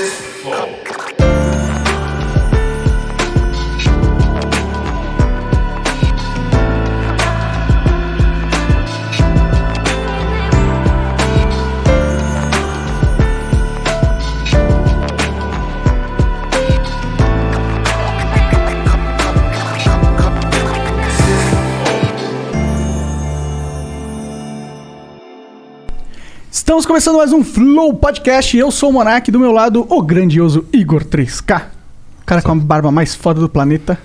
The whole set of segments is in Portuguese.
Estamos começando mais um Flow Podcast. Eu sou o Monark, do meu lado, o grandioso Igor 3K. O cara com a barba mais foda do planeta.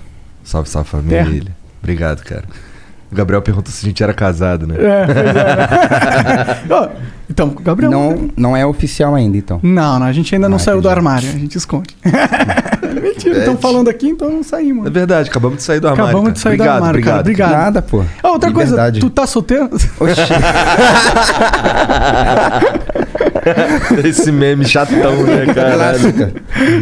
Salve, salve família. Obrigado, cara. O Gabriel perguntou se a gente era casado, né? É, pois é. Então, Gabriel. Não, não é oficial ainda, então. Não, não, a gente ainda não Ah, saiu do armário, a gente esconde. Mentira, estão falando aqui, então não saímos. É verdade, acabamos de sair do armário. Acabamos cara. de sair obrigado, do armário, obrigado. cara. Obrigado. Nada, pô. Ah, outra Liberdade. coisa, tu tá solteiro? Oxi. Esse meme chatão, né, cara? Clássica.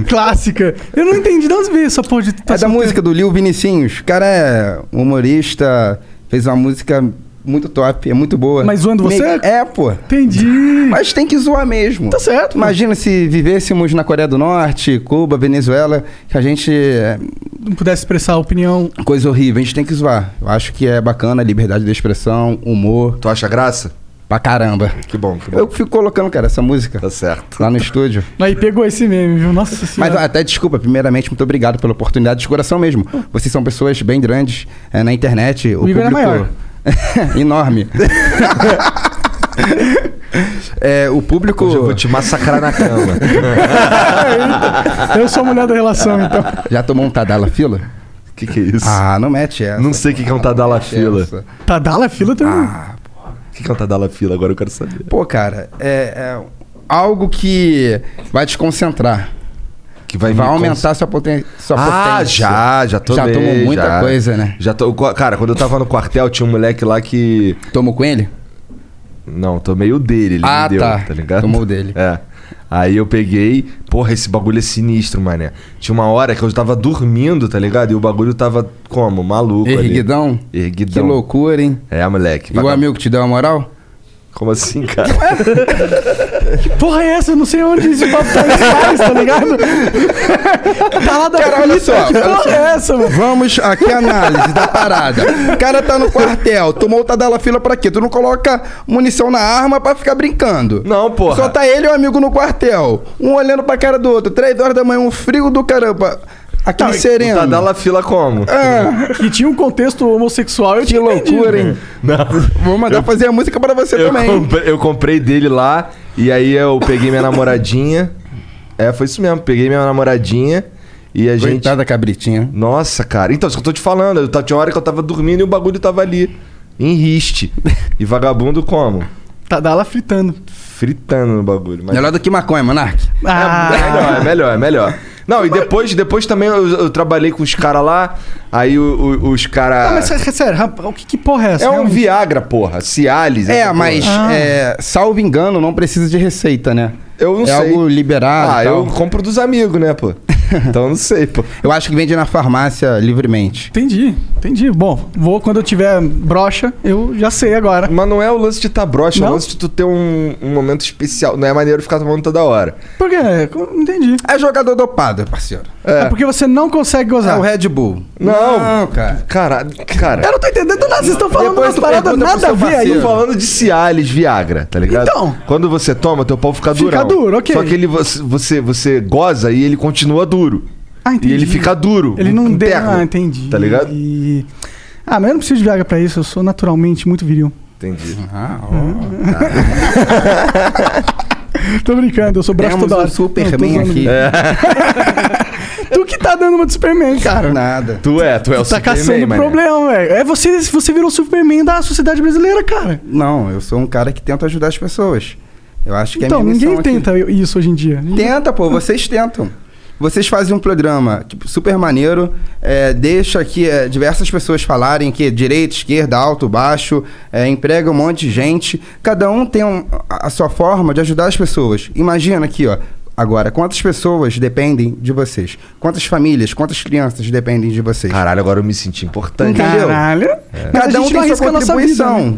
Clássica. Eu não entendi de onde veio essa porra de tu tá é da solteiro. música do Lil Vinicinhos. O cara é humorista, fez uma música muito top, é muito boa. Mas zoando você? Me- É, pô. Entendi. Mas tem que zoar mesmo. Tá certo. Imagina se vivêssemos na Coreia do Norte, Cuba, Venezuela, que a gente. é Não pudesse expressar a opinião. Coisa horrível, a gente tem que zoar. Eu acho que é bacana, liberdade de expressão, humor, Tu acha graça? Pra caramba. Que bom, que bom. Eu fico colocando, cara, essa música Tá certo. lá no estúdio. Aí pegou esse meme, viu? Nossa Mas senhora. até desculpa, primeiramente, muito obrigado pela oportunidade de coração mesmo. Vocês são pessoas bem grandes é, na internet. O, O Igor é público maior. enorme. É, o público. Hoje eu vou te massacrar na cama. Eu sou a mulher da relação, então. Já tomou um Tadala fila? O que, que é isso? Ah, não mete essa. Não sei o que, que é um Tadala fila. essa. Tá dala fila também. Ah, que, que é um Tadala fila? Agora eu quero saber. pô, cara, é, é algo que vai te concentrar. Que vai, Vai, me aumentar sua, poten sua Ah, potência. já, já tô Já tomou muita já. coisa, né? Já tô. Cara, quando eu tava no quartel, tinha um moleque lá que. Tomou com ele? Não, tomei o dele, ele Ah, me deu, tá. tá. ligado? Tomou o dele. É. Aí eu peguei, porra, esse bagulho é sinistro, mané. Tinha uma hora que eu tava dormindo, tá ligado? E o bagulho tava como? Maluco Erguidão? ali. Erguidão. Que loucura, hein? É, moleque. E o amigo que te deu a moral? Como assim, cara? Que porra é essa? Eu não sei onde esse papo tá mais, tá ligado? tá lá da Cara, olha só, Que olha porra só. é essa, mano? Vamos aqui a análise da parada. O cara tá no quartel, tomou o Tadala fila pra quê? Tu não coloca munição na arma pra ficar brincando. Não, porra. Só tá ele e o amigo no quartel. Um olhando pra cara do outro. Três horas da manhã, um frio do caramba. Aquele Não, e- sereno. Tá dando a fila como? Ah, Que tinha um contexto homossexual, eu que tinha entendido. loucura, hein? Vou mandar fazer a música pra você Eu também. comprei, eu comprei dele lá e aí eu peguei minha namoradinha. É, foi isso mesmo. Peguei minha namoradinha e a gente. Coitada cabritinha. Nossa, cara. Então, isso que eu tô te falando. Eu, tá- tinha hora que eu tava dormindo e o bagulho tava ali. Em riste. E vagabundo como? Tá dala fritando. Fritando no bagulho. Mas Melhor do que maconha, Monark. Ah, É melhor, é melhor, é melhor. Não, e depois, depois também eu, eu trabalhei com os caras lá. Aí o- o- os Ah, caras. mas sé- sério, o que, que porra é essa? É um? Viagra, porra. Cialis. É, mas, Ah. é, salvo engano, não precisa de receita, né? Eu não é sei. algo liberado. Ah, tal. eu compro dos amigos, né, pô? então eu não sei, pô. Eu acho que vende na farmácia livremente. Entendi, entendi. Bom, vou quando eu tiver brocha, eu já sei agora. Mas não é o lance de estar tá broxa, é Não? o lance de tu ter um, um momento especial. Não é maneiro ficar tomando toda hora. Por quê? Entendi. É jogador dopado, parceiro. É, porque você não consegue É gozar. o Red Bull. Não. Não, cara. Cara, cara. Eu não tô entendendo nada, vocês estão falando umas paradas nada a ver aí. parceiro. Tô falando de Cialis, Viagra, tá ligado? Então. Quando você toma, teu pau fica Fica durão. Duro, ok. Só que ele, você, você, goza e ele continua duro. Ah, entendi. E ele fica duro. Ele não deu. interno. Ah, entendi. Tá ligado? E- Ah, mas eu não preciso de Viagra pra isso, eu sou naturalmente muito viril. Entendi. Ah, Tô brincando, eu sou braço Temos toda hora. um Superman aqui. Tu que tá dando uma de Superman, cara. Nada. Tu é, tu é o Tá Superman, caçando mané. problema, velho. É você, você virou Superman da sociedade brasileira, cara. Não, eu sou um cara que tenta ajudar as pessoas. Eu acho que então, é a minha ninguém aqui. tenta isso hoje em dia. Tenta, pô, vocês tentam. Vocês fazem um programa tipo, super maneiro, é, deixa que é, diversas pessoas falarem que é direita, esquerda, alto, baixo, é, emprega um monte de gente. Cada um tem um- a sua forma de ajudar as pessoas. Imagina aqui, ó. Agora, quantas pessoas dependem de vocês? Quantas famílias, quantas crianças dependem de vocês? Caralho, agora eu me senti importante. Entendeu? Caralho. A Cada um tem sua nossa vida, contribuição. né?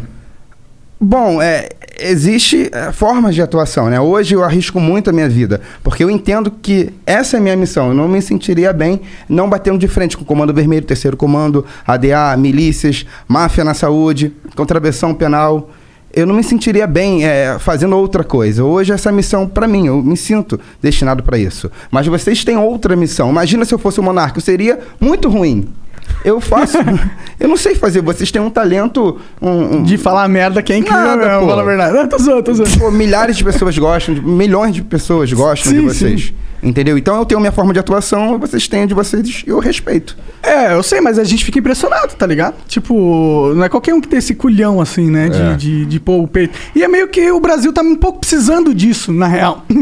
Bom, é, existe é, formas de atuação, né? Hoje eu arrisco muito a minha vida, porque eu entendo que essa é a minha missão. Eu não me sentiria bem não batendo de frente com o Comando Vermelho, Terceiro Comando, ADA, milícias, máfia na saúde, contravenção penal. Eu não me sentiria bem é, fazendo outra coisa. Hoje essa é missão para mim, eu me sinto destinado para isso. Mas vocês têm outra missão. Imagina se eu fosse o monarca, seria muito ruim. Eu faço. eu não sei fazer. Vocês têm um talento. Um, um- De falar merda que é incrível Nada, mesmo, pô. fala a verdade. Não, tô zoando, tô zoando. Pô, milhares de pessoas gostam, de- milhões de pessoas gostam Sim, de vocês. Entendeu? Então eu tenho minha forma de atuação, vocês têm a de vocês e eu respeito. É, eu sei, mas a gente fica impressionado, tá ligado? Tipo, não é qualquer um que tem esse culhão, assim, né? De, É. de, de pôr o peito. E é meio que o Brasil tá um pouco precisando disso, na real.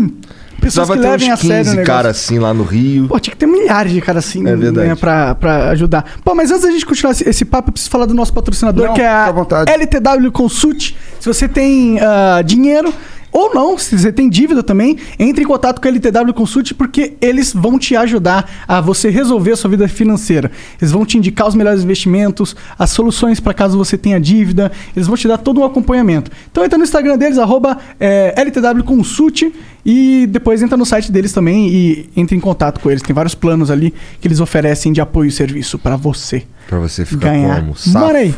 Pessoas que levem a uns sério o 15 negócio. caras assim lá no Rio. Pô, tinha que ter milhares de caras assim, É verdade. né, pra, pra ajudar. Pô, mas antes da gente continuar esse, esse papo, eu preciso falar do nosso patrocinador, Não, que é a vontade. LTW Consult. Se você tem ah, dinheiro ou não, se você tem dívida também, entre em contato com a LTW Consult porque eles vão te ajudar a você resolver a sua vida financeira. Eles vão te indicar os melhores investimentos, as soluções para caso você tenha dívida, eles vão te dar todo um acompanhamento. Então entra no Instagram deles, arroba eh, LTW Consult e depois entra no site deles também e entra em contato com eles. Tem vários planos ali que eles oferecem de apoio e serviço para você. Pra você ficar Ganhar como? Safo. money.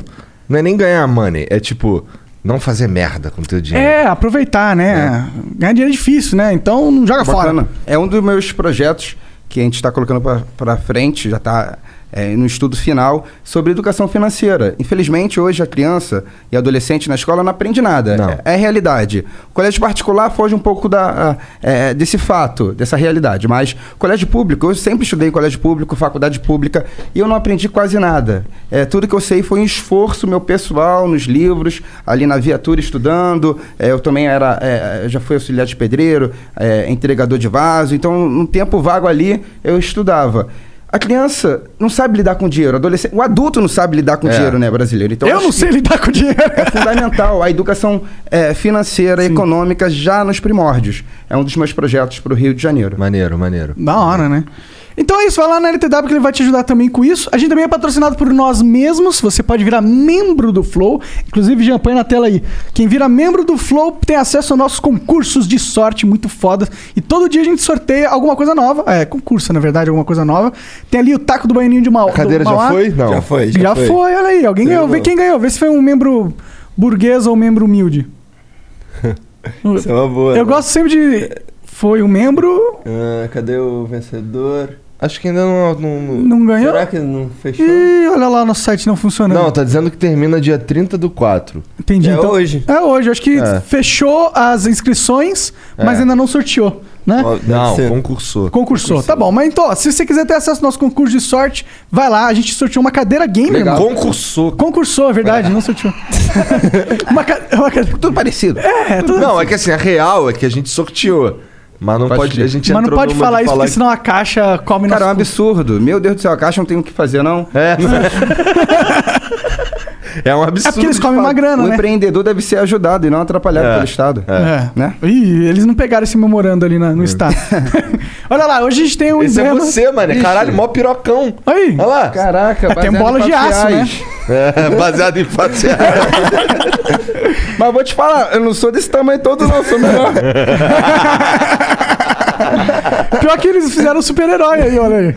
Não é nem ganhar money, é tipo, não fazer merda com teu dinheiro. É, aproveitar, né? Ganhar dinheiro é difícil, né? Então não joga fora. Bacana. É um dos meus projetos que a gente está colocando para frente, já está no estudo final, sobre educação financeira. Infelizmente, hoje a criança e adolescente na escola não aprende nada. É, é realidade. O colégio particular foge um pouco da, é, desse fato, dessa realidade. Mas colégio público, eu sempre estudei em colégio público, faculdade pública, e eu não aprendi quase nada. É, tudo que eu sei foi um esforço meu pessoal nos livros, ali na viatura estudando. É, eu também era, é, já fui auxiliar de pedreiro, é, entregador de vaso. Então, no tempo vago ali, eu estudava. A criança não sabe lidar com dinheiro, o adolescente, o adulto não sabe lidar com É. dinheiro, né, brasileiro? Então, eu não sei lidar com dinheiro. é fundamental a educação é, financeira e econômica já nos primórdios. É um dos meus projetos para o Rio de Janeiro. Maneiro, maneiro. Da hora, né? Então é isso, vai lá na LTW que ele vai te ajudar também com isso. A gente também é patrocinado por nós mesmos. Você pode virar membro do Flow. Inclusive, Jean, põe na tela aí. Quem vira membro do Flow tem acesso aos nossos concursos de sorte muito fodas. E todo dia a gente sorteia alguma coisa nova. É, concurso, na verdade, alguma coisa nova. Tem ali o taco do Baianinho de Mauá. A cadeira já foi? Não. Já foi, Já, já, foi. olha aí. Alguém ganhou. Vê quem ganhou. Vê se foi um membro burguês ou um membro humilde. Isso é uma boa. Eu gosto sempre de. Foi um membro. Ah, cadê o vencedor? Acho que ainda não. Não, não- Não ganhou? Será que não fechou? Ih, olha lá, nosso site não funcionando. Não, tá dizendo que termina dia 30 do 4. Entendi. É então, hoje. É hoje. Acho que É. fechou as inscrições, mas É. ainda não sorteou, né? Não, ser. concursou. Concursou. Tá bom, mas então, ó, se você quiser ter acesso ao nosso concurso de sorte, vai lá. A gente sorteou uma cadeira gamer, Legal. mano. Concursou. Concursou, é verdade, não sorteou. uma, ca... uma cadeira. Tudo parecido. É, tudo Não, é que assim, a real é que a gente sorteou. Mas não Pode. A gente Mas não pode falar isso, porque senão a caixa come Cara, é um absurdo. Meu Deus do céu, a caixa não tem o que fazer, não. É. é um absurdo. É porque eles comem uma grana, o né? empreendedor deve ser ajudado e não atrapalhado É. pelo Estado. É. Né? Ih, eles não pegaram esse memorando ali na- no estado. Olha lá, hoje a gente tem um Esse é emblema- você, mano. Ixi. Caralho, mó pirocão. Aí. Olha lá. Caraca, É, tem bola de aço, né? É, baseado em fatos. Mas vou te falar, eu não sou desse tamanho todo, não, sou menor. Pior que eles fizeram um super-herói aí, olha aí.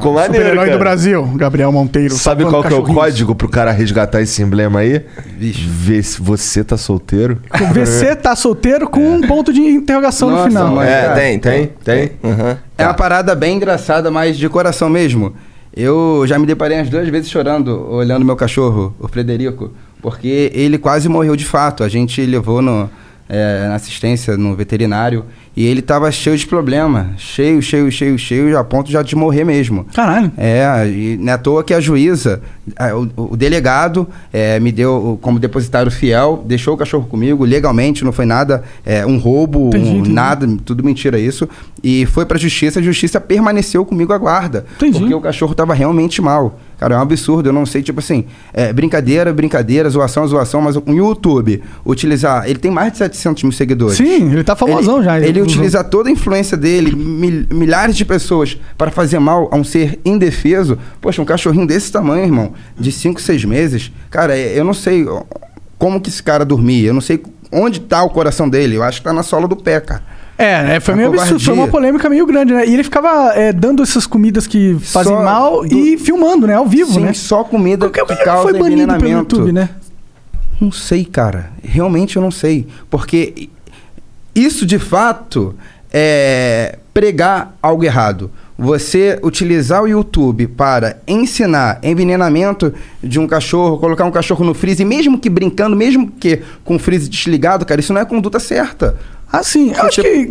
Ficou maneiro, Super-herói cara. do Brasil, Gabriel Monteiro. Sabe qual que é o código pro cara resgatar esse emblema aí? Vê se você tá solteiro. O VC tá solteiro com um ponto de interrogação no Nossa, final. mãe. é, cara. tem, tem, tem. Aham. É uma parada bem engraçada, mas de coração mesmo. Eu já me deparei umas duas vezes chorando, olhando meu cachorro, o Frederico, porque ele quase morreu de fato. A gente levou no, é, na assistência no veterinário e ele tava cheio de problema. Cheio, cheio, cheio, cheio, a ponto já de morrer mesmo. Caralho. É, e não é à toa que a juíza, a- o, o delegado, é, me deu como depositário fiel, deixou o cachorro comigo legalmente, não foi nada, é, um roubo, Entendi, um- entendi. nada, tudo mentira isso. E foi pra justiça, a justiça permaneceu comigo à guarda. Entendi. Porque o cachorro tava realmente mal. Cara, é um absurdo, eu não sei, tipo assim, é, brincadeira, brincadeira, zoação, zoação, mas o YouTube, utilizar, ele tem mais de 700 mil seguidores. Sim, ele tá famosão Ele- já. Ele usou. Utiliza toda a influência dele, mil- milhares de pessoas, para fazer mal a um ser indefeso. Poxa, um cachorrinho desse tamanho, irmão, de 5, 6 meses. Cara, é- eu não sei como que esse cara dormia, eu não sei onde tá o coração dele? Eu acho que tá na sola do pé, cara. É, é, foi meio absurdo, foi uma polêmica meio grande, né? E ele ficava é, dando essas comidas que fazem Só mal do- e filmando, né? Ao vivo, Sim, né? só comida Por que causa foi banido pelo. YouTube, né? Não sei, cara. Realmente eu não sei. Porque isso de fato é pregar algo errado. Você utilizar o YouTube para ensinar envenenamento de um cachorro, colocar um cachorro no freezer, mesmo que brincando, mesmo que com o freezer desligado, cara, isso não é conduta certa. Assim, eu acho que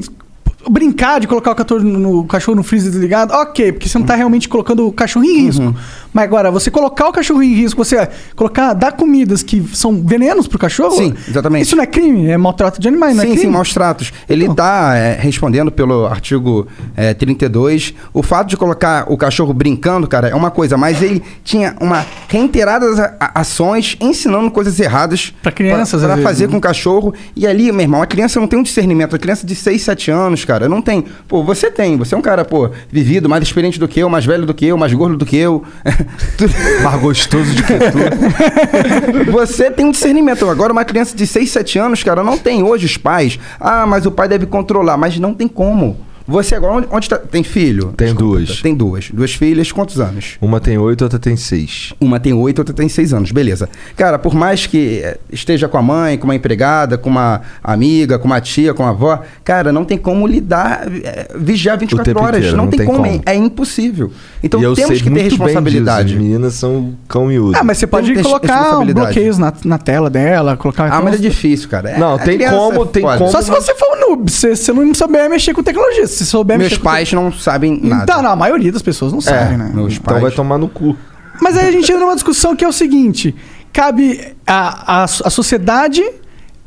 brincar de colocar o cachorro no, no cachorro no freezer desligado, ok, porque você não tá realmente colocando o cachorro em risco. Uhum. Mas agora, você colocar o cachorro em risco, você colocar, dar comidas que são venenos pro cachorro. Sim, exatamente. Isso não é crime, é maltrato de animais, não é sim, crime? sim, maus tratos. Ele está respondendo pelo artigo é, 32. O fato de colocar o cachorro brincando, cara, é uma coisa, mas ele tinha uma reiteradas ações ensinando coisas erradas Pra crianças, para fazer né? com o cachorro. E ali, meu irmão, a criança não tem um discernimento. A criança de 6, 7 anos, cara, não tem. Pô, você tem. Você é um cara, pô, vivido, mais experiente do que eu, mais velho do que eu, mais gordo do que eu. Mais gostoso de que tu. Você tem um discernimento. Agora, uma criança de 6, 7 anos, cara, não tem hoje os pais. Ah, mas o pai deve controlar. Mas não tem como. Você agora, onde, onde tá? Tem filho? Tem duas. Tem duas. Duas filhas, quantos anos? Uma tem oito, outra tem seis. Uma tem oito, outra tem seis anos, beleza. Cara, por mais que eh, esteja com a mãe, com uma empregada, com uma amiga, com uma tia, com uma avó, cara, não tem como lidar, eh, vigiar 24 tempo horas. inteiro, não, não tem, tem como, como. É, é impossível. Então e eu temos sei que ter muito bem responsabilidade. disso. As meninas são cão miúdo. Ah, mas você pode colocar responsabilidade. bloqueios na, na tela dela, colocar. Ah, mas é difícil, cara. É- Não, tem como, tem foda. como. Só se você for um noob, se você não souber mexer com tecnologia. Se souber Meus mexer com pais não sabem te- nada. Então, não, a maioria das pessoas não sabem, né? meus Então pais. vai tomar no cu. Mas aí a gente entra numa discussão que é o seguinte: cabe a, a, a sociedade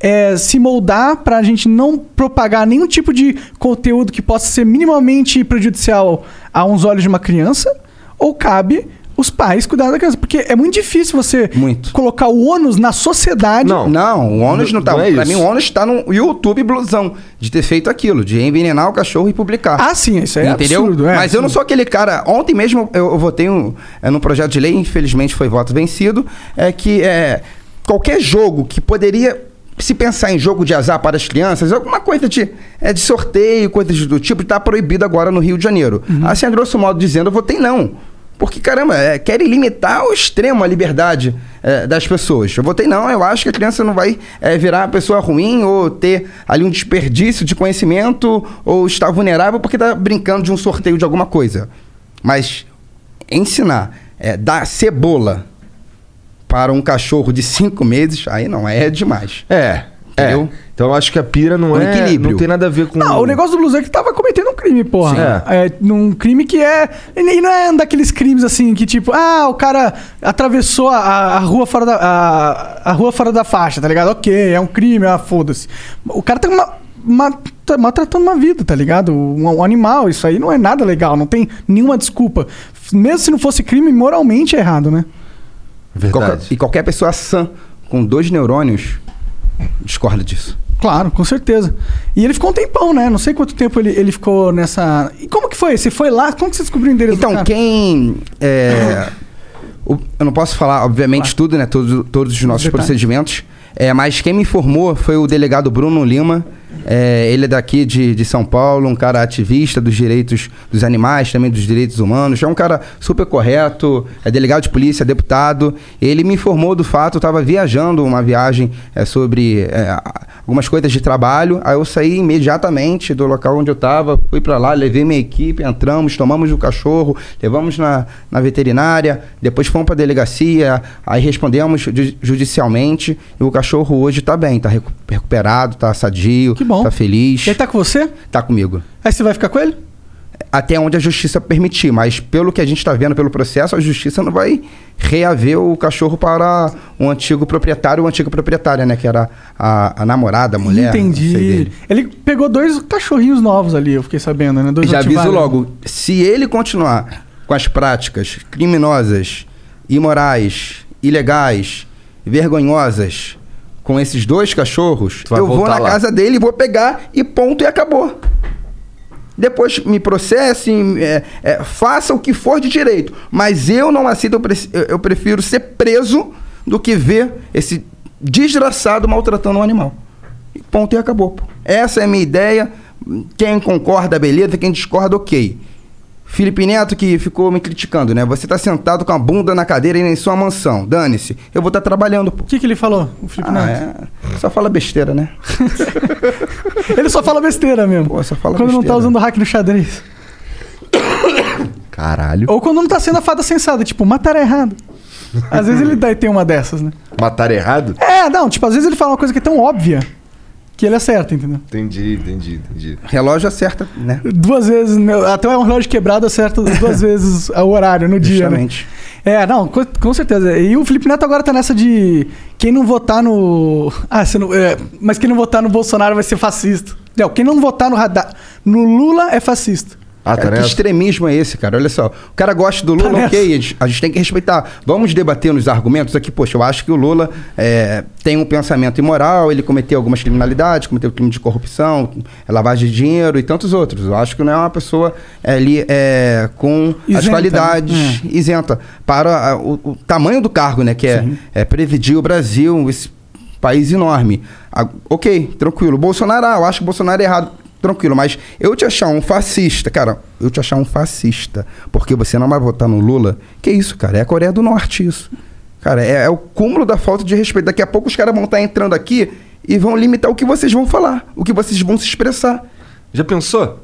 é, se moldar para a gente não propagar nenhum tipo de conteúdo que possa ser minimamente prejudicial a uns olhos de uma criança, ou cabe os pais cuidar da criança? Porque é muito difícil você Muito. colocar o ônus na sociedade. Não. Não, o ônus não, Não- tá. não é pra isso. mim, o ônus tá no YouTube blusão. De ter feito aquilo, de envenenar o cachorro e publicar. Ah, sim, isso é Entendeu? absurdo. é Mas eu não sou aquele cara. Ontem mesmo eu, eu votei um, é, num projeto de lei, infelizmente foi voto vencido, é que é, qualquer jogo que poderia se pensar em jogo de azar para as crianças, alguma coisa de, é, de sorteio, coisas do tipo, está proibido agora no Rio de Janeiro. Assim, a grosso modo dizendo, eu votei não. Porque, caramba, é, querem limitar ao extremo a liberdade é, das pessoas. Eu votei não, eu acho que a criança não vai é, virar pessoa ruim ou ter ali um desperdício de conhecimento ou estar vulnerável porque está brincando de um sorteio de alguma coisa. Mas ensinar, é, dar cebola para um cachorro de cinco meses, aí não, é demais. É. Entendeu? É. Então eu acho que a pira não é. equilíbrio. Não tem nada a ver com. Não, o negócio do blusão é que tava cometendo um crime, porra. Sim. É. num crime que é. E não é um daqueles crimes assim que, tipo, ah, o cara atravessou a, a rua fora da. A, a rua fora da faixa, tá ligado? Ok, é um crime, ah, foda-se. O cara tá, ma, ma- tá maltratando uma vida, tá ligado? Um, um animal, isso aí não é nada legal, não tem nenhuma desculpa. Mesmo se não fosse crime, moralmente é errado, né? Qualquer- Verdade. e qualquer pessoa sã com dois neurônios discorda disso. Claro, com certeza. E ele ficou um tempão, né? Não sei quanto tempo ele, ele ficou nessa. E como que foi? Você foi lá? Como que você descobriu o endereço Então, quem. é, o- eu não posso falar, obviamente, tudo, né? Todos, todos os nossos Detalhes. procedimentos. É, mas quem me informou foi o delegado Bruno Lima. É, ele é daqui de, de São Paulo, um cara ativista dos direitos dos animais, também dos direitos humanos. É um cara super correto, é delegado de polícia, deputado. Ele me informou do fato, eu estava viajando uma viagem é, sobre é, algumas coisas de trabalho. Aí eu saí imediatamente do local onde eu estava, fui para lá, levei minha equipe, entramos, tomamos o cachorro, levamos na, na veterinária, depois fomos para a delegacia, aí respondemos ju- judicialmente e o cachorro hoje está bem, está recuperado, está sadio, Que bom. está feliz, Ele tá com você? está comigo. Aí você vai ficar com ele? Até onde a justiça permitir, mas pelo que a gente está vendo pelo processo, a justiça não vai reaver o cachorro para o antigo proprietário, ou antiga proprietária, né? Que era a, a namorada, a mulher. Entendi. Ele pegou dois cachorrinhos novos ali, eu fiquei sabendo, né? Dois Já aviso logo, se ele continuar com as práticas criminosas, imorais, ilegais, vergonhosas com esses dois cachorros, eu vou na lá. casa dele, vou pegar e ponto e acabou. Depois me processem, é, é, faça o que for de direito. Mas eu não aceito, eu, pre- eu- eu prefiro ser preso do que ver esse desgraçado maltratando um animal. Ponto e acabou. Pô. Essa é a minha ideia. Quem concorda, beleza. Quem discorda, ok. Felipe Neto que ficou me criticando, né? Você tá sentado com a bunda na cadeira em sua mansão. Dane-se. Eu vou estar trabalhando, pô. O que, que ele falou, o Felipe Ah, Neto? é. Só fala besteira, né? Ele só fala besteira mesmo. Pô, só fala quando não tá besteira. usando hack no xadrez. Caralho. Ou quando não tá sendo a fada sensata, tipo, matar errado. Às vezes ele dá- tem uma dessas, né? Matar errado? É, não, tipo, às vezes ele fala uma coisa que é tão óbvia que ele acerta, entendeu? Entendi, entendi, entendi. Relógio acerta, né? Duas vezes, né, até um relógio quebrado acerta duas vezes o horário no dia, né? Justamente. É, não, co- com certeza. E o Felipe Neto agora tá nessa de quem não votar no. Ah, você não, é, mas quem não votar no Bolsonaro vai ser fascista. Não, quem não votar no, radar, no Lula é fascista. Ah, tá Cara, que nessa? extremismo é esse, cara? Olha só. O cara gosta do Lula, ok. a gente- A gente tem que respeitar. Vamos debater nos argumentos aqui. Poxa, eu acho que o Lula é, tem um pensamento imoral, ele cometeu algumas criminalidades, cometeu crime de corrupção, lavagem de dinheiro e tantos outros. Eu acho que não é uma pessoa é, ali é, com as Isenta, qualidades né? isenta para a- o, o tamanho do cargo, né? Que é, é presidir o Brasil, esse país enorme. Ah, ok, tranquilo. Bolsonaro, ah, eu acho que o Bolsonaro é errado. Tranquilo, mas eu te achar um fascista, cara, eu te achar um fascista, porque você não vai votar no Lula, que isso, cara? É a Coreia do Norte isso. Cara, é, é o cúmulo da falta de respeito. Daqui a pouco os caras vão estar entrando aqui e vão limitar o que vocês vão falar, o que vocês vão se expressar. Já pensou?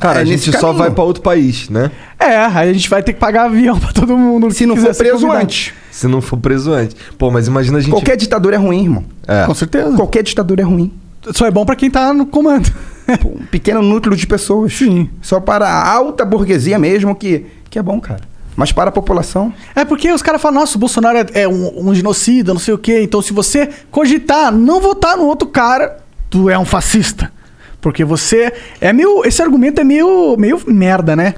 Cara, É, a gente só vai pra outro país, né? É, aí a gente vai ter que pagar avião pra todo mundo. Se não for preso antes. Se não for preso antes. Pô, mas imagina a gente. Qualquer ditadura é ruim, irmão. É. Com certeza. Qualquer ditadura é ruim. Só é bom pra quem tá no comando. Um pequeno núcleo de pessoas. Sim. Só para a alta burguesia mesmo que, que é bom, cara. Mas para a população, É porque os caras falam, nossa, o Bolsonaro é, é um, um genocida, não sei o quê. Então, se você cogitar não votar no outro cara, tu é um fascista. Porque você. É meio. Esse argumento é meio, meio merda, né?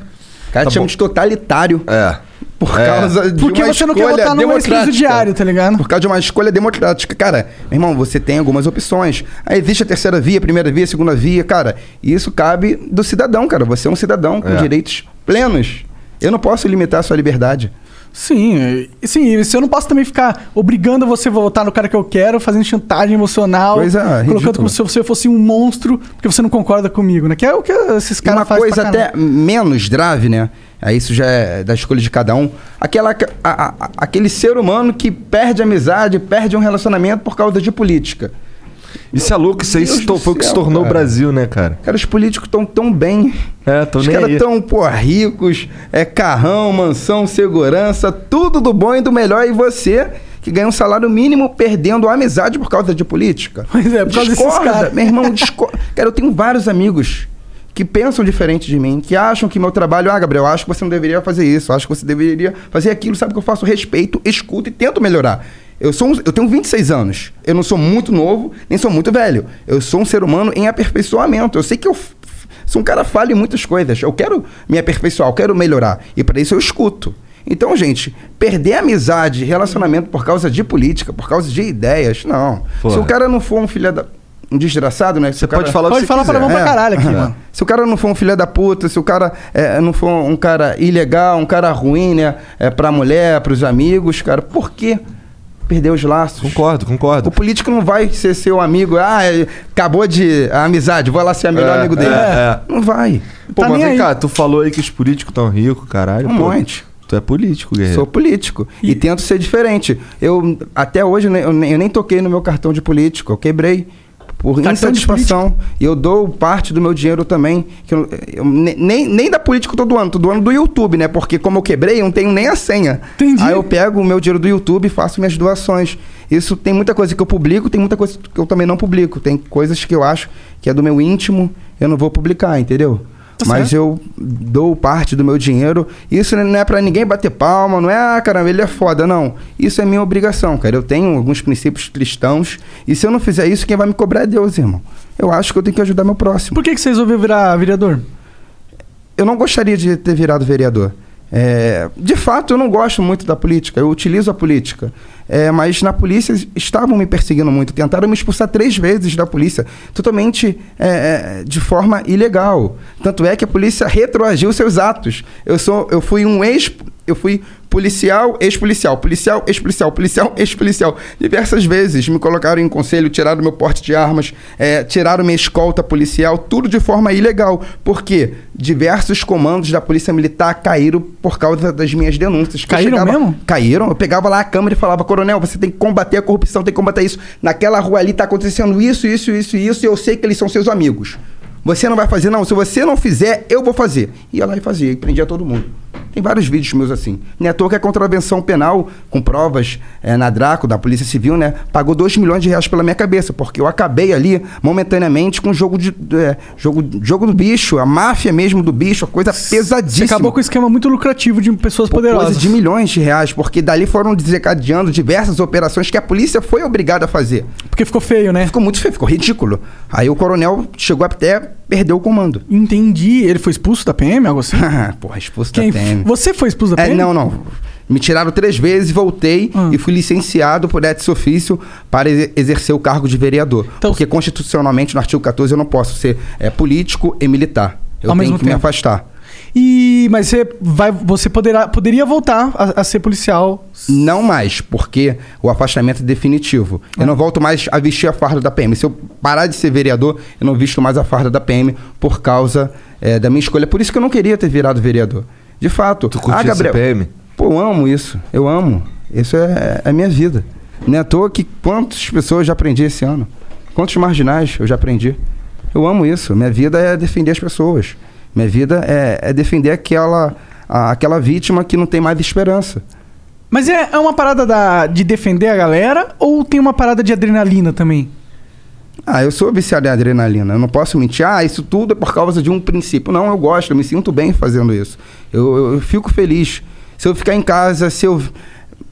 o cara Tá te chama de totalitário. É. Por É. causa de Porque uma você não quer votar num democrática. ex-presidiário, tá ligado? Por causa de uma escolha democrática. Cara, meu irmão, você tem algumas opções. Aí existe a terceira via, a primeira via, a segunda via. Cara, isso cabe do cidadão, cara. Você é um cidadão com É. direitos plenos. Eu não posso limitar a sua liberdade. Sim, e- sim, e se eu não posso também ficar obrigando você a votar no cara que eu quero, fazendo chantagem emocional, Coisa colocando ridícula. como se você fosse um monstro, porque você não concorda comigo, né? Que é o que esses caras uma fazem coisa pra caralho. até menos grave, né? Aí isso já é da escolha de cada um. Aquela, a- a- aquele ser humano que perde amizade, perde um relacionamento por causa de política. Isso é louco, isso aí do foi o que se tornou o cara. Brasil, né, cara? Cara, os políticos estão tão bem. É, tô Os caras aí. tão, pô, ricos, é carrão, mansão, segurança, tudo do bom e do melhor. E você, que ganha um salário mínimo, perdendo a amizade por causa de política. Pois é, por causa desses Discorda, caras. Meu irmão, discorda. Cara, eu tenho vários amigos que pensam diferente de mim, que acham que meu trabalho, ah, Gabriel, acho que você não deveria fazer isso, acho que você deveria fazer aquilo, sabe que eu faço respeito, escuto e tento melhorar. Eu, sou um- eu tenho 26 anos. Eu não sou muito novo, nem sou muito velho. Eu sou um ser humano em aperfeiçoamento. Eu sei que eu sou um cara falho em muitas coisas. Eu quero me aperfeiçoar, eu quero melhorar. E para isso eu escuto. Então, gente, perder amizade, relacionamento por causa de política, por causa de ideias, não. Porra. Se o cara não for um filho da. Um desgraçado, né? Se Você cara- pode falar o que Pode falar palavrão pra É. caralho aqui, mano. Se o cara não for um filho da puta, se o cara é, não for um cara ilegal, um cara ruim, né? É, pra mulher, pros amigos, cara, por que perder os laços? Concordo, O concordo. político não vai ser seu amigo. Ah, ele acabou de. A amizade, vou lá ser o melhor É, amigo dele. é, é. Não vai. Pô, Tá mas vem aí. cá, tu falou aí que os políticos tão ricos, caralho. Um pô. monte. Tu é político, guerreiro. Sou político. E... tento ser diferente. Eu, até hoje, eu nem, eu nem toquei no meu cartão de político. Eu quebrei. Por de insatisfação. E eu dou parte do meu dinheiro também. Que eu, eu ne- nem, nem da política eu tô doando, tô doando do YouTube, né? Porque como eu quebrei, eu não tenho nem a senha. Entendi. Aí eu pego o meu dinheiro do YouTube e faço minhas doações. Isso tem muita coisa que eu publico, tem muita coisa que eu também não publico. Tem coisas que eu acho que é do meu íntimo, eu não vou publicar, entendeu? Tá Mas certo. eu dou parte do meu dinheiro. Isso não é pra ninguém bater palma, não é, ah, caramba, ele é foda, não. Isso é minha obrigação, cara. Eu tenho alguns princípios cristãos. E se eu não fizer isso, quem vai me cobrar é Deus, irmão. Eu acho que eu tenho que ajudar meu próximo. Por que, que você resolveu virar vereador? Eu não gostaria de ter virado vereador. É, de fato, eu não gosto muito da política. Eu utilizo a política. É, mas na polícia estavam me perseguindo muito. Tentaram me expulsar três vezes da polícia, totalmente é, é, de forma ilegal. Tanto é que a polícia retroagiu seus atos. Eu, sou, eu fui um ex. Eu fui policial, ex-policial, policial, ex-policial, policial, ex-policial. Diversas vezes me colocaram em conselho, tiraram meu porte de armas, é, tiraram minha escolta policial, tudo de forma ilegal. Porque diversos comandos da Polícia Militar caíram por causa das minhas denúncias. Caíram mesmo? Caíram. Eu pegava lá a câmera e falava, coronel, você tem que combater a corrupção, tem que combater isso. Naquela rua ali tá acontecendo isso, isso, isso isso, e eu sei que eles são seus amigos. Você não vai fazer, não. Se você não fizer, eu vou fazer. Ia lá e fazia, e prendia todo mundo. Tem vários vídeos meus assim. Não é à toa que a contravenção penal, com provas é, na Draco, da Polícia Civil, né? Pagou 2 milhões de reais pela minha cabeça, porque eu acabei ali momentaneamente com o jogo de. é, jogo, jogo do bicho, a máfia mesmo do bicho, a coisa Você pesadíssima. acabou com um esquema muito lucrativo de pessoas Por poderosas. Coisa de milhões de reais, porque dali foram desencadeando diversas operações que a polícia foi obrigada a fazer. Porque ficou feio, né? Ficou muito feio, ficou ridículo. Aí o coronel chegou até perder o comando. Entendi. Ele foi expulso da PM, algo assim? Porra, expulso Quem? da PM. Você foi expulso da É, PM? não, não. Me tiraram três vezes, voltei Hum. e fui licenciado por ex ofício para exer- exercer o cargo de vereador. Então- porque constitucionalmente, no artigo 14, eu não posso ser é, político e militar. Eu tenho mesmo que me tempo. afastar. E mas você vai, você poderá, poderia voltar a, a ser policial. Não mais, porque o afastamento é definitivo. Eu não volto mais a vestir a farda da PM. Se eu parar de ser vereador, eu não visto mais a farda da PM por causa eh, da minha escolha. Por isso que eu não queria ter virado vereador. De fato. Tu curtiu ah, Gabriel. CPM? Pô, eu amo isso. Eu amo. Isso é, é a minha vida. Não é à toa que quantas pessoas eu já aprendi esse ano? Quantos marginais eu já aprendi? Eu amo isso. Minha vida é defender as pessoas. Minha vida é, é defender aquela, a- aquela vítima que não tem mais esperança. Mas é, é uma parada da, de defender a galera ou tem uma parada de adrenalina também? Ah, eu sou viciado em adrenalina. Eu não posso mentir. Ah, isso tudo é por causa de um princípio. Não, eu gosto, eu me sinto bem fazendo isso. Eu, eu- eu fico feliz. Se eu ficar em casa, se eu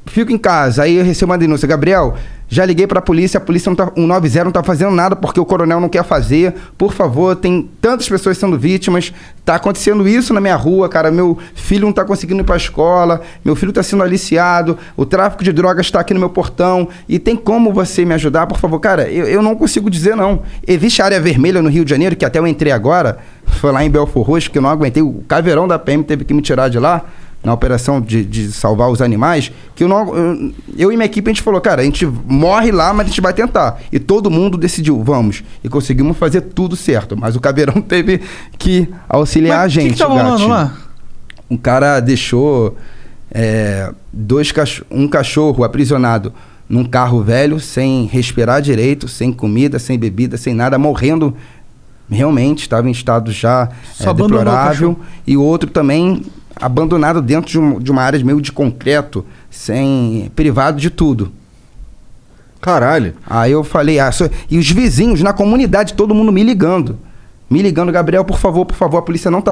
fico em casa, aí eu recebo uma denúncia. Gabriel, já liguei pra polícia, a polícia não tá, 190 não tá fazendo nada porque o coronel não quer fazer. Por favor, tem tantas pessoas sendo vítimas. Tá acontecendo isso na minha rua, cara. Meu filho não tá conseguindo ir pra escola, meu filho tá sendo aliciado, o tráfico de drogas tá aqui no meu portão. E tem como você me ajudar, por favor? Cara, eu, eu não consigo dizer não. Existe área vermelha no Rio de Janeiro, que até eu entrei agora, foi lá em Belfor Roxo, que eu não aguentei. O caveirão da PM teve que me tirar de lá na operação de, de salvar os animais, que eu, não, eu, eu e minha equipe a gente falou, cara, a gente morre lá, mas a gente vai tentar. E todo mundo decidiu, vamos. E conseguimos fazer tudo certo. Mas o Caveirão teve que auxiliar Mas a gente. O que, que tá rolando lá? Um cara deixou é, dois cach um cachorro aprisionado num carro velho, sem respirar direito, sem comida, sem bebida, sem nada, morrendo. Realmente, estava em estado já é, deplorável. cachorro. E o outro também abandonado dentro de, um- de uma área meio de concreto, sem privado de tudo. Caralho. Aí eu falei, ah, e os vizinhos na comunidade, todo mundo me ligando. Me ligando, Gabriel, por favor, por favor, a polícia não tá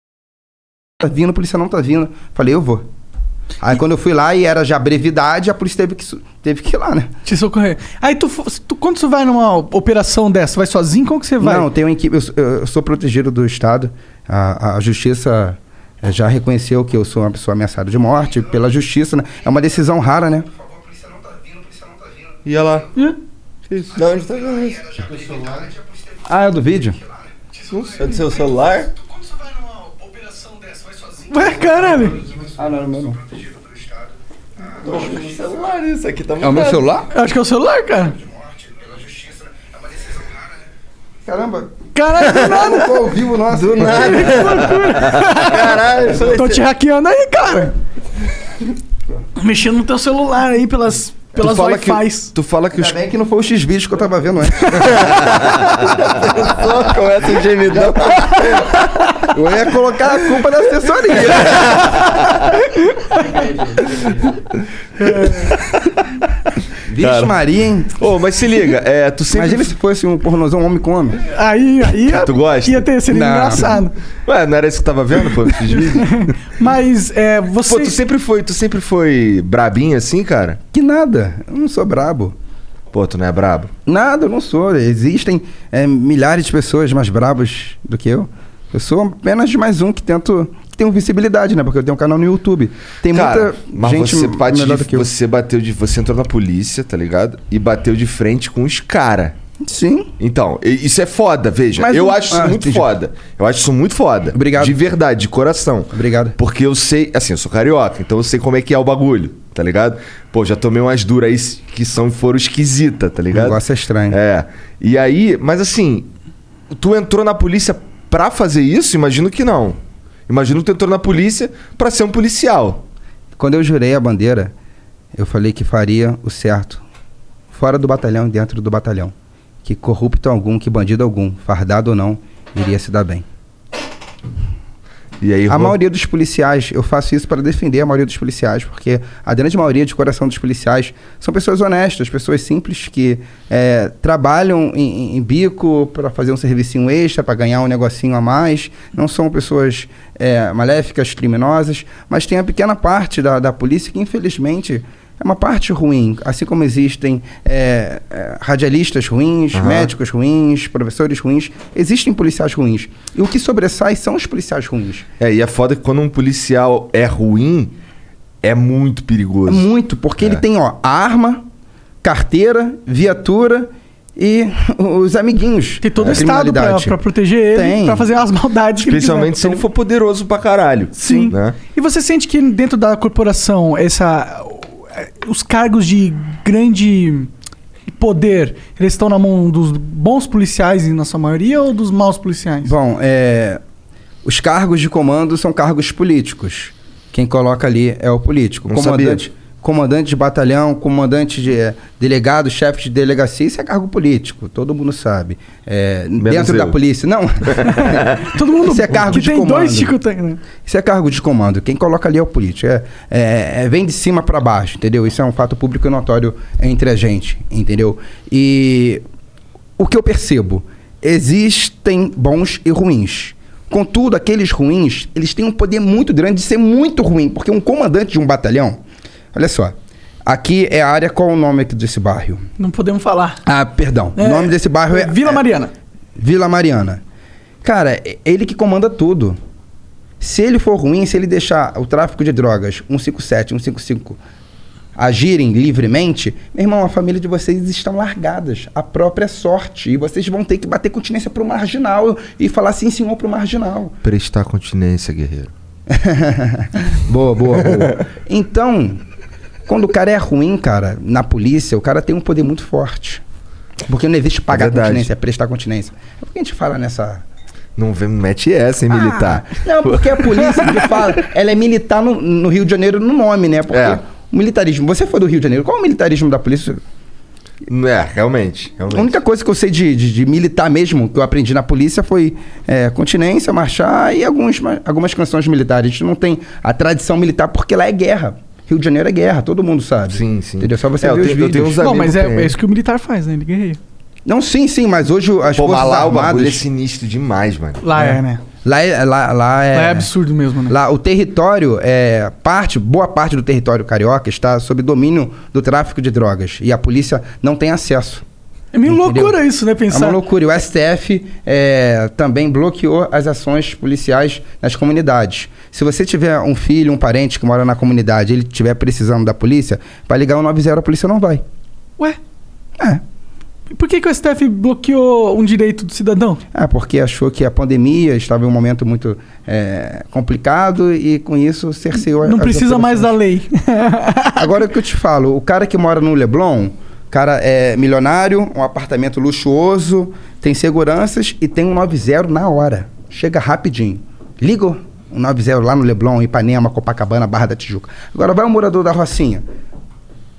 Vindo, a polícia não tá vindo. Falei, eu vou. Aí quando eu fui lá e era já brevidade, a polícia teve que, teve que ir lá, né? Te socorrer. Aí tu, tu quando você vai numa operação dessa, vai sozinho? Como que você vai? Não, tem uma equipe. Eu, sou- eu sou protegido do Estado. A, a justiça eh, já reconheceu que eu sou uma pessoa ameaçada de morte pela justiça, né? É uma decisão rara, né? Ia lá. Hã? Da onde tá vendo isso? Ah, é do vídeo? É do seu celular? Ué, caralho. Ah, não, meu não. celular isso aqui tá É o meu celular? Eu Acho que é o celular, cara. Caramba, Caralho, do nada. eu tô ao vivo, nossa. Do nada. Caralho, Tô te hackeando aí, cara. Mexendo no teu celular aí pelas, Pelas tu fala que, Wi-Fis. Tu fala que os... Ainda bem que não foi o X-Vídeos que eu tava vendo antes. Só começa o gemidão. Eu ia colocar a culpa da assessoria. Vixe Cara. Maria, hein? Ô, mas se liga, é, tu sempre... Imagina se fosse um pornozão homem com homem. Aí, aí Tu gosta? ia ter sido Não. engraçado. Ué, não era isso que tu tava vendo, pô, esses vídeos? Mas é, você. Pô, tu sempre foi, tu sempre foi brabinho assim, cara? Que nada, eu não sou brabo. Pô, tu não é brabo? Nada, eu não sou. Existem é, milhares de pessoas mais brabas do que eu. Eu sou apenas mais um que tento. Tem visibilidade, né? Porque eu tenho um canal no YouTube. Tem Cara, muita mas gente você bate melhor de, do que eu. você bateu de, você entrou na polícia, tá ligado? E bateu de frente com os cara. Sim. Então, isso é foda, veja. Mas eu um- acho isso Ah, muito entendi. foda. Eu acho isso muito foda. Obrigado. De verdade, de coração. Obrigado. Porque eu sei, assim, eu sou carioca, então eu sei como é que é o bagulho, tá ligado? Pô, já tomei umas duras aí que são foram esquisita, tá O ligado? negócio é estranho. É. E aí, mas assim, tu entrou na polícia pra fazer isso? Imagino que não. Imagino que tu entrou na polícia pra ser um policial. Quando eu jurei a bandeira, eu falei que faria o certo. Fora do batalhão e dentro do batalhão. Que corrupto algum, que bandido algum, fardado ou não, iria se dar bem. E aí, A maioria dos policiais, eu faço isso para defender a maioria dos policiais, porque a grande maioria de coração dos policiais são pessoas honestas, pessoas simples que é, trabalham em, em- em bico para fazer um servicinho extra, para ganhar um negocinho a mais. Não são pessoas é, maléficas, criminosas, mas tem a pequena parte da, da polícia que, infelizmente, é uma parte ruim. Assim como existem é, é, radialistas ruins, Aham. médicos ruins, professores ruins, existem policiais ruins. E o que sobressai são os policiais ruins. É, e é foda que quando um policial é ruim, é muito perigoso. É muito, porque É. ele tem, ó, arma, carteira, viatura e os amiguinhos. Tem todo da o Estado pra, pra proteger ele, Tem. pra fazer as maldades que ele Especialmente quiser. se ele for poderoso pra caralho. Sim. Né? E você sente que dentro da corporação, essa, os cargos de grande poder, eles estão na mão dos bons policiais, na sua maioria, ou dos maus policiais? Bom, é, os cargos de comando são cargos políticos. Quem coloca ali é o político. Não comandante, comandante de batalhão, comandante de é, delegado, chefe de delegacia, isso é cargo político. Todo mundo sabe. É, dentro da eu. polícia, não. Todo mundo Isso é cargo que de tem comando. dois Chico tem, né? Isso é cargo de comando. Quem coloca ali é o político. É, é- é- vem de cima para baixo, entendeu? Isso é um fato público e notório entre a gente, entendeu? E o que eu percebo, existem bons e ruins. Contudo, aqueles ruins, eles têm um poder muito grande de ser muito ruim, porque um comandante de um batalhão, olha só, aqui é a área, qual é o nome aqui desse bairro? Não podemos falar. Ah, perdão, É, o nome desse bairro é... Vila é- Mariana. Vila Mariana. Cara, é ele que comanda tudo. Se ele for ruim, se ele deixar o tráfico de drogas, 157, 155, agirem livremente, meu irmão, a família de vocês estão largadas. A própria sorte. E vocês vão ter que bater continência pro marginal e falar sim, senhor, pro marginal. Prestar continência, guerreiro. boa, boa, boa. Então, quando o cara é ruim, cara, na polícia, o cara tem um poder muito forte. Porque não existe pagar verdade. continência, é prestar continência. Por que a gente fala nessa, Não vem, mete essa, hein, militar. Ah, não, porque a polícia que fala, ela é militar no, no Rio de Janeiro no nome, né? Porque É. o militarismo. Você foi do Rio de Janeiro, qual é o militarismo da polícia? É, realmente. realmente. A única coisa que eu sei de, de- de militar mesmo, que eu aprendi na polícia, foi é, continência, marchar e alguns, ma- algumas canções militares. A gente não tem a tradição militar porque lá é guerra. Rio de Janeiro é guerra, todo mundo sabe. Sim, sim. Entendeu? Só você É, eu ver os tenho- eu tenho vídeos. uns Bom, amigos mas é, é isso que o militar faz, né? Ele guerreia. Não, sim, sim, mas hoje as Pô, forças lá o bagulho é armadas... sinistro demais, mano. Lá é, né? Lá é, lá, lá é... Lá é absurdo mesmo, né? Lá, o território, é, parte, boa parte do território carioca está sob domínio do tráfico de drogas. E a polícia não tem acesso. É meio Entendeu? loucura isso, né? É Pensar. uma loucura. E o STF é, também bloqueou as ações policiais nas comunidades. Se você tiver um filho, um parente que mora na comunidade, ele estiver precisando da polícia, vai ligar o 90, a polícia não vai. Ué, É. por que, que o STF bloqueou um direito do cidadão? É, porque achou que a pandemia estava em um momento muito é, complicado e com isso cerceou Não precisa mais da lei. Agora o que eu te falo, o cara que mora no Leblon, cara é milionário, um apartamento luxuoso, tem seguranças e tem um 90 na hora. Chega rapidinho. Liga o 90 lá no Leblon, Ipanema, Copacabana, Barra da Tijuca. Agora vai um morador da Rocinha.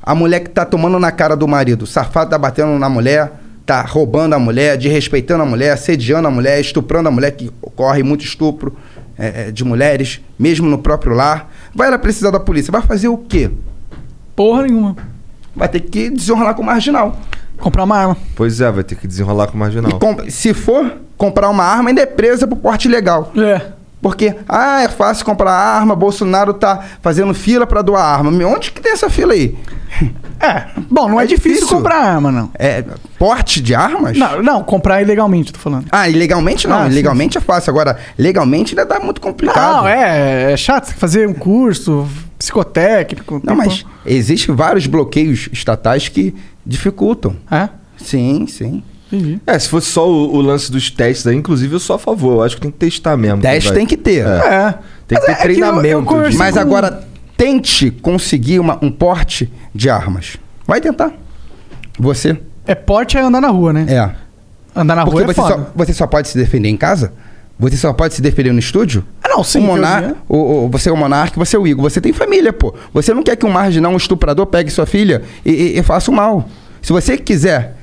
A mulher que tá tomando na cara do marido. O safado tá batendo na mulher, tá roubando a mulher, desrespeitando a mulher, assediando a mulher, estuprando a mulher, que ocorre muito estupro é, é, de mulheres, mesmo no próprio lar. Vai ela precisar da polícia. Vai fazer o quê? Porra nenhuma. Vai ter que desonrar com o marginal. Comprar uma arma. Pois é, vai ter que desenrolar com o E marginal. com- se for comprar uma arma, ainda é presa por porte ilegal. É. Porque, ah, é fácil comprar arma, Bolsonaro tá fazendo fila pra doar arma. Meu, Onde que tem essa fila aí? É. Bom, não é, É difícil, difícil. comprar arma, não. É porte de armas? Não, não, comprar ilegalmente, tô falando. Ah, ilegalmente não. Ah, sim, ilegalmente é fácil. Agora, legalmente ainda dá muito complicado. Não, é, é chato você fazer um curso psicotécnico. Não, mas como- existem vários bloqueios estatais que dificultam. É? Sim, sim. Entendi. É, se fosse só o, o lance dos testes aí, inclusive eu sou a favor. Eu acho que tem que testar mesmo. Teste vai. tem que ter. É. Tem que Mas ter é que eu- eu treinamento. de- Mas com- agora, tente conseguir uma- um porte de armas. Vai tentar. Você. É porte é andar na rua, né? É. Andar na Porque rua é você foda. só, você só pode se defender em casa? Você só pode se defender no estúdio? Ah, não, sim. o monar, o, o- você é o monarca, você é o Igor. Você tem família, pô. Você não quer que um marginal, um estuprador, pegue sua filha e, e- e faça o mal. Se você quiser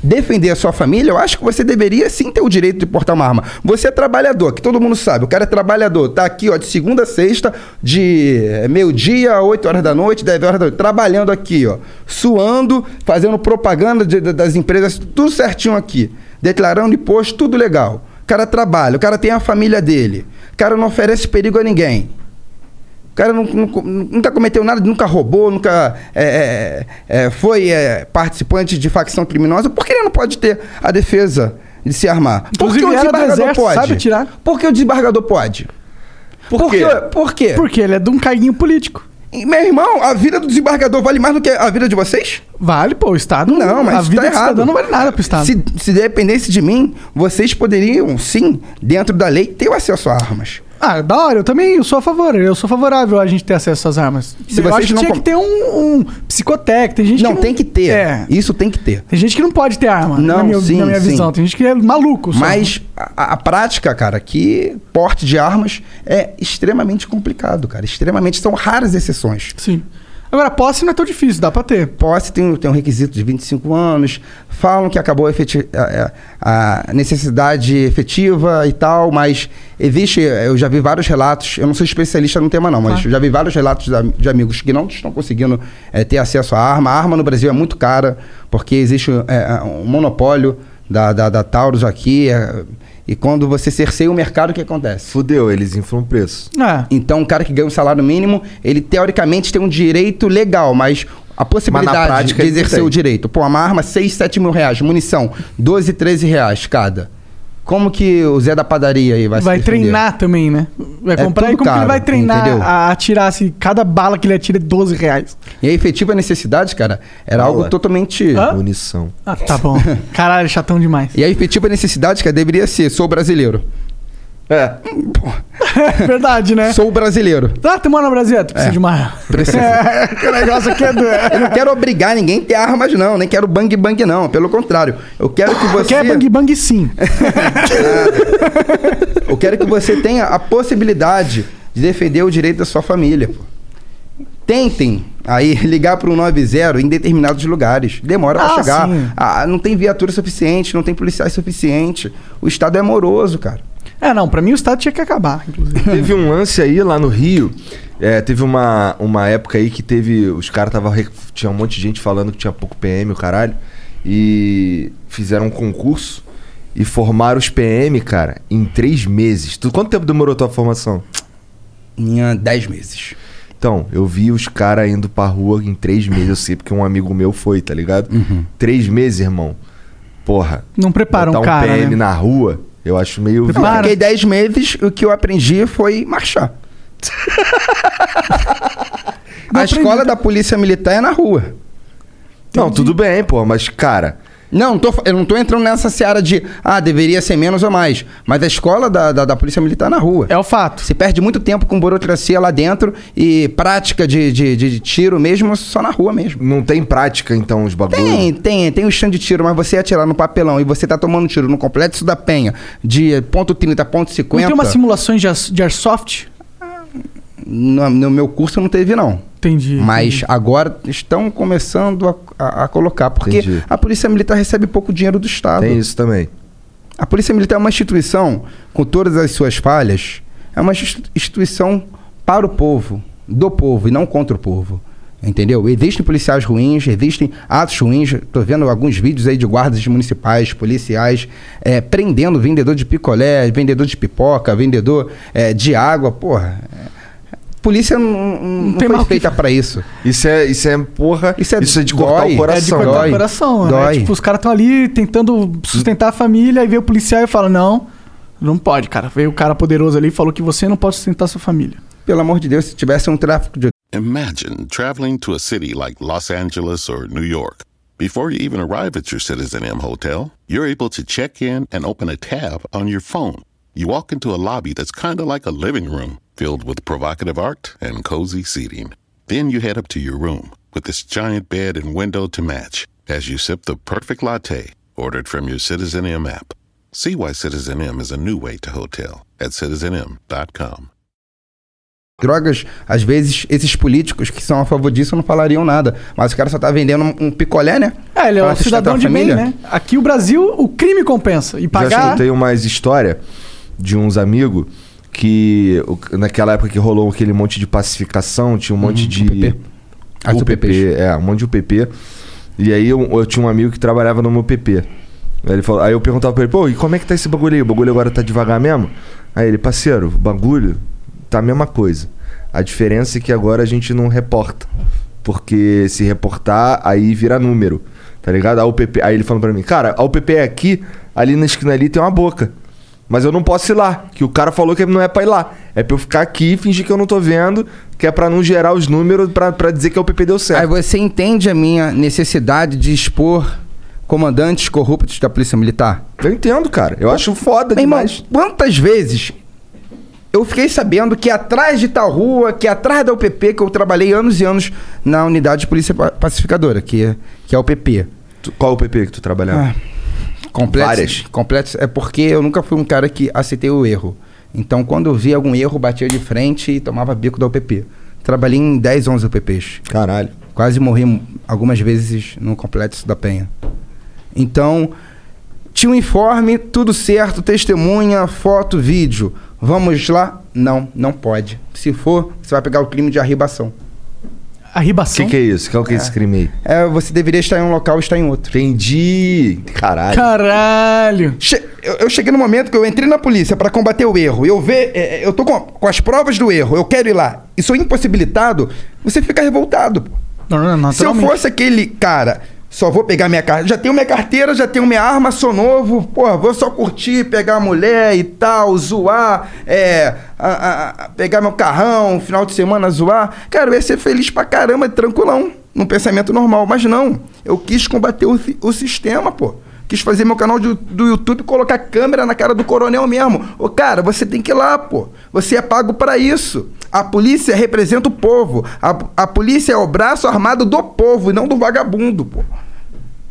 defender a sua família, eu acho que você deveria sim ter o direito de portar uma arma. Você é trabalhador, que todo mundo sabe. O cara é trabalhador. Tá aqui, ó, de segunda a sexta, de eh, meio-dia a 8 horas da noite, 10 horas da noite, trabalhando aqui, ó. Suando, fazendo propaganda de- de- das empresas, tudo certinho aqui. Declarando imposto, tudo legal. O cara trabalha, o cara tem a família dele. O cara não oferece perigo a ninguém. O cara nu- nu- nunca cometeu nada, nunca roubou, nunca é, é, é, foi é, participante de facção criminosa. Por que ele não pode ter a defesa de se armar? Por que o desembargador exército, pode? sabe atirar? Por que o desembargador pode? Por quê? que- por quê? Porque ele é de um carguinho político. Meu irmão, a vida do desembargador vale mais do que a vida de vocês? Vale, pô, o Estado. Não, mas A isso vida tá do cidadão não vale nada pro Estado. Se, se dependesse de mim, vocês poderiam, sim, dentro da lei, ter o acesso a armas. Ah, da hora, eu também eu sou a favor. Eu sou favorável a gente ter acesso às armas. Se eu acho que não tinha com- que ter um, um psicotécnico. Tem gente Não, que não tem que ter. É. Isso tem que ter. Tem gente que não pode ter arma, Não, na minha, sim, na minha sim. visão. Tem gente que é maluco. só. Mas a, a prática, cara, que porte de armas é extremamente complicado, cara. Extremamente. São raras exceções. Sim. Agora, posse não é tão difícil, dá pra ter. Posse tem, tem um requisito de 25 anos, falam que acabou a, a- a- necessidade efetiva e tal, mas existe, eu já vi vários relatos, eu não sou especialista no tema não, mas Claro. eu já vi vários relatos da- de amigos que não estão conseguindo eh, ter acesso à arma. A arma no Brasil é muito cara, porque existe eh, um monopólio da, da, da Taurus aqui, eh, e quando você cerceia o mercado, o que acontece? Fudeu, eles inflam o preço. É. Então, um cara que ganha um salário mínimo, ele teoricamente tem um direito legal, mas a possibilidade prática de exercer o direito. Pô, uma arma, 6, 7 mil reais, munição, 12, 13 reais cada. Como que o Zé da padaria aí vai, Vai, se treinar também, né? Vai É comprar e como que ele caro, vai treinar entendeu? a atirar se cada bala que ele atira é 12 reais? E a efetiva necessidade, cara, era Bala. algo totalmente... Hã? Munição. Ah, tá bom. Caralho, chatão demais. E a efetiva necessidade, cara, deveria ser, sou brasileiro. É. É verdade, né? sou brasileiro. Ah, tu mora no Brasil? Tu precisa É. de uma arma. Precisa. É, que negócio aqui é do... Eu não quero obrigar ninguém a ter armas, não. Nem quero bang bang, não. Pelo contrário. Eu quero que você... Quer bang bang sim. Eu quero que você tenha a possibilidade de defender o direito da sua família. pô. Tentem aí ligar para o 90 em determinados lugares. Demora Ah, para chegar. Ah, não tem viatura suficiente, não tem policiais suficiente. O Estado é moroso, cara. É, não, pra mim o Estado tinha que acabar, inclusive. Teve um lance aí lá no Rio. é, teve uma, uma época aí que teve. Os caras tava. Tinha um monte de gente falando que tinha pouco PM, o caralho. E fizeram um concurso e formaram os PM, cara, em três meses. Tu, quanto tempo demorou a tua formação? Em 10 meses. Então, eu vi os caras indo pra rua em três meses. Eu sei porque um amigo meu foi, tá ligado? Três meses, irmão. Porra. Não prepara botar um cara, PM né? na rua, eu acho meio. Eu fiquei 10 meses, o que eu aprendi foi marchar. A escola da polícia militar é na rua. Não, tudo bem, pô, mas, cara. Não, tô eu não tô entrando nessa seara de, ah, deveria ser menos ou mais. Mas a escola da, da, da polícia militar é na rua. É o fato. Se perde muito tempo com burocracia lá dentro e prática de, de, de tiro mesmo só na rua mesmo. Não tem prática, então, os bagulhos. Tem, tem, tem o stand de tiro, mas você atirar no papelão e você tá tomando tiro no complexo da Penha de ponto .30, ponto Não tem .50, umas simulações de, de airsoft? no, no meu curso não teve não. Entendi. Mas agora estão começando a, a- a colocar. Porque Entendi. a Polícia Militar recebe pouco dinheiro do Estado. Tem isso também. A Polícia Militar é uma instituição, com todas as suas falhas, é uma insti- instituição para o povo, do povo e não contra o povo. Entendeu? Existem policiais ruins, existem atos ruins. Estou vendo alguns vídeos aí de guardas municipais, policiais, eh, prendendo vendedor de picolé, vendedor de pipoca, vendedor eh, de água. Porra, eh, polícia não, não- não tem foi feita para isso. Isso é, isso é porra. Isso Isso é- é, de cortar dói. o coração. É de cortar Dói. o coração, né? Dói. Tipo, os caras estão ali tentando sustentar a família, aí vem o policial e fala: Não, não pode, cara. Veio o cara poderoso ali e falou que você não pode sustentar sua família. Pelo amor de Deus, se tivesse um tráfico de Imagine traveling to a city like Los Angeles or New York. Before you even arrive at your Citizen M hotel, you're able to check in and open a tab on your phone. You walk into a lobby that's kind of like a living room, filled with provocative art and cozy seating. Then you head up to your room with this giant bed and window to match as you sip the perfect latte ordered from your Citizen M app. See why Citizen M is a new way to hotel at citizenm.com. drogas, às vezes esses políticos que são a favor disso não falariam nada. Mas o cara só tá vendendo um, picolé, né? É, ele é um cidadão de bem, família. né? Aqui o Brasil, o crime compensa. E Já pagar. escutei umas histórias de uns amigos que naquela época que rolou aquele monte de pacificação, tinha um monte de. UPP. UPP, UPPs. é, um monte de UPP. E aí eu, eu tinha um amigo que trabalhava no meu UPP. Aí, ele falou, aí eu perguntava pra ele, pô, e como é que tá esse bagulho aí? O bagulho agora tá devagar mesmo? Aí ele, parceiro, o bagulho tá a mesma coisa. A diferença é que agora a gente não reporta. Porque se reportar, aí vira número. Tá ligado? A UPP, aí ele falando pra mim, cara, a UPP é aqui, ali na esquina ali tem uma boca. Mas eu não posso ir lá, que o cara falou que não é pra ir lá. É pra eu ficar aqui e fingir que eu não tô vendo, que é pra não gerar os números pra, pra dizer que a UPP deu certo. Aí você entende a minha necessidade de expor comandantes corruptos da Polícia Militar? Eu entendo, cara. Eu acho foda Meu irmão, demais. quantas vezes eu fiquei sabendo que atrás de tal rua, que atrás da UPP, que eu trabalhei anos e anos na unidade de polícia pa- pacificadora, que é, que é a UPP. Tu- Qual UPP que tu trabalhava? Ah, Completos, Várias. completos é porque eu nunca fui um cara que aceitei o erro. Então, quando eu via algum erro, batia de frente e tomava bico da UPP. Trabalhei em 10, 11 UPPs. Caralho. Quase morri algumas vezes no Complexo da Penha. Então, tinha um informe, tudo certo, testemunha, foto, vídeo. Vamos lá? Não, não pode. Se for, você vai pegar o crime de arribação. O Arribação. que, que é isso? Qual que é esse crime aí? É, você deveria estar em um local e estar em outro. Entendi. Caralho. Caralho. Che- eu, eu cheguei no momento que eu entrei na polícia para combater o erro. Eu ver, é, é, eu tô com, com as provas do erro. Eu quero ir lá. E sou impossibilitado. Você fica revoltado. pô. Não, não, Se eu fosse aquele cara, só vou pegar minha carteira. Já tenho minha carteira, já tenho minha arma, sou novo. Porra, vou só curtir, pegar a mulher e tal, zoar, é, a- a- a- pegar meu carrão, final de semana zoar. Cara, eu ia ser feliz pra caramba, tranquilão, num pensamento normal. Mas não, eu quis combater o, o sistema, pô. Quis fazer meu canal de- do YouTube colocar câmera na cara do coronel mesmo. Ô, cara, você tem que ir lá, pô. Você é pago pra isso. A polícia representa o povo. A, a polícia é o braço armado do povo e não do vagabundo, pô.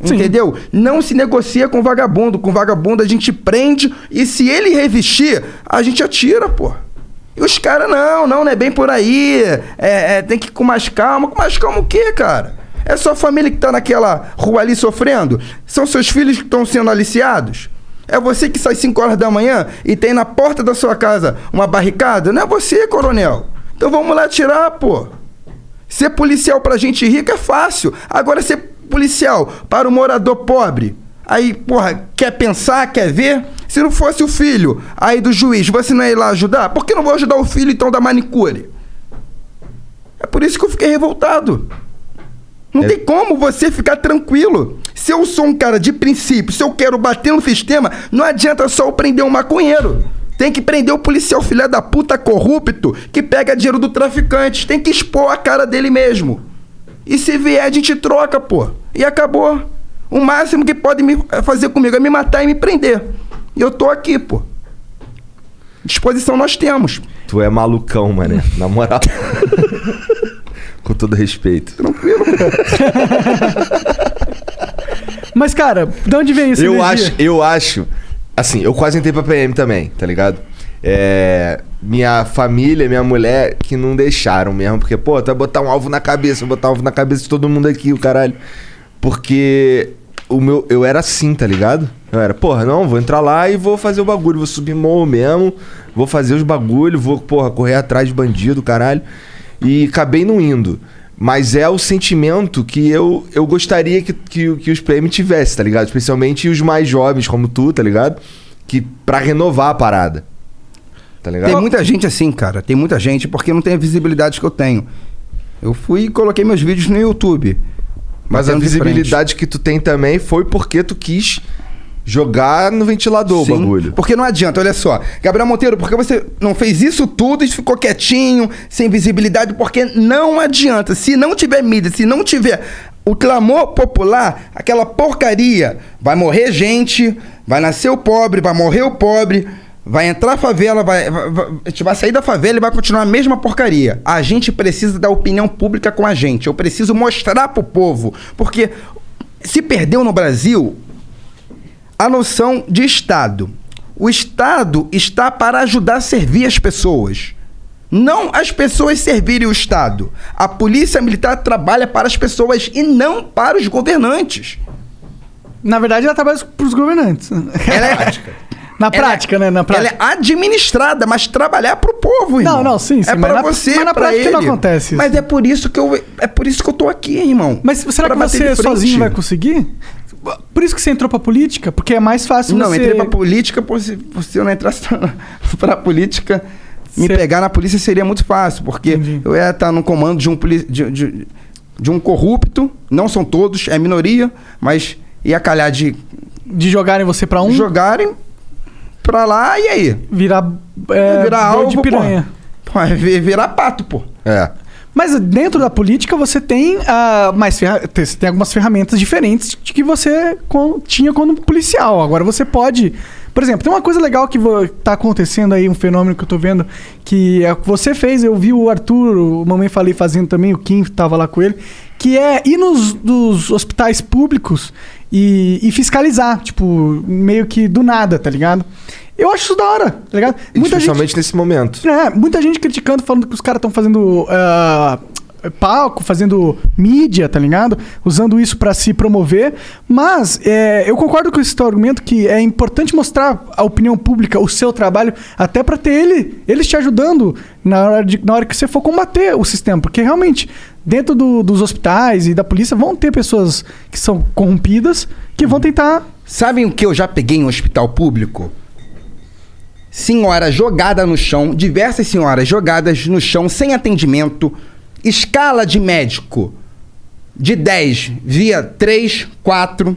Sim. Entendeu? Não se negocia com vagabundo. Com vagabundo a gente prende e se ele resistir, a gente atira, pô. E os caras, não, não, não é bem por aí. É, é, tem que ir com mais calma. Com mais calma o quê, cara? É sua família que tá naquela rua ali sofrendo? São seus filhos que estão sendo aliciados? É você que sai 5 horas da manhã e tem na porta da sua casa uma barricada? Não é você, coronel. Então vamos lá tirar, pô. Ser policial pra gente rica é fácil. Agora ser policial para o morador pobre. Aí, porra, quer pensar, quer ver? Se não fosse o filho aí do juiz, você não ia ir lá ajudar? Por que não vou ajudar o filho então da manicure? É por isso que eu fiquei revoltado. Não É- tem como você ficar tranquilo. Se eu sou um cara de princípio, se eu quero bater no sistema, não adianta só eu prender um maconheiro. Tem que prender o policial filha da puta corrupto que pega dinheiro do traficante. Tem que expor a cara dele mesmo. E se vier, a gente troca, pô. E acabou. O máximo que pode me fazer comigo é me matar e me prender. E eu tô aqui, pô. Disposição nós temos. Tu é malucão, mané. Na moral. Com todo respeito. Tranquilo, pô. Mas, cara, de onde vem isso? Eu acho, eu acho. Assim, eu quase entrei pra PM também, tá ligado? É, minha família, minha mulher, que não deixaram mesmo. Porque, pô, tu vai botar um alvo na cabeça, botar um alvo na cabeça de todo mundo aqui, o caralho. Porque o meu, eu era assim, tá ligado? Eu era, porra, não, vou entrar lá e vou fazer o bagulho, vou subir morro mesmo, vou fazer os bagulhos, vou, porra, correr atrás de bandido, caralho. E acabei não indo. Mas é o sentimento que eu, eu gostaria que, que, que os PM tivessem, tá ligado? Especialmente os mais jovens, como tu, tá ligado? Que pra renovar a parada. Tá ligado? Tem muita gente assim, cara. Tem muita gente porque não tem a visibilidade que eu tenho. Eu fui e coloquei meus vídeos no YouTube. Mas a visibilidade que tu tem também foi porque tu quis jogar no ventilador Sim, o bagulho. Porque não adianta, olha só. Gabriel Monteiro, porque você não fez isso tudo e ficou quietinho, sem visibilidade? Porque não adianta. Se não tiver mídia, se não tiver o clamor popular, aquela porcaria, vai morrer gente, vai nascer o pobre, vai morrer o pobre, vai entrar a favela, vai, vai, vai, vai sair da favela e vai continuar a mesma porcaria. A gente precisa da opinião pública com a gente. Eu preciso mostrar pro povo. Porque se perdeu no Brasil a noção de Estado. O Estado está para ajudar a servir as pessoas. Não as pessoas servirem o Estado. A polícia militar trabalha para as pessoas e não para os governantes. Na verdade, ela trabalha pros governantes. Ela é, Na prática, né? Na prática. ela é administrada, mas trabalhar para o povo, irmão. Não, não, sim, sim, É para você, mas na prática não ele. acontece isso. Mas é por isso que eu é por isso que eu tô aqui, irmão. Mas será que você sozinho vai conseguir? Por isso que você entrou pra política? Porque é mais fácil Não, você... entrei pra política, pô, se, se eu não entrasse pra política, me pegar na polícia seria muito fácil, porque Entendi. eu ia estar no comando de um, poli- de, de, de um corrupto, não são todos, é minoria, mas ia calhar de De jogarem você pra um, jogarem pra lá e aí? virar, é, virar alvo, de piranha. Pô, é vi- virar pato, pô. É. Mas dentro da política você tem ah, mais você tem algumas ferramentas diferentes de que você tinha quando policial. Agora você pode. Por exemplo, tem uma coisa legal que vo- tá acontecendo aí, um fenômeno que eu tô vendo, que é você fez, eu vi o Arthur, o Mamãe Falei fazendo também, o Kim tava lá com ele, que é ir nos, nos hospitais públicos e, e fiscalizar, tipo, meio que do nada, tá ligado? Eu acho isso da hora, tá ligado? Especialmente nesse momento. É, muita gente criticando, falando que os caras estão fazendo ah, palco, fazendo mídia, tá ligado? Usando isso pra se promover. Mas é, eu concordo com esse teu argumento que é importante mostrar à opinião pública o seu trabalho, até pra ter ele, eles te ajudando na hora, de, na hora que você for combater o sistema. Porque realmente, dentro do- dos hospitais e da polícia, vão ter pessoas que são corrompidas que vão tentar. Sabem o que eu já peguei em um hospital público? Senhora jogada no chão, diversas senhoras jogadas no chão sem atendimento, escala de médico de 10 via 3, 4.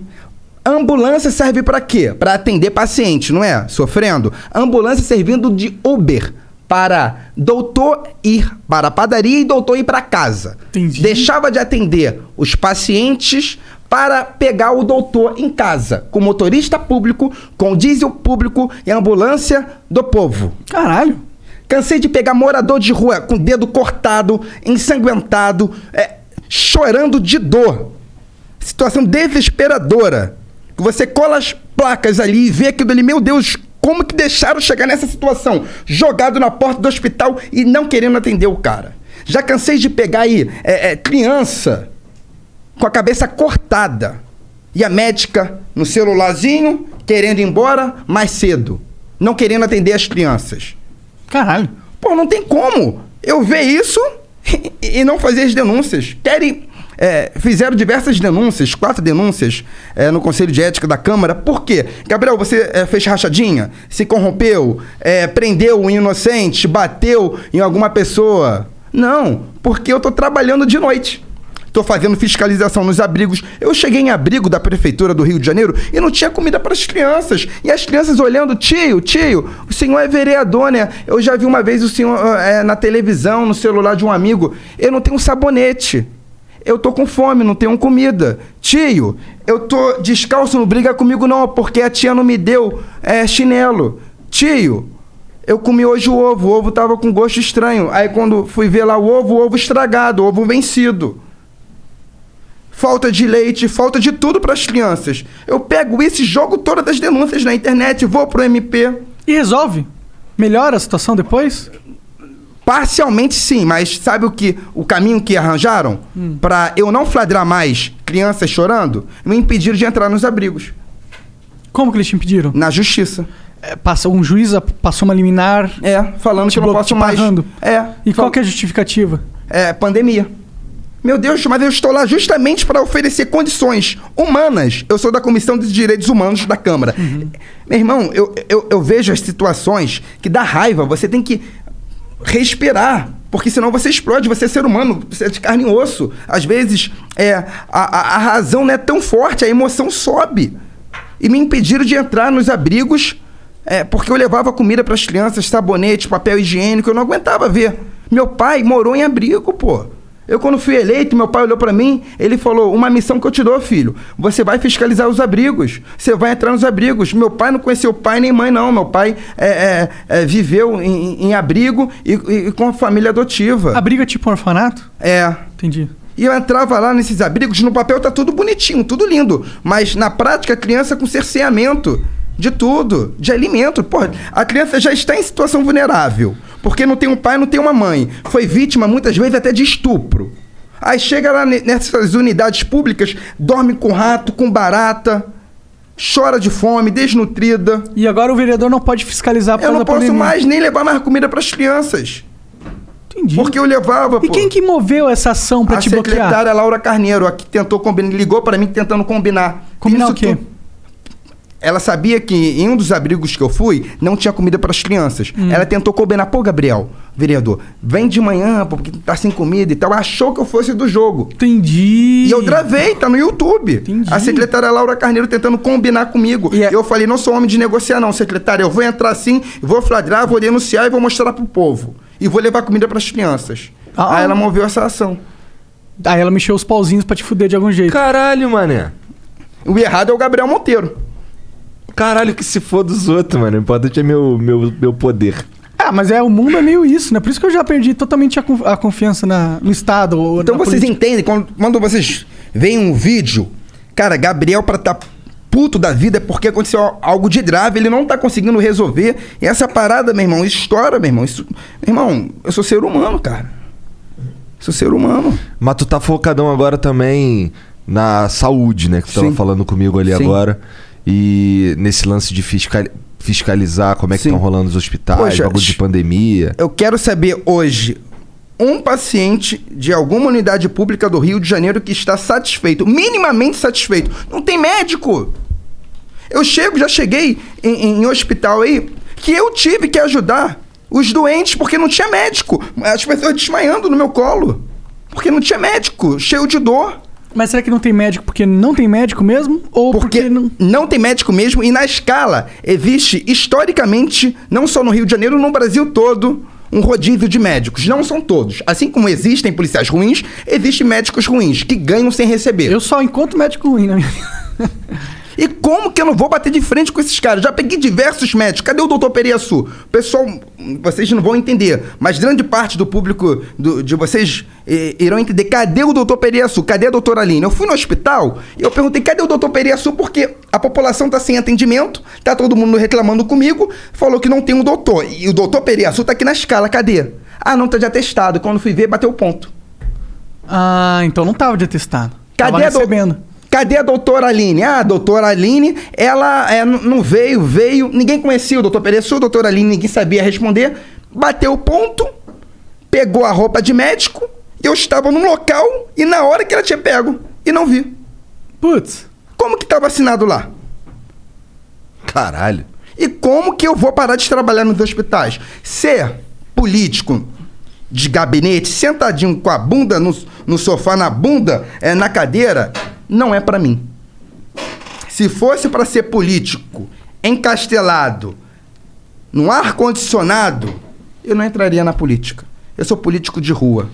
Ambulância serve para quê? Para atender paciente, não é? Sofrendo. Ambulância servindo de Uber para doutor ir para a padaria e doutor ir para casa. Entendi. Deixava de atender os pacientes para pegar o doutor em casa, com motorista público, com diesel público e ambulância do povo. Caralho. Cansei de pegar morador de rua com dedo cortado, ensanguentado, é, chorando de dor. Situação desesperadora. Você cola as placas ali e vê aquilo ali, meu Deus, como que deixaram chegar nessa situação? Jogado na porta do hospital e não querendo atender o cara. Já cansei de pegar aí é, é, criança com a cabeça cortada. E a médica no celularzinho, querendo ir embora mais cedo. Não querendo atender as crianças. Caralho. Pô, não tem como eu ver isso e, e não fazer as denúncias. Querem. é, fizeram diversas denúncias, quatro denúncias é, no Conselho de Ética da Câmara. Por quê? Gabriel, você é, fez rachadinha, se corrompeu, é, prendeu um inocente, bateu em alguma pessoa. Não, porque eu tô trabalhando de noite. Tô fazendo fiscalização nos abrigos. Eu cheguei em abrigo da prefeitura do Rio de Janeiro e não tinha comida para as crianças. E as crianças olhando, tio, tio, o senhor é vereador, né? Eu já vi uma vez o senhor eh, na televisão, no celular de um amigo. Eu não tenho sabonete. Eu tô com fome, não tenho comida. Tio, eu tô descalço, não briga comigo não, porque a tia não me deu eh, chinelo. Tio, eu comi hoje o ovo, o ovo tava com gosto estranho. Aí quando fui ver lá o ovo, o ovo estragado, o ovo vencido. Falta de leite, falta de tudo para as crianças. Eu pego esse jogo todas as denúncias na internet, vou pro MP. E resolve? Melhora a situação depois? Parcialmente sim, mas sabe o que o caminho que arranjaram Hum. Pra eu não flagrar mais crianças chorando? Me impediram de entrar nos abrigos Como que eles te impediram? na justiça. É, passa, um juiz passou uma liminar. É, falando que eu não posso mais. barrando. É. E qual que é a justificativa? É, pandemia. Meu Deus, mas eu estou lá justamente para oferecer condições humanas. Eu sou da Comissão de Direitos Humanos da Câmara. Meu irmão, eu, eu, eu vejo as situações que dá raiva. Você tem que respirar. Porque senão você explode, você é ser humano, você é de carne e osso. Às vezes, é, a, a, a razão não é tão forte, a emoção sobe. E me impediram de entrar nos abrigos é, porque eu levava comida para as crianças, sabonete, papel higiênico, eu não aguentava ver. Meu pai morou em abrigo, pô. Eu, quando fui eleito, meu pai olhou para mim, ele falou: Uma missão que eu te dou, filho. Você vai fiscalizar os abrigos. Você vai entrar nos abrigos. Meu pai não conheceu pai nem mãe, não. Meu pai é, é, é, viveu em, em abrigo e, e- com a família adotiva. Abriga tipo um orfanato? É. Entendi. E eu entrava lá nesses abrigos, no papel tá tudo bonitinho, tudo lindo. Mas na prática, criança com cerceamento de tudo, de alimento. Porra, a criança já está em situação vulnerável. Porque não tem um pai, não tem uma mãe. Foi vítima, muitas vezes, até de estupro. Aí chega lá ne- nessas unidades públicas, dorme com rato, com barata, chora de fome, desnutrida. E agora o vereador não pode fiscalizar Eu não posso pandemia. mais nem levar mais comida para as crianças. Entendi. Porque eu levava, E pô. quem que moveu essa ação pra a te bloquear? secretária Laura Carneiro, a que tentou combinar, ligou para mim tentando combinar. Combinar Isso o quê? tu- Ela sabia que em um dos abrigos que eu fui, não tinha comida para as crianças. Hum. Ela tentou combinar, pô, Gabriel, vereador, vem de manhã, pô, porque tá sem comida e tal. Achou que eu fosse do jogo. Entendi. E eu gravei, tá no YouTube. Entendi. A secretária Laura Carneiro tentando combinar comigo. E é- eu falei, não sou homem de negociar, não, secretária. Eu vou entrar assim, vou flagrar, vou denunciar e vou mostrar pro povo. E vou levar comida para as crianças. Ah. Aí ela moveu essa ação. Aí ela mexeu os pauzinhos pra te fuder de algum jeito. Caralho, mané. O errado é o Gabriel Monteiro. Caralho, que se for dos outros, mano. O importante é meu, meu, meu poder. Ah, mas é, o mundo é meio isso, né? Por isso que eu já perdi totalmente a, a confiança na- no Estado. Ou Então na vocês política. entendem, quando, quando vocês veem um vídeo, cara, Gabriel pra tá puto da vida é porque aconteceu algo de grave, ele não tá conseguindo resolver. E essa parada, meu irmão, isso estoura, meu irmão. Isso, meu irmão, eu sou ser humano, cara. Sou ser humano. Mas tu tá focadão agora também na saúde, né? Que tu tava Sim. falando comigo ali Sim. agora. E nesse lance de fiscal- fiscalizar como é que estão rolando os hospitais, Poxa, bagulho de pandemia. Eu quero saber hoje um paciente de alguma unidade pública do Rio de Janeiro que está satisfeito, minimamente satisfeito. Não tem médico. Eu chego, já cheguei em, em hospital aí, que eu tive que ajudar os doentes porque não tinha médico. As pessoas desmaiando no meu colo. Porque não tinha médico, cheio de dor. Mas será que não tem médico porque não tem médico mesmo? Ou porque, Porque não. não... tem médico mesmo e na escala existe historicamente, não só no Rio de Janeiro, no Brasil todo, um rodízio de médicos. Não são todos. Assim como existem policiais ruins, existem médicos ruins que ganham sem receber. Eu só encontro médico ruim na minha vida. E como que eu não vou bater de frente com esses caras? Já peguei diversos médicos. Cadê o doutor Periaçu? Pessoal, vocês não vão entender, mas grande parte do público do- de vocês eh, irão entender. Cadê o doutor Periaçu? Cadê a doutora Aline? Eu fui no hospital e eu perguntei, cadê o doutor Periaçu? Porque a população tá sem atendimento, tá todo mundo reclamando comigo, falou que não tem um doutor. E o doutor Periaçu tá aqui na escala, cadê? Ah, não tá de atestado. Quando fui ver, bateu o ponto. Ah, então não tava de atestado. Cadê tava a, recebendo. Cadê a doutora Aline? Ah, a doutora Aline, ela é, não veio, veio. Ninguém conhecia o doutor Pereçu, a doutora Aline, ninguém sabia responder. Bateu o ponto, pegou a roupa de médico. Eu estava num local e na hora que ela tinha pego e não vi. Putz. Como que estava assinado lá? Caralho. E como que eu vou parar de trabalhar nos hospitais? Ser político de gabinete, sentadinho com a bunda no, no sofá, na bunda, é, na cadeira, não é pra mim. Se fosse pra ser político encastelado num ar-condicionado, eu não entraria na política. Eu sou político de rua.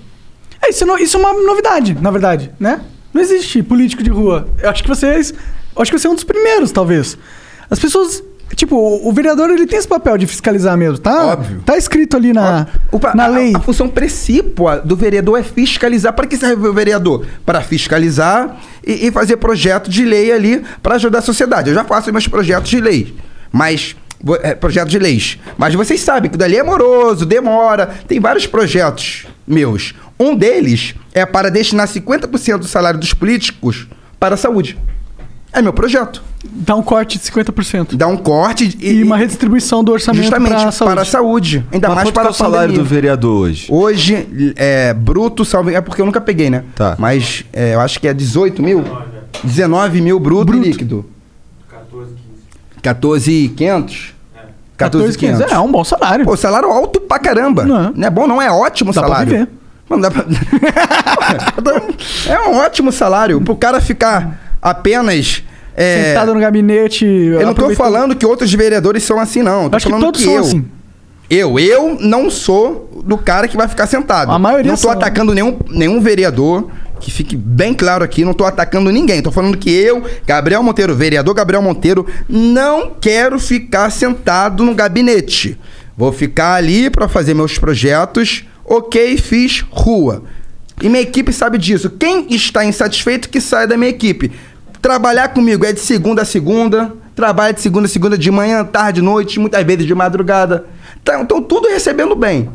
É, isso, não- isso é uma novidade, na verdade, né? Não existe político de rua. Eu acho que vocês. Acho que você é um dos primeiros, talvez. As pessoas. Tipo, o, vereador ele tem esse papel de fiscalizar mesmo, tá? Óbvio. Tá escrito ali na, O pa- na a- lei. A, função precípua do vereador é fiscalizar. Para que serve o vereador? Para fiscalizar e, e fazer projeto de lei ali para ajudar a sociedade. Eu já faço meus projetos de lei. Mas é, projeto de leis. Mas vocês sabem que dali é moroso, demora. Tem vários projetos meus. Um deles é para destinar 50% do salário dos políticos para a saúde. É meu projeto. Dá um corte de 50%. Dá um corte e, E uma redistribuição do orçamento justamente para a saúde. para a saúde. Ainda Mas mais quanto para é a o salário pandemia. do vereador hoje? Hoje, é, bruto, salvo... É porque eu nunca peguei, né? Tá. Mas é, eu acho que é 18 mil. 19 mil bruto, e líquido. 14,500. 14,500. É, um bom salário. Pô, salário alto pra caramba. Não. Não, é bom, não é ótimo Dá pra salário. viver. Não dá pra... é um ótimo salário. Pro cara ficar apenas. É... Sentado no gabinete. Eu não tô falando que outros vereadores são assim, não. Eu tô Acho que falando todos são eu. assim. Eu, eu não sou do cara que vai ficar sentado. A maioria Não tô são. atacando nenhum, nenhum vereador, que fique bem claro aqui, não tô atacando ninguém. Tô falando que eu, Gabriel Monteiro, vereador Gabriel Monteiro, não quero ficar sentado no gabinete. Vou ficar ali para fazer meus projetos. Ok, fiz rua. E minha equipe sabe disso. Quem está insatisfeito que saia da minha equipe. Trabalhar comigo é de segunda a segunda. Trabalha de segunda a segunda, de manhã, tarde, noite, muitas vezes de madrugada. Tá, Então, tudo recebendo bem.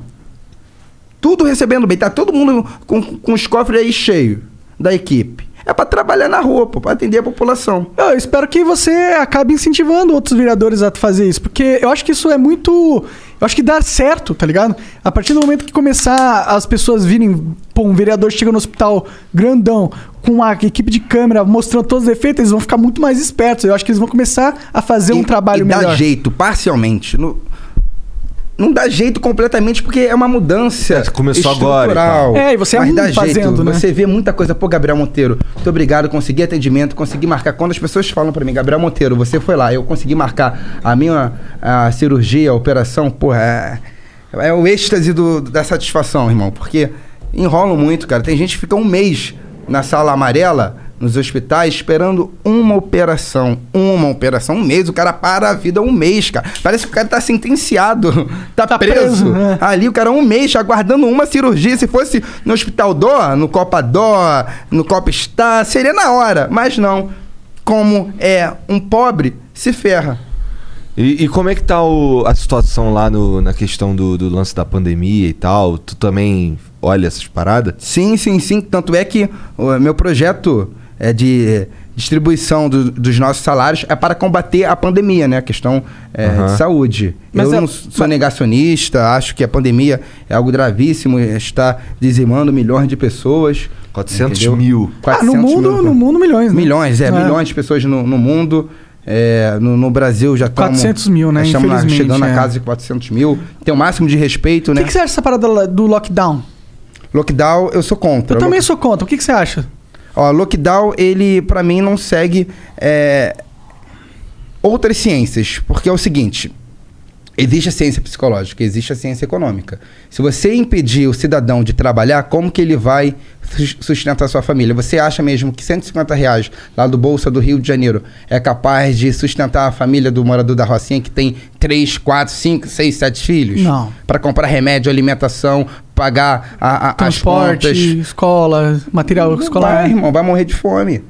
Tudo recebendo bem. Tá todo mundo com, com os cofres aí cheios da equipe. É para trabalhar na rua, pô, pra atender a população. Eu espero que você acabe incentivando outros vereadores a fazer isso, porque eu acho que isso é muito. Eu acho que dá certo, tá ligado? A partir do momento que começar as pessoas virem. Pô, um vereador chega no hospital grandão, com uma equipe de câmera mostrando todos os defeitos, eles vão ficar muito mais espertos. Eu acho que eles vão começar a fazer um E- trabalho e melhor. dá jeito, parcialmente. No- não dá jeito completamente porque é uma mudança É, começou agora e tal. É, e você é Mas dá fazendo, jeito. né? Você vê muita coisa. Pô, Gabriel Monteiro, muito obrigado. Consegui atendimento, consegui marcar. Quando as pessoas falam pra mim, Gabriel Monteiro, você foi lá, eu consegui marcar a minha a cirurgia, a operação, porra, é, é o êxtase do- da satisfação, irmão. Porque enrolam muito, cara. Tem gente que fica um mês na sala amarela, nos hospitais, esperando uma operação. Uma operação, um mês. O cara para a vida um mês, cara. Parece que o cara tá sentenciado, tá, Tá preso. preso, né? Ali o cara um mês aguardando uma cirurgia. Se fosse no Hospital Dó, no Copa Dó, no Copa Star, seria na hora. Mas não. Como é um pobre, se ferra. E, e como é que tá o- a situação lá no- na questão do, do lance da pandemia e tal? Tu também olha essas paradas? Sim, sim, sim. Tanto é que o meu projeto é de distribuição do- dos nossos salários é para combater a pandemia, né? A questão é, Aham. de saúde. Mas Eu é- não sou negacionista, acho que a pandemia é algo gravíssimo, está dizimando milhões de pessoas. 400 entendeu? mil. Ah, no 400 mundo, mil. no mundo, milhões, né? Milhões, é, milhões de pessoas no, no mundo. É, no, no Brasil já estamos... 400 mil, né? Estamos lá chegando é. a casa de 400 mil. Tem o máximo de respeito, O né? que, que você acha dessa parada do lockdown? Lockdown, eu sou contra. Eu também sou contra. O que, que você acha? Ó, lockdown, ele, pra mim, não segue é, outras ciências. Porque é o seguinte: existe a ciência psicológica, existe a ciência econômica. Se você impedir o cidadão de trabalhar, como que ele vai sustentar sua família? Você acha mesmo que 150 reais lá do Bolsa do Rio de Janeiro é capaz de sustentar a família do morador da Rocinha que tem 3, 4, 5, 6, 7 filhos? Não. Para comprar remédio, alimentação, pagar a, a, as Transporte, contas. escola, material Não escolar, vai, irmão, vai morrer de fome.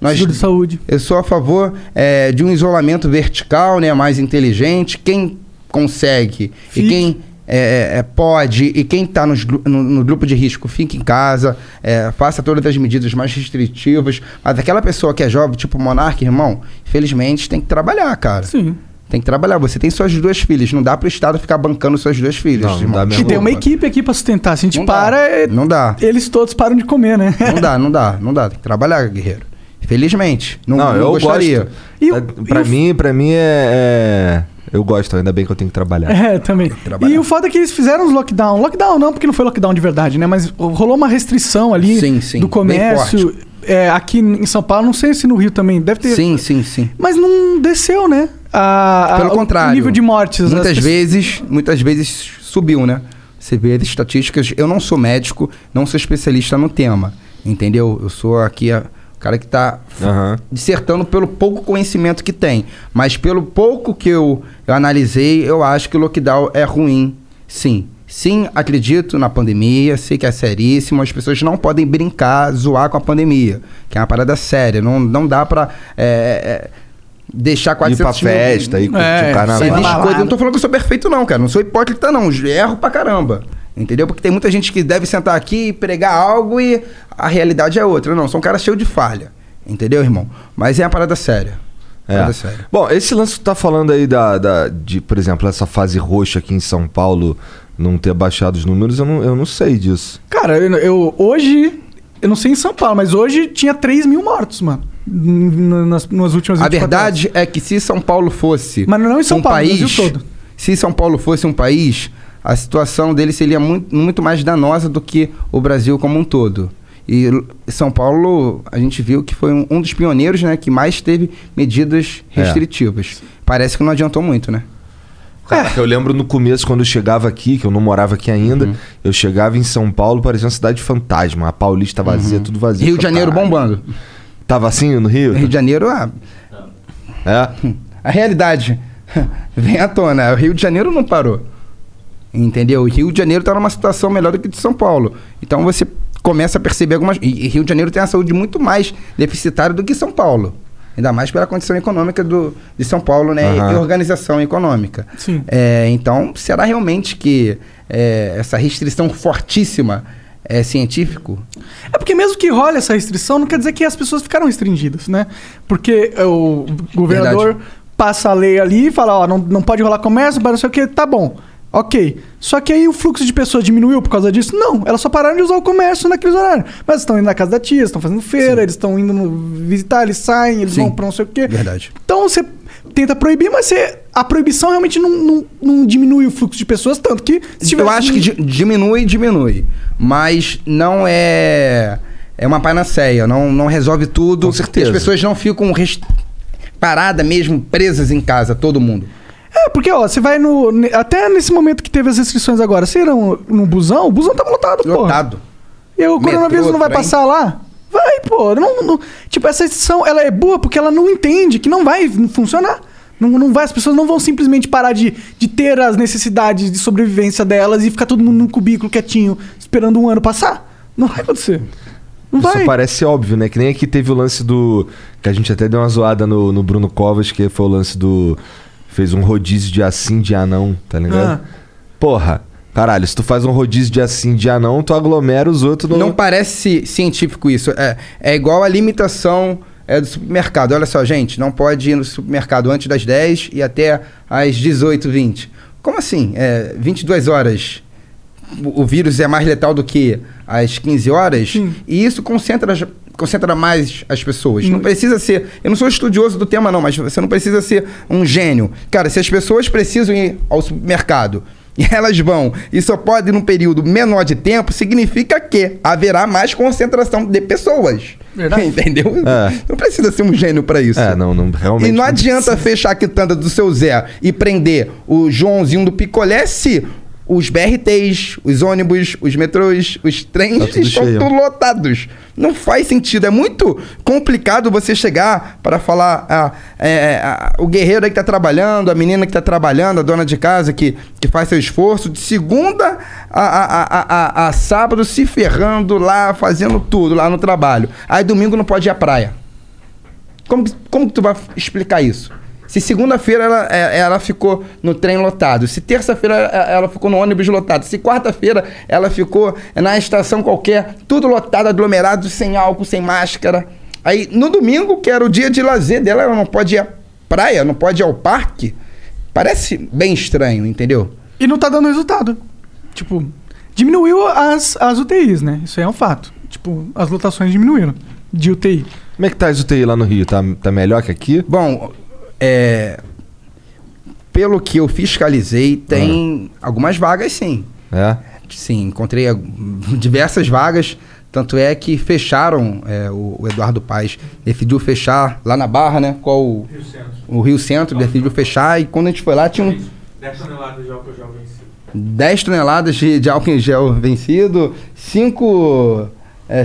Nós, seguro de saúde. eu sou a favor é, de um isolamento vertical, né, mais inteligente. Quem consegue Fique. e quem é, é, pode e quem está no, no grupo de risco fique em casa, é, faça todas as medidas mais restritivas. Mas aquela pessoa que é jovem, tipo monarca, irmão, infelizmente tem que trabalhar, cara. Sim. Tem que trabalhar. Você tem suas duas filhas. Não dá para o Estado ficar bancando suas duas filhas. Não, não irmão. dá mesmo. E tem uma equipe aqui pra sustentar. Se a gente Não dá. para, é- Não dá. eles todos param de comer, né? Não dá, não dá, não dá. Tem que trabalhar, guerreiro. Felizmente. Não, Não, não eu gostaria. gosto. E Pra- o- pra e o- mim, pra mim é, é- Eu gosto, ainda bem que eu tenho que trabalhar. É, também. trabalhar. E o foda é que eles fizeram os lockdown. Lockdown não, porque não foi lockdown de verdade, né? Mas rolou uma restrição ali Sim, sim, do comércio. É, aqui em São Paulo, não sei se no Rio também, deve ter. Sim, sim, sim. Mas não desceu, né? A, a- Pelo o- contrário. O nível de mortes. as Muitas pessoas- vezes, muitas vezes subiu, né? Você vê as estatísticas. Eu não sou médico, não sou especialista no tema. Entendeu? Eu sou aqui a- cara que está Aham. dissertando pelo pouco conhecimento que tem. Mas pelo pouco que eu, eu analisei, eu acho que o lockdown é ruim. Sim. Sim, acredito na pandemia, sei que é seríssimo, as pessoas não podem brincar, zoar com a pandemia, que é uma parada séria. Não, não dá pra. é, é, deixar Ir 400 pra mil- festa, ir curtir É, o carnaval. coisa, eu não tô falando que eu sou perfeito, não, cara. Não sou hipócrita, não. Erro pra caramba. Entendeu? Porque tem muita gente que deve sentar aqui e pregar algo e a realidade é outra. Não, sou um cara cheio de falha. Entendeu, irmão? Mas é uma parada séria. É. Parada séria. Bom, esse lance que tu tá falando aí da, da- de, por exemplo, essa fase roxa aqui em São Paulo não ter baixado os números, eu não, eu não sei disso. Cara, eu, eu- hoje, eu não sei em São Paulo, mas hoje tinha 3 mil mortos, mano. Nas, nas últimas A 24 verdade é que se São Paulo fosse Mas não em São um Paulo, no país, Brasil todo. se São Paulo fosse um país, a situação dele seria muito, muito mais danosa do que o Brasil como um todo. E São Paulo, a gente viu que foi um, um dos pioneiros, né, que mais teve medidas É. restritivas. Parece que não adiantou muito, né? Caraca, eu lembro no começo, quando eu chegava aqui, que eu não morava aqui ainda, Uhum. eu chegava em São Paulo, parecia uma cidade fantasma. A Paulista vazia, tudo vazio. Uhum. Rio de Janeiro "Caralho." bombando. Tava assim no Rio? Rio de Janeiro, ah, É? a realidade vem à tona. O Rio de Janeiro não parou. Entendeu? O Rio de Janeiro está numa situação melhor do que de São Paulo. Então você começa a perceber algumas. E Rio de Janeiro tem a saúde muito mais deficitária do que São Paulo. Ainda mais pela condição econômica do, de São Paulo, né? Aham. E organização econômica. Sim. É, então, será realmente que é, essa restrição fortíssima é científico? É porque mesmo que role essa restrição, não quer dizer que as pessoas ficaram restringidas, né? Porque é, o governador Verdade. passa a lei ali e fala, ó, não, não pode rolar comércio, para não sei o que, tá bom. Ok. Só que aí o fluxo de pessoas diminuiu por causa disso? Não, elas só pararam de usar o comércio naqueles horários. Mas estão indo na casa da tia, estão fazendo feira, eles estão indo visitar, eles saem, eles Sim. vão pra não sei o quê. Verdade. Então você tenta proibir, mas você, a proibição realmente não, não, não diminui o fluxo de pessoas, tanto que se Eu acho que di- diminui, diminui. Mas não é. É uma panaceia, não, não resolve tudo. Com certeza. As pessoas não ficam rest... paradas mesmo, presas em casa, todo mundo. É, porque, ó, você vai no. Até nesse momento que teve as restrições agora, você ia no, no busão, o busão tava lotado, pô. Lotado. E o coronavírus Metrô, não vai trem. passar lá? Vai, pô. Não, não- tipo, essa restrição, ela é boa porque ela não entende que não vai funcionar. Não, não vai, as pessoas não vão simplesmente parar de, de ter as necessidades de sobrevivência delas e ficar todo mundo num cubículo quietinho, esperando um ano passar. Não vai acontecer. Não Isso vai. parece óbvio, né? Que nem aqui teve o lance do. Que a gente até deu uma zoada no, no Bruno Covas, que foi o lance do. Fez um rodízio de assim de anão, tá ligado? Ah. Porra, caralho, se tu faz um rodízio de assim de anão, tu aglomera os outros no. Não parece científico isso. É, é igual a limitação é, do supermercado. Olha só, gente, não pode ir no supermercado antes das 10 e até às 18, 20. Como assim? É, 22 horas. O, o vírus é mais letal do que às 15 horas? Sim. E isso concentra, concentra mais as pessoas. Não precisa ser. Eu não sou estudioso do tema, não, mas você não precisa ser um gênio. Cara, se as pessoas precisam ir ao supermercado e elas vão e só podem num período menor de tempo, significa que haverá mais concentração de pessoas. Verdade. Entendeu? É. Não precisa ser um gênio pra isso. É, não, não realmente. E não adianta fechar a quitanda do seu Zé e prender o Joãozinho do Picolé se os BRTs, os ônibus, os metrôs, os trens Tá tudo estão cheio. tudo lotados. Não faz sentido. É muito complicado você chegar para falar ah, é, ah, o guerreiro aí que tá trabalhando, a menina que tá trabalhando, a dona de casa que, que faz seu esforço, de segunda a, a, a, a, a sábado se ferrando lá, fazendo tudo lá no trabalho. Aí domingo não pode ir à praia. Como, que- como que tu vai explicar isso? Se segunda-feira ela, é- ela ficou no trem lotado, se terça-feira é- ela ficou no ônibus lotado, se quarta-feira ela ficou na estação qualquer, tudo lotado, aglomerado, sem álcool, sem máscara. Aí no domingo, que era o dia de lazer dela, ela não pode ir à praia, não pode ir ao parque. Parece bem estranho, entendeu? E não tá dando resultado. Tipo, diminuiu as, as UTIs, né? Isso aí é um fato. Tipo, as lotações diminuíram de UTI. Como é que tá as UTI lá no Rio? Tá, tá melhor que aqui? Bom, é, pelo que eu fiscalizei, tem algumas vagas sim. É. Sim, encontrei ah, diversas vagas. Tanto é que fecharam, é, o, o Eduardo Paes decidiu fechar lá na Barra, né? Qual o Rio Centro. O Rio Centro decidiu fechar e quando a gente foi lá tinha um 10 toneladas de álcool gel vencido. 10 toneladas de, de álcool em gel vencido, 5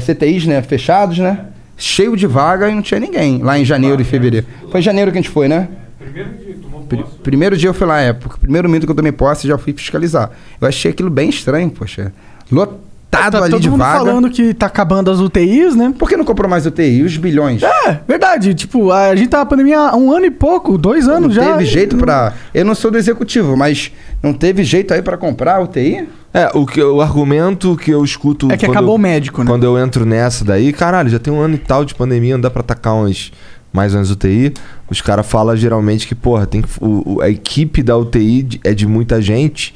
CTIs né, fechados, né? Cheio de vaga e não tinha ninguém lá em janeiro e fevereiro. Foi em janeiro que a gente foi, né? Primeiro dia, tomou primeiro dia eu fui lá, é, porque o primeiro minuto que eu tomei posse já fui fiscalizar. Eu achei aquilo bem estranho, poxa. lotado Tá ali todo de mundo vaga. falando que tá acabando as UTIs, né? Por que não comprou mais UTI? E os bilhões? É, verdade. Tipo, a gente tá na pandemia há um ano e pouco, dois não anos já. teve jeito pra. Eu não sou do executivo, mas não teve jeito aí pra comprar UTI? É, o, que, o argumento que eu escuto. É que quando acabou eu- o médico, né? Quando eu entro nessa daí, caralho, já tem um ano e tal de pandemia, não dá pra atacar umas, mais umas UTI. Os caras falam geralmente que, porra, tem que, o, o- a equipe da UTI é de muita gente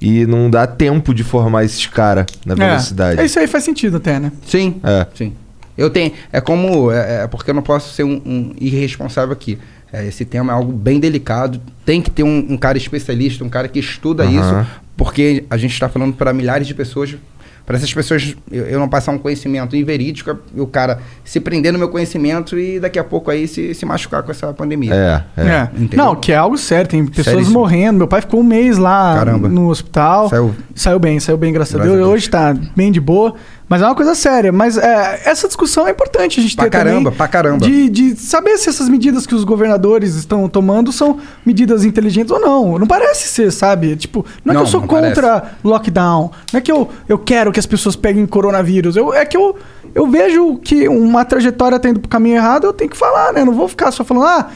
e não dá tempo de formar esses caras na velocidade. É, isso aí faz sentido até, né? Sim. É. Sim. Eu tenho. É como. É, é porque eu não posso ser um, um irresponsável aqui. É, esse tema é algo bem delicado. Tem que ter um, um cara especialista, um cara que estuda Aham. isso, porque a gente está falando para milhares de pessoas. Para essas pessoas eu, eu não passar um conhecimento inverídico e o cara se prender no meu conhecimento e daqui a pouco aí se, se machucar com essa pandemia. É, é. É. Entendeu? Não, que é algo sério. Tem pessoas Seríssimo. morrendo. Meu pai ficou um mês lá Caramba. no hospital. Saiu. Saiu bem, saiu bem, graças, Graças a, Deus. Deus. Hoje tá bem de boa. Mas é uma coisa séria. Mas é, essa discussão é importante a gente Pra ter caramba, também. pra caramba. De, de saber se essas medidas que os governadores estão tomando são medidas inteligentes ou não. Não parece ser, sabe? Tipo, não é Não, que eu sou não contra lockdown. Não é que eu, eu quero que as pessoas peguem coronavírus. Eu, é que eu, eu vejo que uma trajetória tá indo pro caminho errado, eu tenho que falar, né? Eu não vou ficar só falando, ah,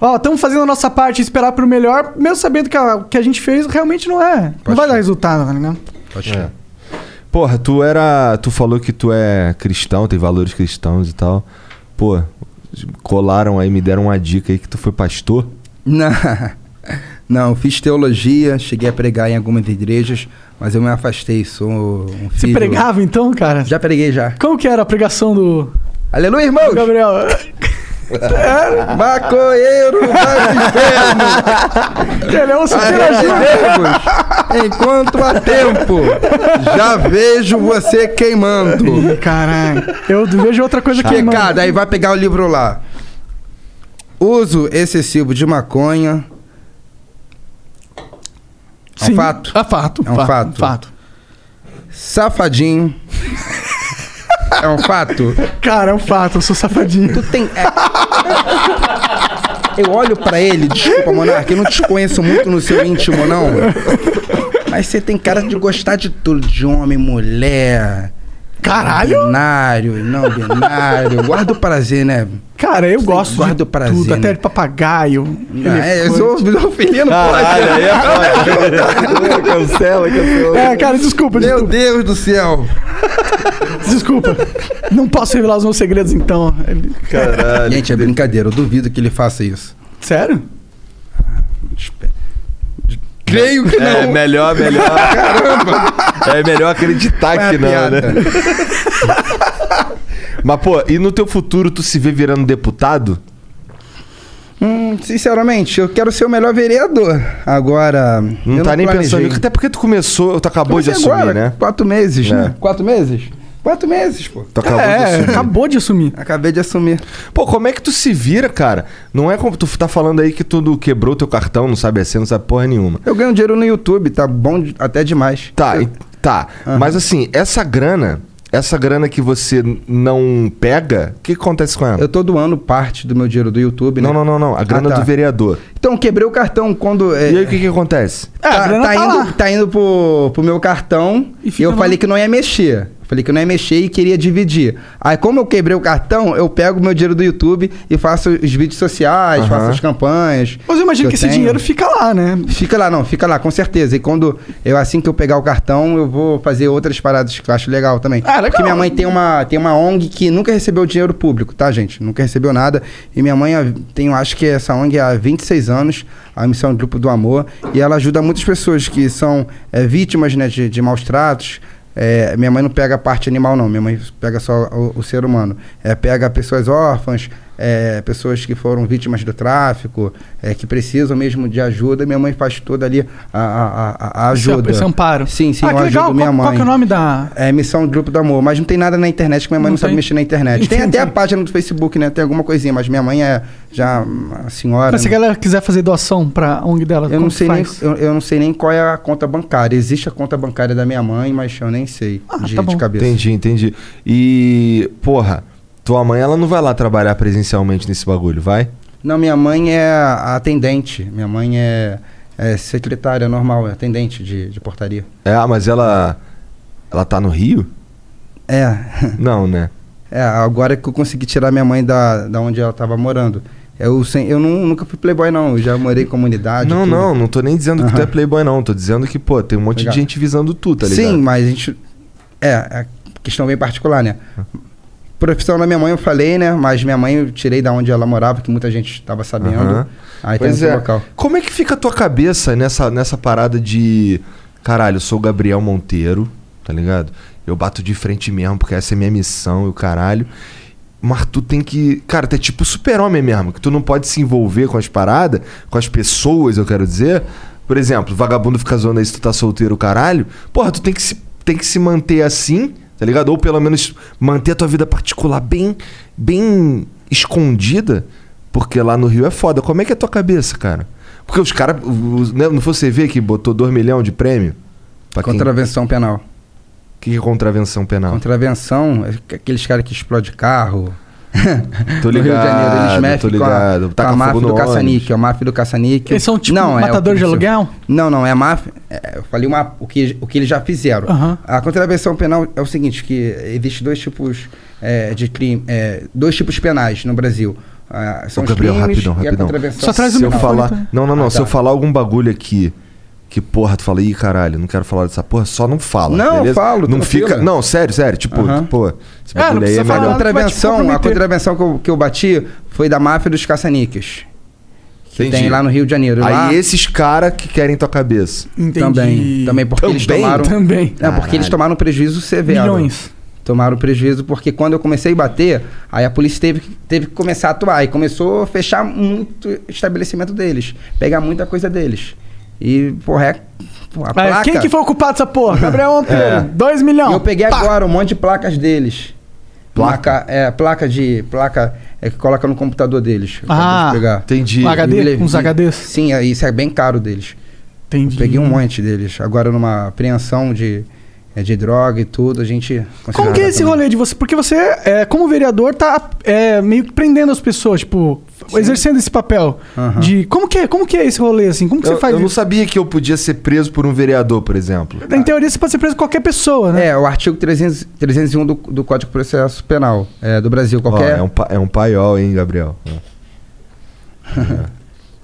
ó, estamos fazendo a nossa parte e esperar pro melhor, mesmo sabendo que a- o que a gente fez realmente não é. não Pode vai ser. dar resultado, ligado? Pode É. ser. Porra, tu era. Tu falou que tu é cristão, tem valores cristãos e tal. Pô, colaram aí, me deram uma dica aí que tu foi pastor. Não, não, fiz teologia, cheguei a pregar em algumas igrejas, mas eu me afastei, sou um Você filho... pregava então, cara? Já preguei já. Como que era a pregação do Aleluia, irmãos! Gabriel? Maconheiro vai pro inferno! Ele é um super enquanto há tempo, já vejo você queimando. Ih, Caralho. Eu vejo outra coisa que Pecado, aí vai pegar o livro lá. Uso excessivo de maconha. É um Sim. fato. É fato. É um fato. Fato. Safadinho. É um fato. Cara, é um fato. Eu sou safadinho. Tu tem. é- Eu olho pra ele, desculpa, Monarca, eu não te conheço muito no seu íntimo, não. Mas você tem cara de gostar de tudo, de homem, mulher. Caralho! Binário, não binário. Guarda o prazer, né? Cara, eu gosto guarda de o prazer, tudo. Até né? de papagaio. É, eu sou filino, Caralho, aí pode. cancela, cancela. É, cara, desculpa, Meu desculpa. Deus do céu. Desculpa. Não posso revelar os meus segredos, então. Caralho. Gente, é brincadeira, eu duvido que ele faça isso. Sério? Creio que não. É melhor, melhor. Caramba! É melhor acreditar é a que não, piada? né? Mas, pô, e no teu futuro tu se vê virando deputado? Hum, sinceramente, eu quero ser o melhor vereador. Agora. Não tá nem planejei. pensando. Até porque tu começou, tu acabou de Comecei assumir, agora, né? Quatro meses, É. né? Quatro meses? Quatro meses, pô. Tu acabou de É, assumir. acabou de assumir. Acabei de assumir. Pô, como é que tu se vira, cara? Não é como tu tá falando aí que tu quebrou teu cartão, não sabe a senha, não sabe porra nenhuma. Eu ganho dinheiro no YouTube, tá bom de- até demais. Tá, Eu- tá. Mas assim, essa grana, essa grana que você não pega, o que acontece com ela? Eu tô doando parte do meu dinheiro do YouTube, né? Não, não, não, não. A grana Ah, tá. do vereador. Então, quebrei o cartão quando. é, E aí o que que acontece? É, a tá, grana tá tá indo, lá. tá indo pro, pro meu cartão E e, eu lá. falei que não ia mexer. Falei que não ia mexer e queria dividir. Aí, como eu quebrei o cartão, eu pego o meu dinheiro do YouTube e faço os vídeos sociais, Aham. faço as campanhas. Mas eu imagino que, eu esse tenho. dinheiro fica lá, né? Fica lá, não, fica lá, com certeza. E quando eu, assim que eu pegar o cartão, eu vou fazer outras paradas que eu acho legal também. Ah, legal. Porque minha mãe tem uma, tem uma ONG que nunca recebeu dinheiro público, tá, gente? Nunca recebeu nada. E minha mãe tem, eu acho que essa ONG há 26 anos, a Missão Grupo do Amor, e ela ajuda muitas pessoas que são é, vítimas né, de, de maus tratos. É, minha mãe não pega a parte animal, não. Minha mãe pega só o, o ser humano. É, pega pessoas órfãs, é, pessoas que foram vítimas do tráfico, é, que precisam mesmo de ajuda. Minha mãe faz toda ali a, a, a- a Esse- ajuda. Esse amparo. Sim, sim, ah, eu ajudo minha qual, mãe. Qual que é o nome da... É Missão Grupo do Amor, mas não tem nada na internet, que minha mãe Não não, sabe mexer na internet. Tem até a página do Facebook, né? Tem alguma coisinha, mas minha mãe é já uma senhora. Mas se a né? galera quiser fazer doação pra ONG dela, Eu não, sei nem, eu, eu não sei nem qual é a conta bancária. Existe a conta bancária da minha mãe, mas eu nem sei Ah, de, tá de cabeça. Entendi, entendi. E, porra, tua mãe, ela não vai lá trabalhar presencialmente nesse bagulho, vai? Não, minha mãe é a atendente. Minha mãe é, é secretária normal, é atendente de, de portaria. É, ah, mas ela. Ela tá no Rio? É. Não, né? É, agora que eu consegui tirar minha mãe da, da onde ela tava morando. Eu, sem, eu não- nunca fui playboy, não. Eu já morei em comunidade. não, tudo. não, não tô nem dizendo que tu é playboy, não. Tô dizendo que, pô, tem um monte Legal. de gente visando tu, tá ligado? Sim, mas a gente. É, é questão bem particular, né? Profissão da minha mãe eu falei, né? Mas minha mãe eu tirei da onde ela morava, que muita gente estava sabendo. Aham. Aí Pois tem é. local. Como é que fica a tua cabeça nessa, nessa parada de. Caralho, eu sou o Gabriel Monteiro, tá ligado? Eu bato de frente mesmo, porque essa é minha missão e o caralho. Mas tu tem que. Cara, tu é tipo super-homem mesmo, que tu não pode se envolver com as paradas, com as pessoas, eu quero dizer. Por exemplo, vagabundo fica zoando aí se tu tá solteiro, caralho. Porra, tu tem que se, tem que se manter assim, tá ligado? Ou pelo menos manter a tua vida particular bem, bem escondida. Porque lá no Rio é foda. Como é que é a tua cabeça, cara? Porque os caras. né, Não foi você ver que botou 2 milhões de prêmio? Pra quem- Contravenção penal. O que que é contravenção penal? Contravenção é aqueles caras que explodem carro. Tô No Rio de ligado, Janeiro, eles tô mexem com a, ligado. com a máfia no do caça-níquel, a máfia do caça-níquel. Eles são tipo Não, é matador de policial. aluguel? Não, não, é a máfia. é, eu falei uma, o, que, o que eles já fizeram. Aham. A contravenção penal é o seguinte, que existe dois tipos é, de crime, é, dois tipos penais no Brasil. Ah, são Ô, os Gabriel, crimes rapidão, e a rapidão. contravenção. Só traz o se eu falar. tá? Não, não, não. Ah, Se eu tá. falar algum bagulho aqui. Que porra, tu fala, ih, caralho, não quero falar dessa porra, só não fala. Não, beleza? falo, Não tranquilo. fica. Não, sério, sério. Tipo, Aham. pô, esse É, aí é A melhor. te contravenção, a contravenção que eu, que eu bati foi da máfia dos caça-níqueis. Que Entendi. tem lá no Rio de Janeiro. lá, Aí esses caras que querem tua cabeça. Entendi. Também. Também porque eles Também? tomaram. Também. É, porque eles tomaram prejuízo severo. Milhões. Tomaram prejuízo porque quando eu comecei a bater, aí a polícia teve, que- teve que começar a atuar. E começou a fechar muito o estabelecimento deles. Pegar muita coisa deles. E, porra, é. a Mas placa. quem que foi o culpado dessa porra? Gabriel Monteiro. 2 E milhões. eu peguei Pá! agora um monte de placas deles. Placa? É, placa de. Placa é, que coloca no computador deles. Ah, pegar. Entendi. Um HD? E le- Uns e- HDs? Sim, é, isso é bem caro deles. Entendi. Eu peguei um monte deles. Agora numa apreensão de, é, de droga e tudo, a gente. Como que é esse rolê de você? Porque você, é, como vereador, tá é, meio que prendendo as pessoas, tipo, exercendo esse papel. Aham. De como que, é, como que é esse rolê, assim? Como que Eu, você faz eu não isso? sabia que eu podia ser preso por um vereador, por exemplo. Em teoria, você pode ser preso por qualquer pessoa, né? É, o artigo 300, 301 do, do Código de Processo Penal é, do Brasil. Qualquer. é, um, pa- é um paiol, hein, Gabriel? É.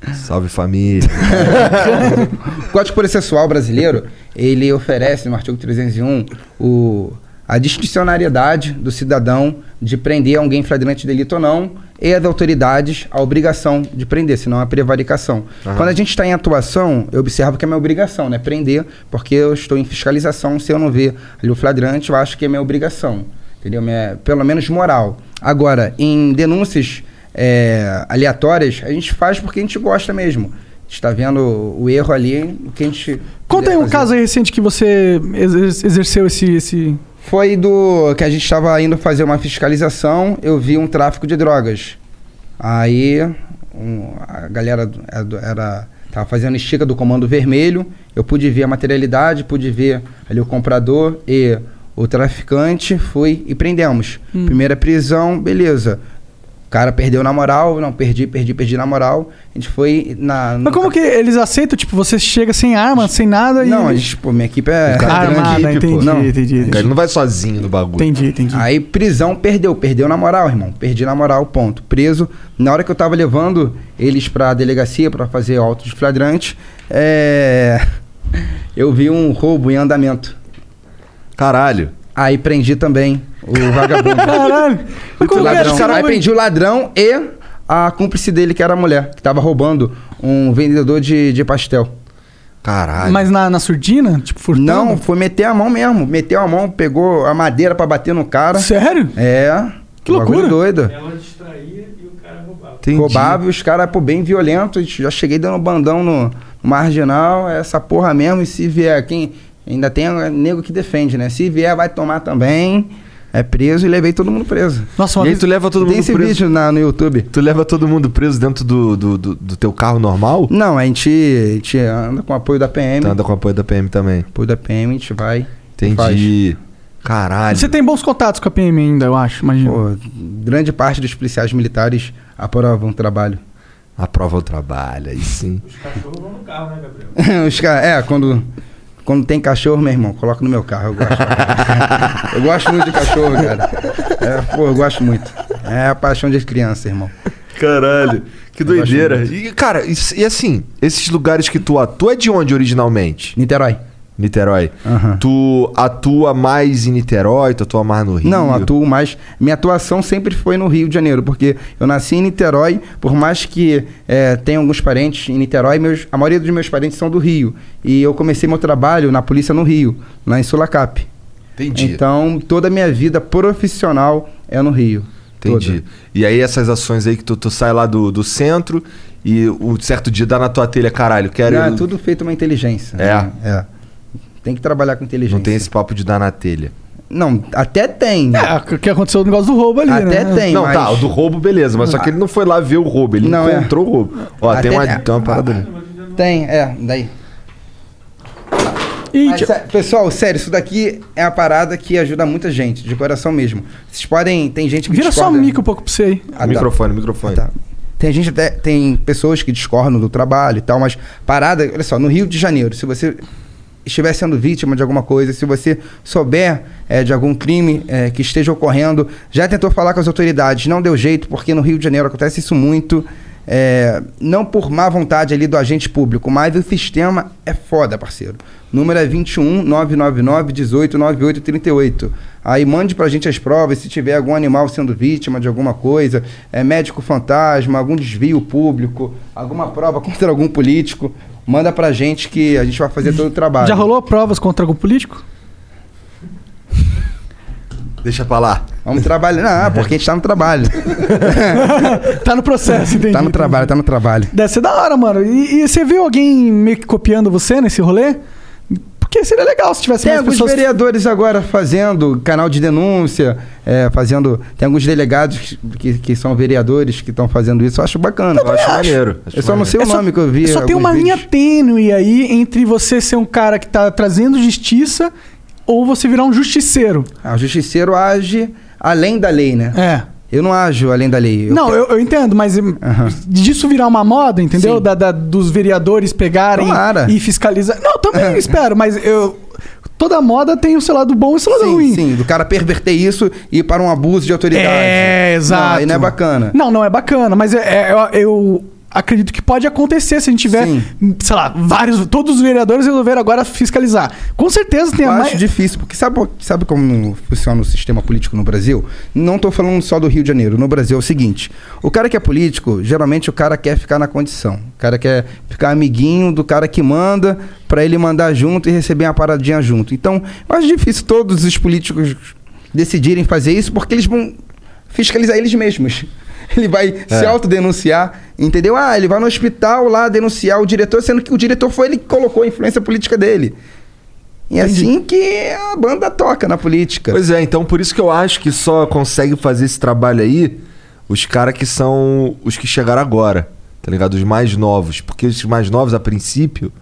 Salve família. O Código Processual brasileiro, ele oferece no artigo 301 o, a discricionariedade do cidadão de prender alguém flagrante delito ou não e as autoridades a obrigação de prender, senão é prevaricação. Quando a gente está em atuação, eu observo que é minha obrigação, né? Prender, porque eu estou em fiscalização, se eu não ver ali o flagrante, eu acho que é minha obrigação. Entendeu? Minha, pelo menos moral. Agora, em denúncias é, aleatórias, a gente faz porque a gente gosta mesmo. A gente está vendo o erro ali, o que a gente. Conta aí um fazer. caso aí recente que você exer- exerceu esse, esse... Foi do que a gente estava indo fazer uma fiscalização, eu vi um tráfico de drogas. Aí um- a galera do- era, do- era tava fazendo estica do comando vermelho, eu pude ver a materialidade, pude ver ali o comprador e o traficante, fui e prendemos. Primeira prisão, beleza. O cara perdeu na moral, não, perdi, perdi, perdi na moral. A gente foi na. Mas como que eles aceitam? Tipo, você chega sem arma, sem nada e... Não, a gente, pô, minha equipe é. Armada, equipe, pô. entendi, Não. entendi, entendi. Ele não vai sozinho no bagulho. Entendi, entendi. Aí prisão, perdeu, perdeu na moral, irmão. Perdi na moral, ponto. Preso. Na hora que eu tava levando eles pra delegacia pra fazer auto de flagrante, é... eu vi um roubo em andamento. Caralho. Aí prendi também o vagabundo. Caralho. Como é? ladrão. Caramba, Aí prendi o ladrão e a cúmplice dele, que era a mulher, que tava roubando um vendedor de, de pastel. Caralho. Mas na, na surdina? Tipo, furtando? Não, foi meter a mão mesmo. Meteu a mão, pegou a madeira pra bater no cara. Sério? É. Que loucura. doido. Ela distraía e o cara roubava. Entendi. Roubava e os caras, pô, bem violentos. Já cheguei dando bandão no, no marginal, é essa porra mesmo. E se vier, quem ainda tem é, nego que defende, né? Se vier, vai tomar também. É preso e levei todo mundo preso. Nossa, uma E aí tu leva todo tem mundo esse preso. vídeo na, no YouTube. Tu leva todo mundo preso dentro do, do, do, do teu carro normal? Não, a gente, a gente anda com apoio da PM. Tu anda com apoio da PM também. Apoio da PM, a gente vai. faz. Entendi. Caralho. Você tem bons contatos com a PM ainda, eu acho, imagina. Pô, grande parte dos policiais militares aprovam o trabalho. Aprova o trabalho, aí sim. Os cachorros vão no carro, né, Gabriel? os caras, é, quando, Quando tem cachorro, meu irmão, coloca no meu carro. Eu gosto. eu gosto muito de cachorro, cara. É, pô, eu gosto muito. É a paixão de criança, irmão. Caralho, que Eu doideira. E, cara, e, e assim, esses lugares que tu atua é de onde originalmente? Niterói. Niterói. Aham. Tu atua mais em Niterói, tu atua mais no Rio? Não, atuo mais. Minha atuação sempre foi no Rio de Janeiro, porque eu nasci em Niterói, por mais que é, tenha alguns parentes em Niterói, meus, a maioria dos meus parentes são do Rio. E eu comecei meu trabalho na polícia no Rio, lá em Sulacap. Entendi. Então, toda a minha vida profissional é no Rio. Entendi. Toda. E aí essas ações aí que tu, tu sai lá do, do centro e um certo dia dá na tua telha, caralho, quero... Não, é tudo feito uma inteligência. É? né? É. Tem que trabalhar com inteligência. Não tem esse papo de dar na telha. Não, até tem. É, o que aconteceu o negócio do roubo ali, Até né? tem, não, mas... tá, o do roubo, beleza, mas só que ele não foi lá ver o roubo, ele Não, é. encontrou o roubo. Ó, tem Até- uma, é. tem uma parada ali. Tem, é, daí. Mas, sé- pessoal, sério, isso daqui é a parada que ajuda muita gente, de coração mesmo. Vocês podem. Tem gente que Vira só o discorda- mic um pouco pra você aí. Ah, tá. microfone, microfone. Tá. Tem gente até. Tem pessoas que discordam do trabalho e tal, mas parada, olha só, no Rio de Janeiro, se você estiver sendo vítima de alguma coisa, se você souber é, de algum crime é, que esteja ocorrendo, já tentou falar com as autoridades, não deu jeito, porque no Rio de Janeiro acontece isso muito. é, não por má vontade ali do agente público, mas o sistema é foda, parceiro. Número é 21 999 18 98 38. Aí mande pra gente as provas, se tiver algum animal sendo vítima de alguma coisa, é médico fantasma, algum desvio público, alguma prova contra algum político, manda pra gente que a gente vai fazer todo o trabalho. Já rolou provas contra algum político? Deixa pra lá. Vamos trabalhar. Não, porque a gente tá no trabalho. tá no processo, entendi. Tá no trabalho, tá no trabalho. Deve ser da hora, mano. E, e você viu alguém meio que copiando você nesse rolê? Porque seria legal se tivesse Tem mais alguns pessoas... vereadores agora fazendo canal de denúncia, é, fazendo. Tem alguns delegados que, que são vereadores que estão fazendo isso. Eu acho bacana. Eu acho maneiro. acho Eu só não maneiro. sei o É só- nome que eu vi. Só tem uma vídeos. linha tênue aí entre você ser um cara que tá trazendo justiça ou você virar um justiceiro. Ah, o justiceiro age além da lei, né? É. Eu não ajo além da lei. Eu não, quero- eu, eu entendo, mas hum, disso virar uma moda, entendeu? Da, da- dos vereadores pegarem Tomara. e fiscalizar. Não, também espero, mas eu. Toda moda tem o seu lado bom e o seu lado Sim, ruim. sim, do cara perverter isso e ir para um abuso de autoridade. É, exato. Não, aí não é bacana. Não, não é bacana, mas é- é- eu acredito que pode acontecer se a gente tiver, Sim. sei lá, vários. Todos os vereadores resolveram agora fiscalizar. Com certeza tem Eu a acho mais. difícil, porque sabe, sabe como funciona o sistema político no Brasil? Não estou falando só do Rio de Janeiro. No Brasil é o seguinte: o cara que é político, geralmente o cara quer ficar na condição. O cara quer ficar amiguinho do cara que manda, para ele mandar junto e receber uma paradinha junto. Então, eu acho difícil todos os políticos decidirem fazer isso, porque eles vão fiscalizar eles mesmos. Ele vai se autodenunciar, entendeu? Ah, ele vai no hospital lá denunciar o diretor, sendo que o diretor foi ele que colocou a influência política dele. E é assim que a banda toca na política. Pois é, então por isso que eu acho que só consegue fazer esse trabalho aí os caras que são os que chegaram agora, tá ligado? Os mais novos. Porque os mais novos, a princípio,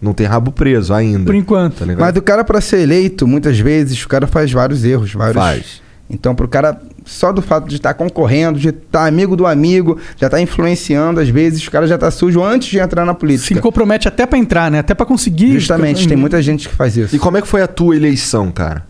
não tem rabo preso ainda. Por enquanto. Tá ligado? Mas o cara, para ser eleito, muitas vezes, o cara faz vários erros. Vários... Faz. Então, pro cara, só do fato de estar concorrendo, de estar amigo do amigo, já tá influenciando, às vezes, o cara já tá sujo antes de entrar na Se política. compromete até pra entrar, né? Até pra conseguir. Justamente, tem muita gente que faz isso. E como é que foi a tua eleição, cara?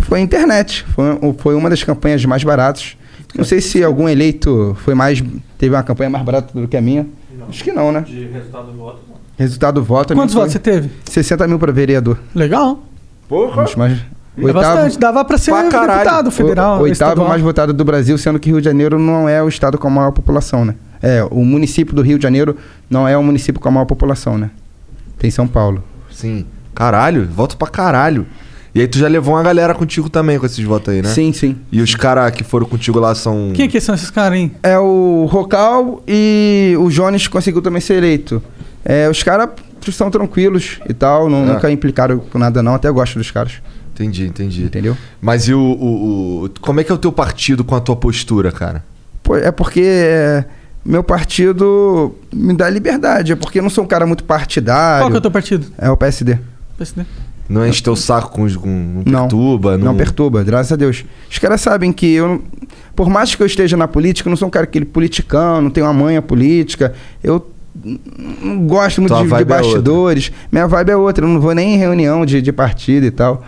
Foi a internet. Foi, foi uma das campanhas mais baratas. Não sei se algum eleito foi mais. Teve uma campanha mais barata do que a minha. Acho que não, né? De resultado do voto, não. Resultado do voto. Quantos foi votos você teve? 60 mil para vereador. Legal. Porra! Mais- É bastante. Dava pra ser deputado federal. o, oitavo estadual. mais votado do Brasil, sendo que Rio de Janeiro não é o estado com a maior população, né? É, o município do Rio de Janeiro não é o município com a maior população, né? Tem São Paulo. Sim. Caralho, voto pra caralho. E aí tu já levou uma galera contigo também com esses votos aí, né? Sim, sim. E os caras que foram contigo lá são. Quem que são esses caras, hein? É o Rocal e o Jones conseguiu também ser eleito. É, os caras são tranquilos e tal, não, É. nunca implicaram com nada não, até gosto dos caras, Entendi, entendi. entendeu? Mas e o, o, o- Como é que é o teu partido com a tua postura, cara? Pô, é porque é, meu partido me dá liberdade, é porque eu não sou um cara muito partidário. Qual que é o teu partido? É o PSD. PSD. Não enche teu saco com os. Com, não Não. perturba? Não perturba, graças a Deus. Os caras sabem que eu, não- por mais que eu esteja na política, eu não sou um cara aquele politicão, não tenho uma manha política. Eu não gosto muito de, de é bastidores. Minha vibe é outra. Eu não vou nem em reunião de, de partido e tal.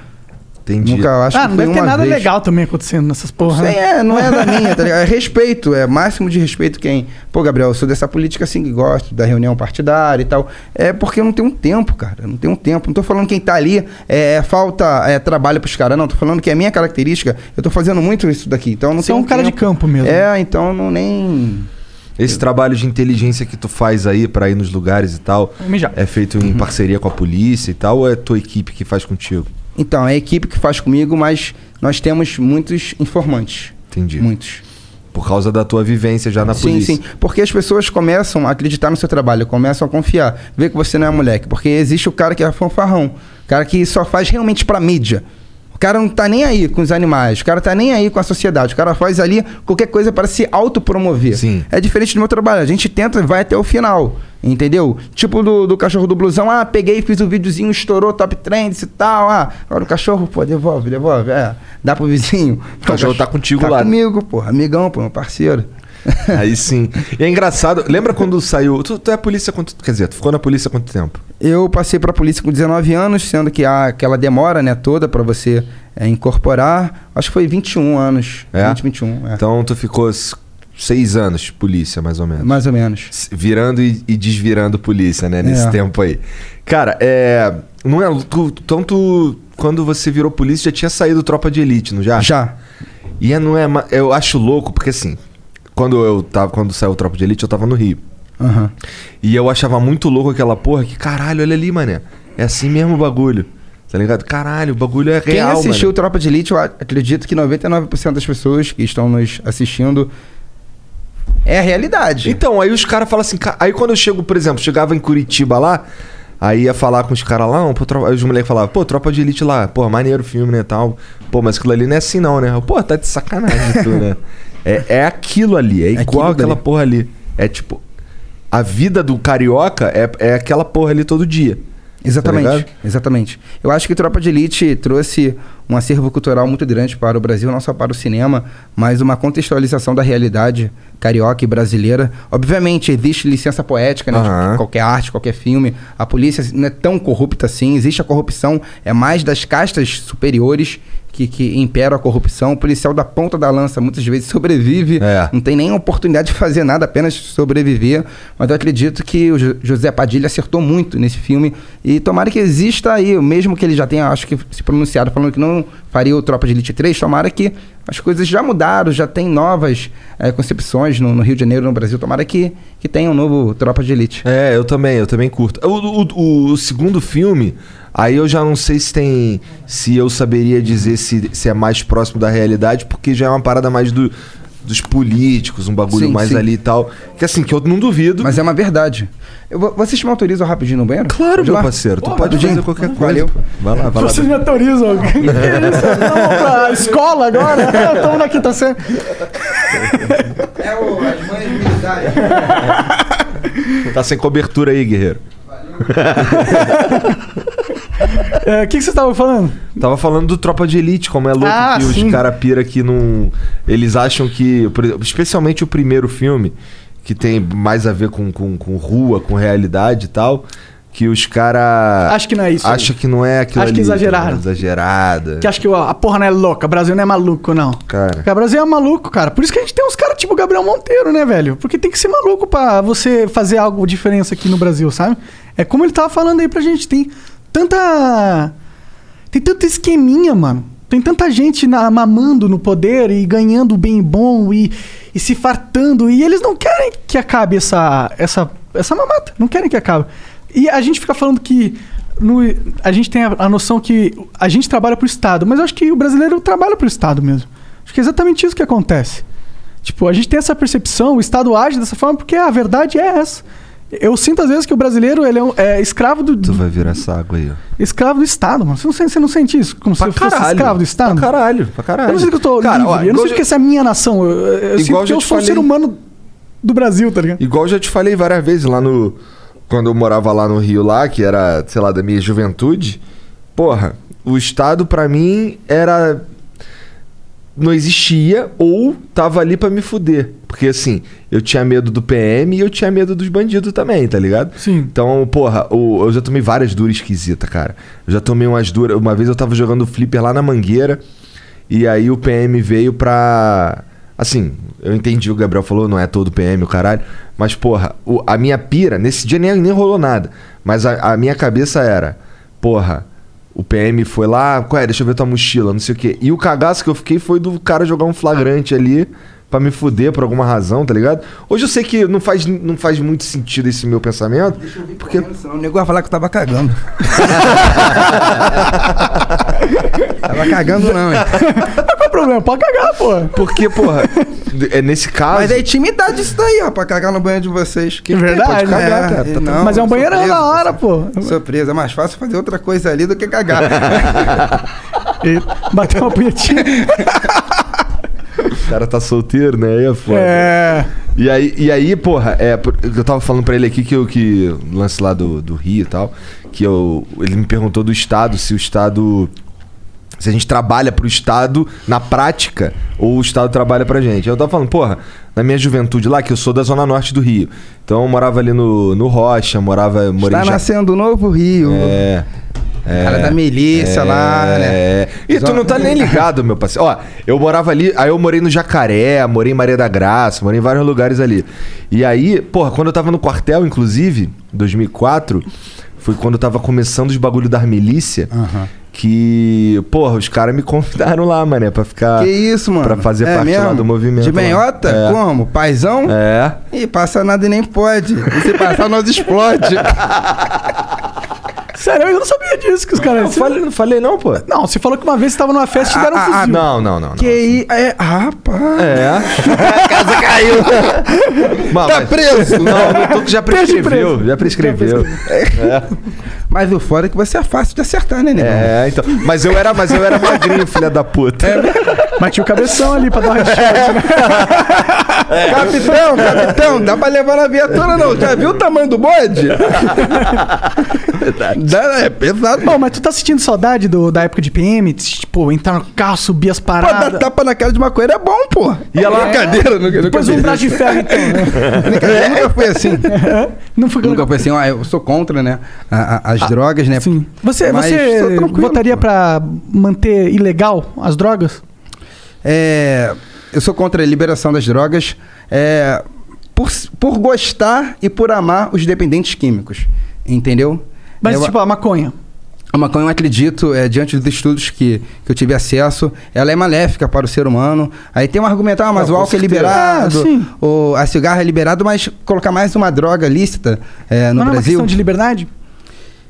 Entendi. Nunca eu acho ah, que não foi deve ter nada vez. legal também acontecendo nessas porra. Não sei, né? é, não é da minha, tá ligado? É respeito, é máximo de respeito quem. Pô, Gabriel, eu sou dessa política assim que gosto, da reunião partidária e tal. É porque eu não tenho um tempo, cara. Eu não tenho um tempo. Não tô falando quem tá ali é, é falta é, trabalho pros caras, não. Tô falando que é minha característica. Eu tô fazendo muito isso daqui. Então eu não Você é um cara de campo mesmo. É, então não nem. Esse trabalho de inteligência que tu faz aí pra ir nos lugares e tal, é feito em parceria com a polícia e tal, ou é tua equipe que faz contigo? Então, é a equipe que faz comigo, mas nós temos muitos informantes. Entendi. Muitos. Por causa da tua vivência já na sim, polícia. sim. Porque as pessoas começam a acreditar no seu trabalho, começam a confiar, ver que você não é moleque. Porque existe o cara que é fanfarrão, o cara que só faz realmente pra mídia. O cara não tá nem aí com os animais, o cara tá nem aí com a sociedade, o cara faz ali qualquer coisa para se autopromover. Sim. É diferente do meu trabalho, a gente tenta e vai até o final, entendeu? Tipo do, do cachorro do blusão, ah, peguei, fiz um videozinho, estourou top trends e tal, ah, agora o cachorro, pô, devolve, devolve, é, dá pro vizinho. O cachorro tá contigo tá lá. comigo, pô, amigão, pô, meu parceiro. Aí sim. E é engraçado, lembra quando saiu. Tu, tu é polícia quanto. Quer dizer, tu ficou na polícia há quanto tempo? Eu passei pra polícia com 19 anos, sendo que há aquela demora, né, toda pra você é, incorporar. Acho que foi 21 anos. É? 20, 21, é. Então tu ficou seis anos polícia, mais ou menos. Mais ou menos. Virando e, e desvirando polícia, né? Nesse É. tempo aí. Cara, é. Não é. Tu, então tu. Quando você virou polícia, já tinha saído tropa de elite, não já? Já. E é, não é. Eu acho louco, porque assim. Quando eu tava. Quando saiu tropa de elite, eu tava no Rio. Aham. E eu achava muito louco aquela porra que, caralho, olha ali, mané. É assim mesmo o bagulho. Tá ligado? Caralho, o bagulho é Quem real, assistiu mano. Tropa de Elite, eu acredito que 99% das pessoas que estão nos assistindo é a realidade. Então, aí os caras falam assim, aí quando eu chego, por exemplo, chegava em Curitiba lá, aí ia falar com os caras lá, pô, tropa... aí os moleques falavam, pô, tropa de elite lá, pô, maneiro o filme, né, tal. Pô, mas aquilo ali não é assim não, né? Eu, Pô, tá de sacanagem tu, né? É, é aquilo ali, é igual aquilo aquela dali. porra ali. É tipo, a vida do carioca é, é aquela porra ali todo dia. Tá Exatamente, ligado? exatamente. Eu acho que Tropa de Elite trouxe um acervo cultural muito grande para o Brasil, não só para o cinema, mas uma contextualização da realidade carioca e brasileira. Obviamente, existe licença poética, né? De qualquer arte, qualquer filme. A polícia não é tão corrupta assim. Existe a corrupção, é mais das castas superiores que, que impera a corrupção. O policial da ponta da lança muitas vezes sobrevive, É. não tem nem oportunidade de fazer nada, apenas sobreviver. Mas eu acredito que o Jo- José Padilha acertou muito nesse filme. E tomara que exista aí, mesmo que ele já tenha, acho que, se pronunciado falando que não faria o Tropa de Elite 3, tomara que as coisas já mudaram, já tem novas eh, concepções no, no Rio de Janeiro, no Brasil. Tomara que, que tenha um novo Tropa de Elite. É, eu também, eu também curto. O- o- o segundo filme, aí eu já não sei se tem. Se eu saberia dizer se, se é mais próximo da realidade, porque já é uma parada mais do, dos políticos, um bagulho Sim, mais sim. ali e tal. Que assim, que eu não duvido. Mas é uma verdade. Eu vocês me autorizam rapidinho no banheiro? Claro, meu parceiro, tu pode rapidinho. fazer qualquer coisa. Valeu. pô. Vai lá, vai lá. Vocês me autorizam? Que isso? Vamos pra escola agora? Estamos na quinta série. É o, as mães militares. Tá sem cobertura aí, guerreiro. É, O que, que você estava falando? Tava falando do Tropa de Elite, como é louco Ah, que sim. os cara pira que não. Eles acham que. Especialmente o primeiro filme, que tem mais a ver com, com, com rua, com realidade e tal. Que os caras. Acho que não é isso aí. Acha que não é aquilo Acho que ali, exageraram. tá? Exagerada. Que acha que ó, a porra não é louca, o Brasil não é maluco, não. Cara. O Brasil é maluco, cara. Por isso que a gente tem uns caras tipo Gabriel Monteiro, né, velho? Porque tem que ser maluco pra você fazer algo diferença aqui no Brasil, sabe? É como ele tava falando aí pra gente. Tem tanta. Tem tanto esqueminha, mano. Tem tanta gente na- mamando no poder e ganhando bem bom e, e se fartando. E eles não querem que acabe essa, essa, essa mamata. Não querem que acabe. E a gente fica falando que. no- a gente tem a, a noção que a gente trabalha pro Estado, mas eu acho que o brasileiro trabalha pro Estado mesmo. Acho que é exatamente isso que acontece. Tipo, a gente tem essa percepção, o Estado age dessa forma porque a verdade é essa. Eu sinto às vezes que o brasileiro ele é, um- é escravo do, Tu vai virar essa água aí, ó. escravo do Estado, mano. Você não, sente- você não sente isso? Como se eu fosse escravo do Estado? Pra caralho, pra caralho. Eu não sei que eu tô Cara, livre. ó, eu não sei que essa é a minha nação. Eu, eu Igual que já eu sou um ser falei. humano do Brasil, tá ligado? Igual eu já te falei várias vezes lá no. Quando eu morava lá no Rio, lá, que era, sei lá, da minha juventude. Porra, o Estado pra mim era. Não existia ou tava ali pra me fuder. Porque assim, eu tinha medo do PM e eu tinha medo dos bandidos também, tá ligado? Sim. Então, porra, o- eu já tomei várias duras esquisitas, cara. Eu já tomei umas duras. Uma vez eu tava jogando flipper lá na mangueira e aí o PM veio pra. Assim, eu entendi o que o Gabriel falou, não é todo PM, o caralho. Mas, porra, o- a minha pira, nesse dia nem, nem rolou nada. Mas a, a minha cabeça era, porra, o PM foi lá, qual é? Deixa eu ver tua mochila, não sei o quê. E o cagaço que eu fiquei foi do cara jogar um flagrante ali pra me fuder por alguma razão, tá ligado? Hoje eu sei que não faz, não faz muito sentido esse meu pensamento. Porque. Senão o nego vai falar que eu tava cagando. tava cagando não, hein? É problema? Pode cagar, pô. Porque, porra, é nesse caso. Mas é intimidade isso daí, ó, pra cagar no banheiro de vocês. É verdade, pode cagar, É, cara. Tá- não, Mas é um banheirão da hora, pô. Surpresa, é mais fácil fazer outra coisa ali do que cagar. E bater uma punhetinha. O cara tá solteiro, né? Aí é foda. É. E aí, e aí, porra, é, eu tava falando pra ele aqui que o que, lance lá do, do Rio e tal, que eu, ele me perguntou do Estado, se o Estado. Se a gente trabalha pro Estado na prática ou o Estado trabalha pra gente. Eu tava falando, porra, na minha juventude lá, que eu sou da Zona Norte do Rio. Então eu morava ali no, no Rocha, morava. Morei Está Ja- nascendo o novo Rio. É. É, Cara da milícia lá, né? É. E tu não tá nem ligado, meu parceiro. Ó, eu morava ali, aí eu morei no Jacaré, morei em Maria da Graça, morei em vários lugares ali. E aí, porra, quando eu tava no quartel, inclusive, em 2004, foi quando eu tava começando os bagulho da milícia, que, porra, os caras me convidaram lá, mané, pra ficar... Que isso, mano? Pra fazer É parte lá mesmo? do movimento. De lá. benhota? É. Como? Paizão? É. Ih, passa nada e nem pode. E se passar, nós explode. Sério, eu não sabia disso que os caras. Não falei, não falei não, pô. Não, você falou que uma vez você tava numa festa e te deram um Ah, fuzil. ah, Não, não, não. que aí? É, rapaz. É. A casa caiu. Mas- Tá mas- preso. Não, não tô que já prescreveu. preso. Já prescreveu. Mas o foda é que você é fácil de acertar, né, negão? É, então. Mas eu era, mas eu era magrinho, filha da puta. Mas tinha o cabeção ali pra dar uma headshot. Capitão, capitão, dá pra levar na viatura não. Já viu o tamanho do bode? Dá, é pesado. Bom, mas tu tá sentindo saudade do, da época de PM? Tipo, entrar no carro, subir as Pô, dar paradas. tapa na cara de maconheiro é bom, pô. E ela- Brincadeira, nunca, nunca, Depois um braço de ferro, então. né? nunca, nunca foi assim. Não foi Nunca foi assim, ó, eu sou contra, né? a- a- as drogas, né? Sim. Você, Mas você votaria pô. pra manter ilegal as drogas? É, eu sou contra a liberação das drogas é, por, por gostar e por amar os dependentes químicos. Entendeu? Mas, Eu- tipo, a maconha. A maconha, eu acredito, é, diante dos estudos que, que eu tive acesso, ela é maléfica para o ser humano. Aí tem um argumento, ah, mas Não, o álcool é liberado, Ah, ou a cigarra é liberado, mas colocar mais uma droga lícita é, no não é uma Brasil. questão de liberdade?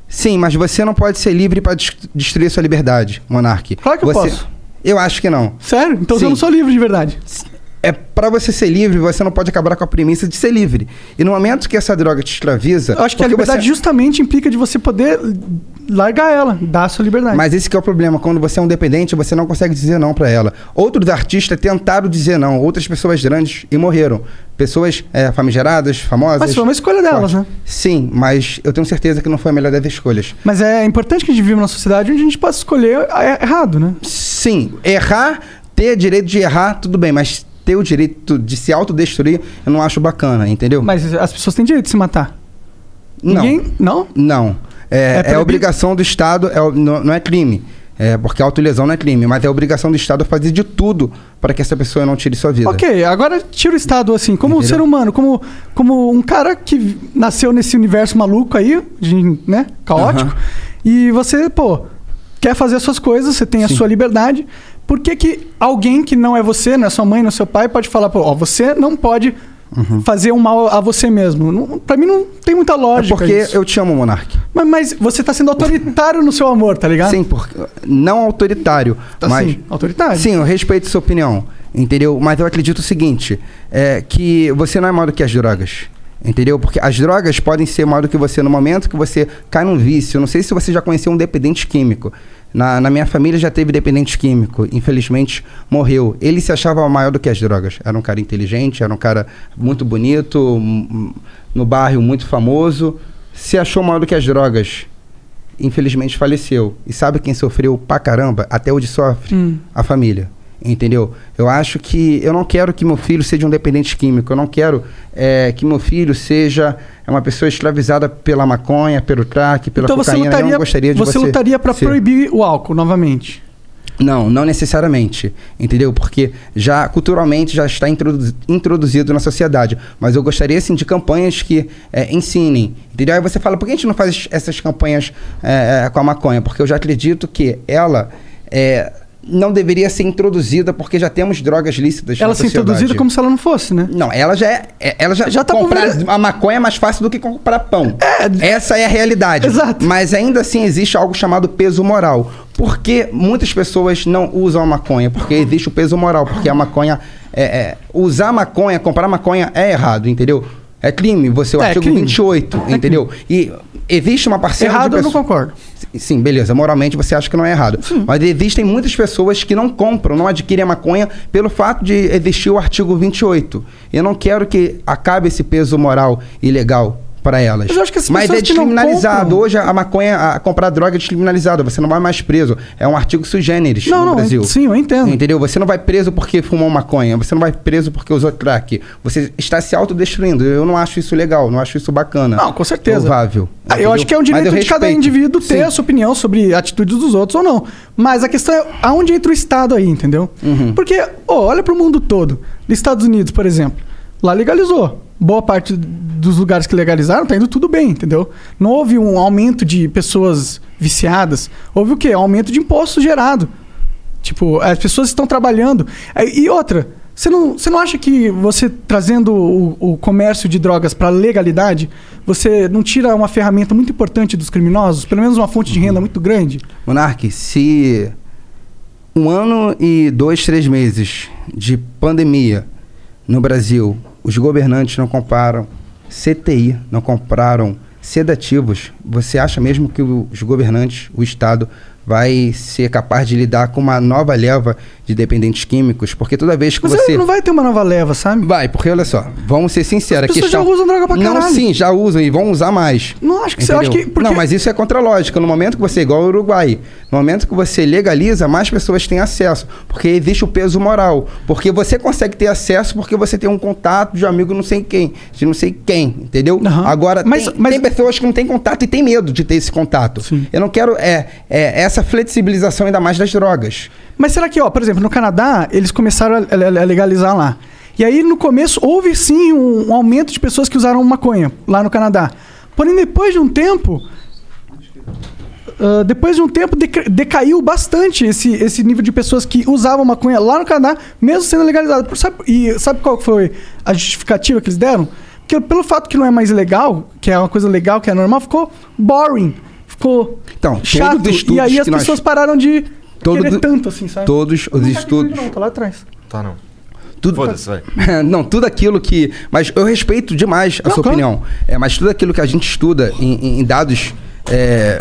Sim, mas você não pode ser livre para destruir sua liberdade, Monark. Claro que eu Você- posso. Eu acho que não. Sério? Então Sim. eu não sou livre de verdade. É para você ser livre, você não pode acabar com a premissa de ser livre. E no momento que essa droga te escraviza, Eu acho que a liberdade você- justamente implica de você poder largar ela, dar a sua liberdade. Mas esse que é o problema, quando você é um dependente, você não consegue dizer não pra ela. Outros artistas tentaram dizer não, outras pessoas grandes e morreram. Pessoas é, famigeradas, famosas. Mas foi uma escolha delas, né? Sim, mas eu tenho certeza que não foi a melhor das escolhas. Mas é importante que a gente viva numa sociedade onde a gente possa escolher é, errado, né? Sim, errar, ter direito de errar, tudo bem, mas ter o direito de se autodestruir, eu não acho bacana, entendeu? Mas as pessoas têm direito de se matar. não. Ninguém. Não? Não. É É, é, obrigação do Estado, é, não, não é crime. É, porque a autolesão não é crime, mas é obrigação do Estado fazer de tudo para que essa pessoa não tire sua vida. Ok, agora tira o Estado assim, como um Entendeu? ser humano, como, como um cara que nasceu nesse universo maluco aí, de, né, caótico, Aham. e você, pô, quer fazer as suas coisas, você tem a Sim. sua liberdade. Por que, que alguém que não é você, não é sua mãe, não é seu pai, pode falar, pô, ó, você não pode Uhum. fazer um mal a você mesmo? Pra mim não tem muita É lógica porque isso. eu te amo, Monark. Mas, mas você tá sendo autoritário no seu amor, tá ligado? Sim, porque não autoritário, Tá mas sim, autoritário. sim, eu respeito sua opinião, entendeu? Mas eu acredito o seguinte, é que você não é maior do que as drogas. Entendeu? Porque as drogas podem ser maior do que você no momento que você cai num vício. Não sei se você já conheceu um dependente químico. Na, na minha família já teve dependente químico. Infelizmente, morreu. Ele se achava maior do que as drogas. Era um cara inteligente, era um cara muito bonito, no bairro muito famoso. Se achou maior do que as drogas. Infelizmente faleceu. E sabe quem sofreu pra caramba? Até hoje sofre? Hum. A família. Entendeu? Eu acho que eu não quero que meu filho seja um dependente químico. Eu não quero é, que meu filho seja uma pessoa escravizada pela maconha, pelo crack, pela então você cocaína. eu lutaria, não gostaria de você você lutaria para proibir o álcool novamente. Não, não necessariamente, entendeu? Porque já culturalmente já está introdu- introduzido na sociedade. Mas eu gostaria sim de campanhas que é, ensinem, entendeu? Aí você fala, por que a gente não faz essas campanhas é, com a maconha? Porque eu já acredito que ela é, não deveria ser introduzida porque já temos drogas lícitas Ela ser introduzida como se ela não fosse, né? Não, ela já é. é- Ela já, Já tá comprar conver- a maconha é mais fácil do que comprar pão. Essa é a realidade. Exato. Mas ainda assim existe algo chamado peso moral. Por que muitas pessoas não usam a maconha? Porque existe o peso moral. Porque a maconha. É, é- usar maconha, comprar maconha é errado, entendeu? É crime, você é o É, artigo crime. 28, entendeu? E existe uma parcela Errado de eu não pessoas. concordo. Sim, beleza. Moralmente você acha que não é errado. Mas existem muitas pessoas que não compram, não adquirem a maconha pelo fato de existir o artigo 28. Eu não quero que acabe esse peso moral e legal para elas. Mas Mas é descriminalizado. Hoje a maconha, a comprar droga é descriminalizada. Você não vai mais preso. É um artigo sui generis Não, no não, Brasil. sim, eu entendo. Entendeu? Você não vai preso porque fumou maconha. Você não vai preso porque usou crack. Você está se autodestruindo. Eu não acho isso legal. Não acho isso bacana. Não, com certeza. Louvável. Ah, eu acho que é um direito de cada indivíduo ter Sim. a sua opinião sobre atitudes dos outros ou não. Mas a questão é aonde entra o Estado aí, entendeu? Uhum. Porque, ó, olha pro mundo todo. Nos Estados Unidos, por exemplo, lá legalizou. Boa parte dos lugares que legalizaram tá indo tudo bem, entendeu? Não houve um aumento de pessoas viciadas. Houve o quê? Um aumento de imposto gerado. Tipo, as pessoas estão trabalhando. É, E outra, você não, você não acha que você trazendo o, o comércio de drogas para legalidade, você não tira uma ferramenta muito importante dos criminosos? Pelo menos uma fonte de renda muito grande? Monark, se um ano e dois, três meses de pandemia no Brasil, os governantes não compraram CTI, não compraram sedativos, você acha mesmo que os governantes, o Estado, vai ser capaz de lidar com uma nova leva de dependentes químicos? Porque toda vez que Mas você... não vai ter uma nova leva, sabe? Vai, porque olha só, vamos ser sinceros. As pessoas questão- já usam droga pra Não, caralho. sim, já usam e vão usar mais. Não acho que você acha Entendeu? que. Porque... Não, mas isso é contra a lógica. No momento que você, igual o Uruguai, no momento que você legaliza, mais pessoas têm acesso. Porque existe o peso moral. Porque você consegue ter acesso porque você tem um contato de amigo não sei quem, de não sei quem, entendeu? Aham. Agora, Mas- tem, mas- tem pessoas que não têm contato e têm medo de ter esse contato. Sim. Eu não quero é, é, essa flexibilização ainda mais das drogas. Mas será que, ó, por exemplo, no Canadá, eles começaram a, a- legalizar lá. E aí, no começo, houve sim um, um aumento de pessoas que usaram maconha lá no Canadá. Porém, depois de um tempo. ah, depois de um tempo, deca- decaiu bastante esse, esse nível de pessoas que usavam maconha lá no Canadá, mesmo sendo legalizado. Sabe, e sabe qual foi a justificativa que eles deram? Porque pelo fato que não é mais legal, que é uma coisa legal, que é normal, ficou boring. Ficou Então, chato. E aí as que nós- pessoas pararam de Todo querer do- tanto assim, sabe? Todos os Não tá estudos. comigo Não, tá lá atrás. Tá, não. Tudo, Foda-se, vai. não, tudo aquilo que. Mas eu respeito demais a Não, sua claro. opinião. É, mas tudo aquilo que a gente estuda em, em- em dados. é,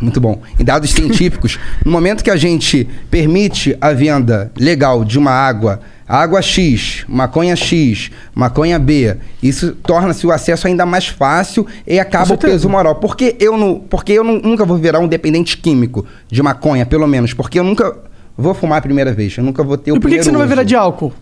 muito bom. Em dados científicos, no momento que a gente permite a venda legal de uma água, água X, maconha X, maconha B, isso torna-se o acesso ainda mais fácil e acaba o peso moral. Por que eu, não, porque eu não- nunca vou virar um dependente químico de maconha, pelo menos? Porque eu nunca vou fumar a primeira vez. Eu nunca vou ter o E por que, você não vai virar de álcool?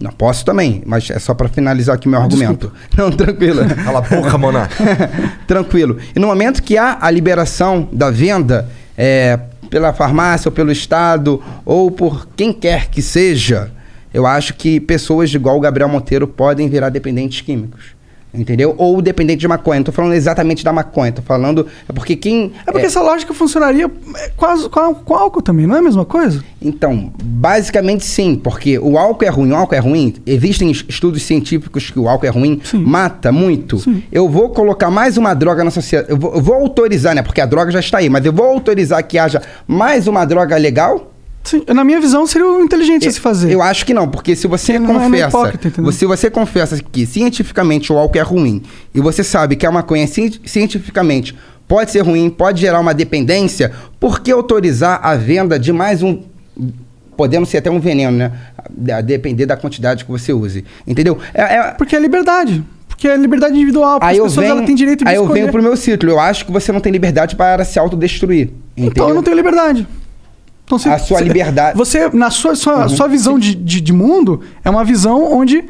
Não, posso também, mas é só pra finalizar aqui meu argumento. Não, tranquilo. Cala a boca, Monar. tranquilo. E no momento que há a liberação da venda é, pela farmácia ou pelo Estado ou por quem quer que seja, eu acho que pessoas igual o Gabriel Monteiro podem virar dependentes químicos. Entendeu? Ou dependente de maconha. Não tô falando exatamente da maconha, tô falando. É porque quem. É porque essa lógica funcionaria é, quase com, com álcool também, não é a mesma coisa? Então, basicamente sim, porque o álcool é ruim, o álcool é ruim. Existem es- estudos científicos que o álcool é ruim, Sim. mata muito. Sim. Eu vou colocar mais uma droga na sociedade. Eu vou, eu vou autorizar, né? Porque a droga já está aí, mas eu vou autorizar que haja mais uma droga legal? Na minha visão seria o inteligente a se fazer. Eu acho que não, porque se você Não é meio confessa, hipócrita, entendeu? se você confessa que cientificamente o álcool é ruim e você sabe que a maconha ci- cientificamente pode ser ruim, pode gerar uma dependência, por que autorizar a venda de mais um podendo ser até um veneno, né? A depender da quantidade que você use. Entendeu? É, é- Porque é liberdade. Porque é liberdade individual. Aí as eu pessoas venho, têm direito de aí eu escolher. venho pro meu ciclo. Eu acho que você não tem liberdade para se autodestruir. Então entendeu? eu não tenho liberdade. Então, você- a sua liberdade. Você, na sua, sua, sua visão de, de, de mundo, é uma visão onde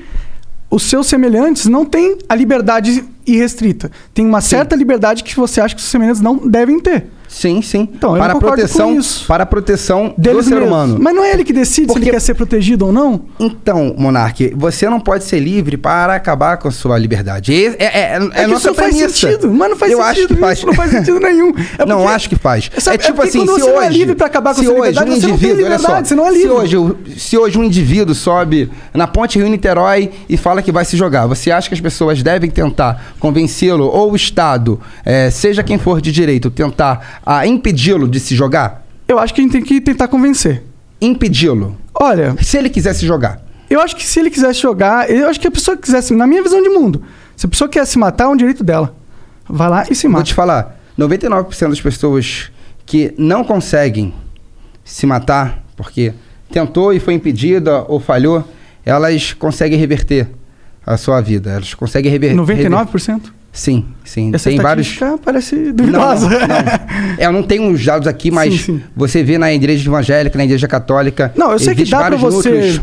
os seus semelhantes não têm a liberdade irrestrita. Tem uma certa liberdade que você acha que os semelhantes não devem ter. Sim, sim. Então, eu para a proteção, isso. para a proteção do Deles ser mesmos. humano. Mas não é ele que decide se Porque- ele quer ser protegido ou não? Então, Monark, você não pode ser livre para acabar com a sua liberdade. É, é, é, é, É nossa isso não faz premissa. sentido. Mas não faz Eu sentido. acho que isso faz. não faz sentido nenhum. É não porque- acho que faz. Sabe, é tipo assim, se você não é hoje, livre pra acabar com a se sua hoje liberdade, um você não tem olha só, liberdade, você não é livre. Se hoje, se hoje um indivíduo sobe na ponte Rio-Niterói e fala que vai se jogar, você acha que as pessoas devem tentar convencê-lo ou o Estado, eh, seja quem for de direito, tentar ah, impedi-lo de se jogar? Eu acho que a gente tem que tentar convencer. Impedi-lo. Olha, Se ele quisesse jogar. eu acho que se ele quisesse jogar, eu acho que a pessoa que quisesse, na minha visão de mundo, se a pessoa quer se matar, é um direito dela. Vai lá e se Vou mata. te falar, 99% das pessoas que não conseguem se matar porque tentou e foi impedida ou falhou, elas conseguem reverter a sua vida. Elas conseguem reverter. 99%? Sim, sim. Essa Tem vários. parece Não, não, duvidosa. não. É, eu não tenho os dados aqui, mas Sim, sim. você vê na igreja evangélica, na igreja católica. Não, eu sei que dá vários você núcleos.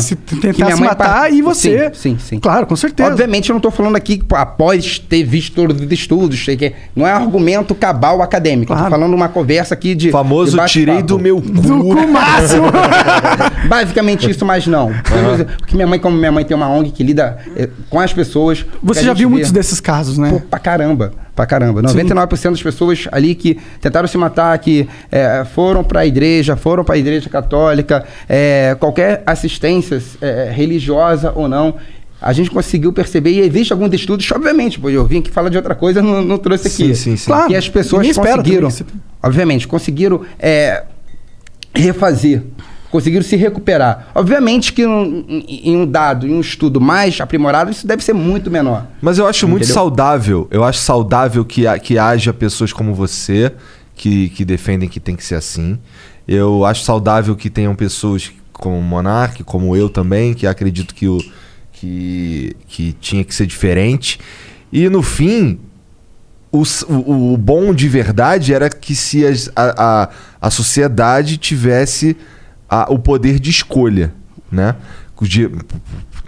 Se tentar se matar par- e você... Sim, sim, sim. Claro, com certeza. Obviamente, eu não estou falando aqui após ter visto todos os estudos, sei que não é argumento cabal acadêmico. Claro. Eu tô falando uma conversa aqui de. Famoso de tirei do meu cu. Do cu máximo. Basicamente isso, mas não. Porque minha mãe, como minha mãe tem uma ONG que lida eh, com as pessoas. o Você já viu vê- muitos desses casos, né? Pô, pra caramba, pra caramba. 99% das pessoas ali que tentaram se matar, que eh, foram pra igreja, foram pra igreja católica, eh, qualquer assistência eh, religiosa ou não, a gente conseguiu perceber, e existe alguns estudos, obviamente, pô, eu vim aqui falar de outra coisa, não, não trouxe aqui. Sim, sim, sim. Claro. Que as pessoas espera conseguiram, obviamente, conseguiram eh, refazer. Conseguiram se recuperar. Obviamente que um- em um dado, em um estudo mais aprimorado, isso deve ser muito menor. Mas eu acho muito Entendeu? saudável. Eu acho saudável que, que haja pessoas como você que, que defendem que tem que ser assim. Eu acho saudável que tenham pessoas como o Monark, como eu também, que acredito que, o, que, que tinha que ser diferente. E no fim, o, o, o bom de verdade era que se a, a, a sociedade tivesse a- o poder de escolha, né? De-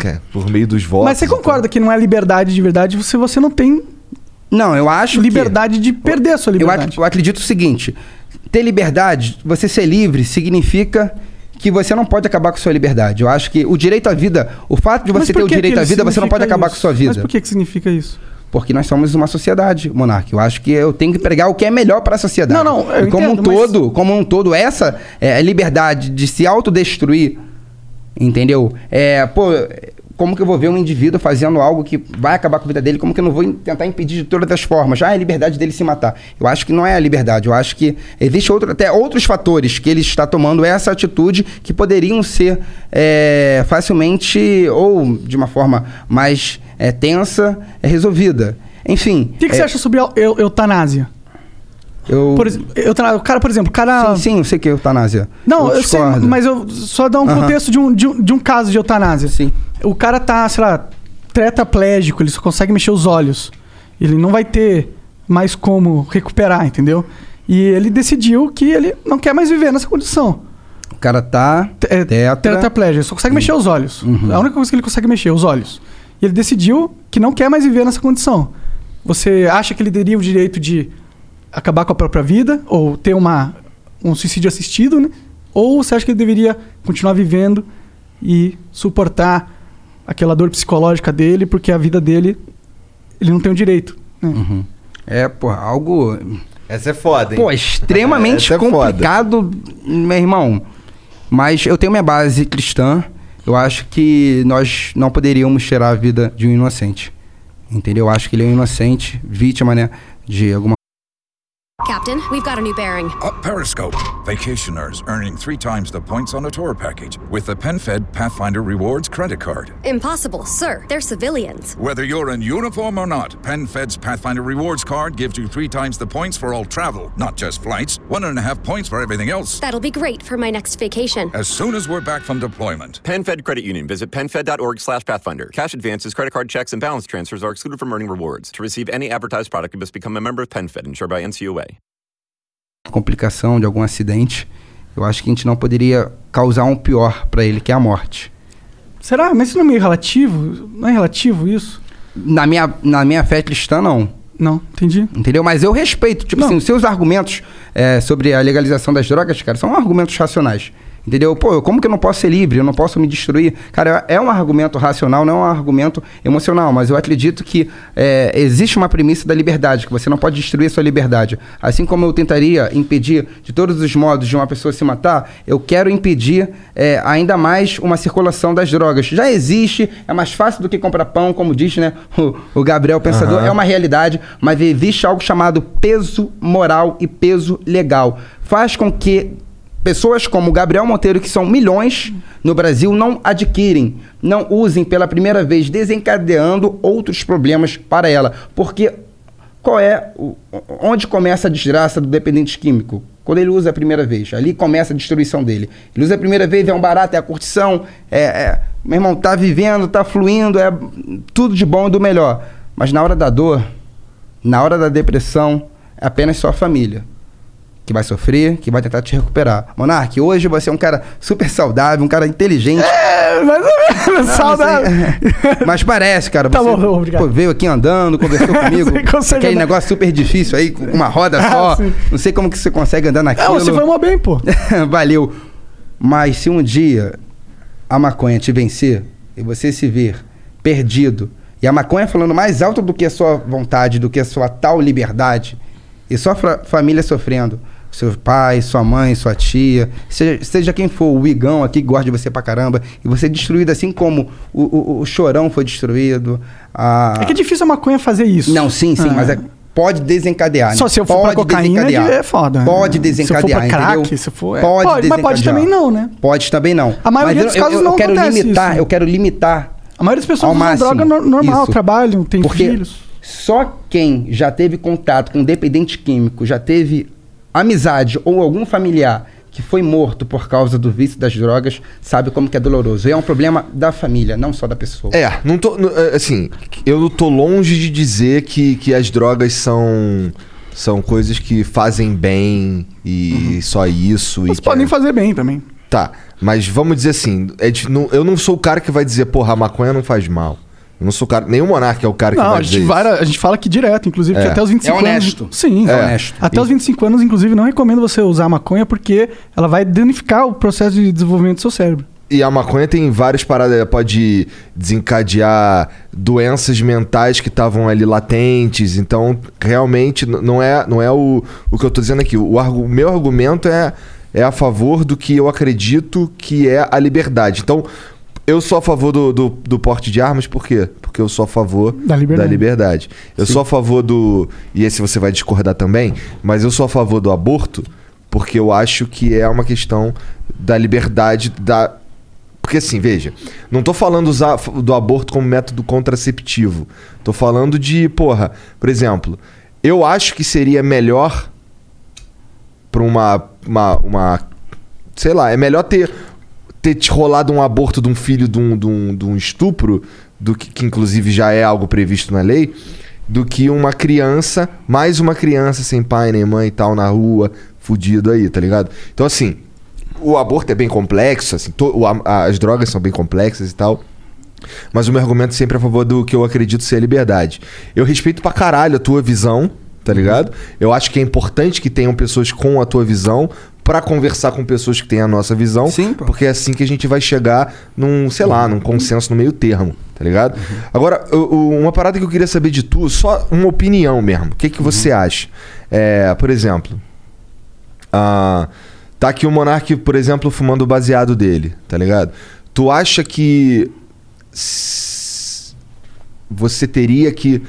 é, por meio dos votos. Mas você então. concorda que não é liberdade de verdade se você não tem Não, eu acho que- liberdade de perder a sua Eu, ac- liberdade? eu acredito o seguinte: ter liberdade, você ser livre, significa que você não pode acabar com sua liberdade. Eu acho que o direito à vida, o fato de você ter o que direito que à vida, você não pode acabar isso? com sua vida. Mas por que, que significa isso? Porque nós somos uma sociedade, Monark. Eu acho que eu tenho que pregar o que é melhor para a sociedade. Não, não, eu e como entendo, um mas- todo, como um todo, essa é, liberdade de se autodestruir, entendeu? É, pô, como que eu vou ver um indivíduo fazendo algo que vai acabar com a vida dele? Como que eu não vou tentar impedir de todas as formas? Já é a liberdade dele se matar. Eu acho que não é a liberdade. Eu acho que existe outro, até outros fatores que ele está tomando essa atitude que poderiam ser é, facilmente ou de uma forma mais é, tensa é, resolvida. Enfim. O que, que é, você acha sobre eu- eutanásia? Eu... Por o cara, por exemplo, o cara. Sim, sim, eu sei que é eutanásia. Não, eu, sei, discordo. mas eu só dar um contexto de um, de, um, de um caso de eutanásia. Sim. O cara tá, sei lá, tetraplégico, ele só consegue mexer os olhos. Ele não vai ter mais como recuperar, entendeu? E ele decidiu que ele não quer mais viver nessa condição. O cara tá É, tetra... tetraplégico, ele só consegue mexer os olhos. Uhum. É a única coisa que ele consegue mexer, os olhos. E ele decidiu que não quer mais viver nessa condição. Você acha que ele teria o direito de acabar com a própria vida ou ter uma, um suicídio assistido, né? Ou você acha que ele deveria continuar vivendo e suportar aquela dor psicológica dele porque a vida dele ele não tem o direito. né? É, pô, algo... Essa é foda, hein? Pô, extremamente é foda. complicado, meu irmão. Mas eu tenho minha base cristã. Eu acho que nós não poderíamos tirar a vida de um inocente. Entendeu? Eu acho que ele é um inocente, vítima, né? De alguma Captain, we've got a new bearing. Up Periscope. Vacationers earning three times the points on a tour package with the PenFed Pathfinder Rewards credit card. Impossible, sir. They're civilians. Whether you're in uniform or not, PenFed's Pathfinder Rewards card gives you three times the points for all travel, not just flights. One and a half points for everything else. That'll be great for my next vacation. As soon as we're back from deployment. PenFed Credit Union. Visit penfed.org slash pathfinder. Cash advances, credit card checks, and balance transfers are excluded from earning rewards. To receive any advertised product, you must become a member of PenFed, insured by NCUA. Complicação, de algum acidente. eu acho que a gente não poderia causar um pior pra ele, que é a morte. Será? Mas isso não é meio relativo? Não é relativo isso? Na minha, na minha fé cristã, não. Não, entendi. Entendeu? Mas eu respeito. Tipo assim, os seus argumentos é, sobre a legalização das drogas, cara, são argumentos racionais. Entendeu? Pô, como que eu não posso ser livre? Eu não posso me destruir? Cara, é um argumento racional, não é um argumento emocional. Mas eu acredito que é, existe uma premissa da liberdade, que você não pode destruir a sua liberdade. Assim como eu tentaria impedir de todos os modos de uma pessoa se matar, eu quero impedir é, ainda mais uma circulação das drogas. Já existe, é mais fácil do que comprar pão, como diz né, o, o Gabriel Pensador, Aham. é uma realidade, mas existe algo chamado peso moral e peso legal. Faz com que pessoas como Gabriel Monteiro, que são milhões no Brasil, não adquirem, não usem pela primeira vez, desencadeando outros problemas para ela. Porque qual é onde começa a desgraça do dependente químico? Quando ele usa a primeira vez, ali começa a destruição dele. Ele usa a primeira vez, é um barato, é a curtição, é, é- meu irmão, tá vivendo, tá fluindo, é tudo de bom e do melhor. Mas na hora da dor, na hora da depressão, é apenas sua família que vai sofrer, que vai tentar te recuperar. Monark, hoje você é um cara super saudável, um cara inteligente. É, mais ou menos, saudável. Mas parece, cara. Tá Você bom, obrigado. pô, veio aqui andando, conversou comigo. Aquele andar. negócio super difícil aí, com uma roda Ah, só. Não sei como que você consegue andar naquilo. É, você foi mó bem, pô. Valeu. Mas se um dia a maconha te vencer e você se ver perdido, e a maconha falando mais alto do que a sua vontade, do que a sua tal liberdade, e sua família sofrendo, seu pai, sua mãe, sua tia, seja, seja quem for, o Igão aqui que gosta de você pra caramba, e você destruído assim como o, o, o Chorão foi destruído. A... É que é difícil a maconha fazer isso. Não, sim, sim, Ah. mas é, pode desencadear. Só né? se eu for pra Pode cocaína, desencadear. é foda. Pode Se for desencadear, pra crack, entendeu? se for- é. Pode, Pode, mas pode desencadear. também não, né? Pode também não. A maioria Mas dos casos não eu quero acontece limitar, isso. eu quero limitar. A maioria das pessoas usam droga no- normal, isso. trabalham, tem Porque filhos. Só quem já teve contato com dependente químico, já teve amizade ou algum familiar que foi morto por causa do vício das drogas, sabe como que é doloroso. E é um problema da família, não só da pessoa. É, não tô. é, Assim, eu tô longe de dizer que, que as drogas são. São coisas que fazem bem e só isso. Mas e que podem é- fazer bem também. Tá, mas vamos dizer assim: é de- não- eu não sou o cara que vai dizer, porra, a maconha não faz mal. Eu não sou o cara. Nenhum monarca é o cara que Não, vai a dizer gente, isso. vai, a gente fala aqui direto, inclusive, que É. até os 25 É honesto. anos. Sim, É é. honesto. Até os 25 anos, inclusive, não recomendo você usar maconha porque ela vai danificar o processo de desenvolvimento do seu cérebro. E a maconha tem várias paradas, pode desencadear doenças mentais que estavam ali latentes. Então, realmente, não é, não é o, o que eu tô dizendo aqui. O, o meu argumento é, é a favor do que eu acredito que é a liberdade. Então, eu sou a favor do, do, do porte de armas, por quê? Porque eu sou a favor Da liberdade. liberdade. Eu sou a favor do. E esse você vai discordar também, mas eu sou a favor do aborto porque eu acho que é uma questão da liberdade da. Porque assim, veja, não tô falando usar do aborto como método contraceptivo. Tô falando de, porra, por exemplo, eu acho que seria melhor pra uma, uma, uma sei lá, é melhor ter ter te rolado um aborto de um filho de um, de um, de um estupro, do que, que inclusive já é algo previsto na lei, do que uma criança, mais uma criança sem pai nem mãe e tal na rua, fudido aí, tá ligado? Então assim, o aborto é bem complexo, assim, to- o a- as drogas são bem complexas e tal. Mas o meu argumento sempre é a favor do que eu acredito ser a liberdade. Eu respeito pra caralho a tua visão, tá ligado? Eu acho que é importante que tenham pessoas com a tua visão pra conversar com pessoas que têm a nossa visão. Sim, pô. Porque é assim que a gente vai chegar num, sei lá, num consenso no meio termo, tá ligado? Agora, o- o- uma parada que eu queria saber de tu, só uma opinião mesmo. O que, que você acha? É, por exemplo, ah, tá aqui o Monark, por exemplo, fumando o baseado dele, tá ligado? Tu acha que você teria que.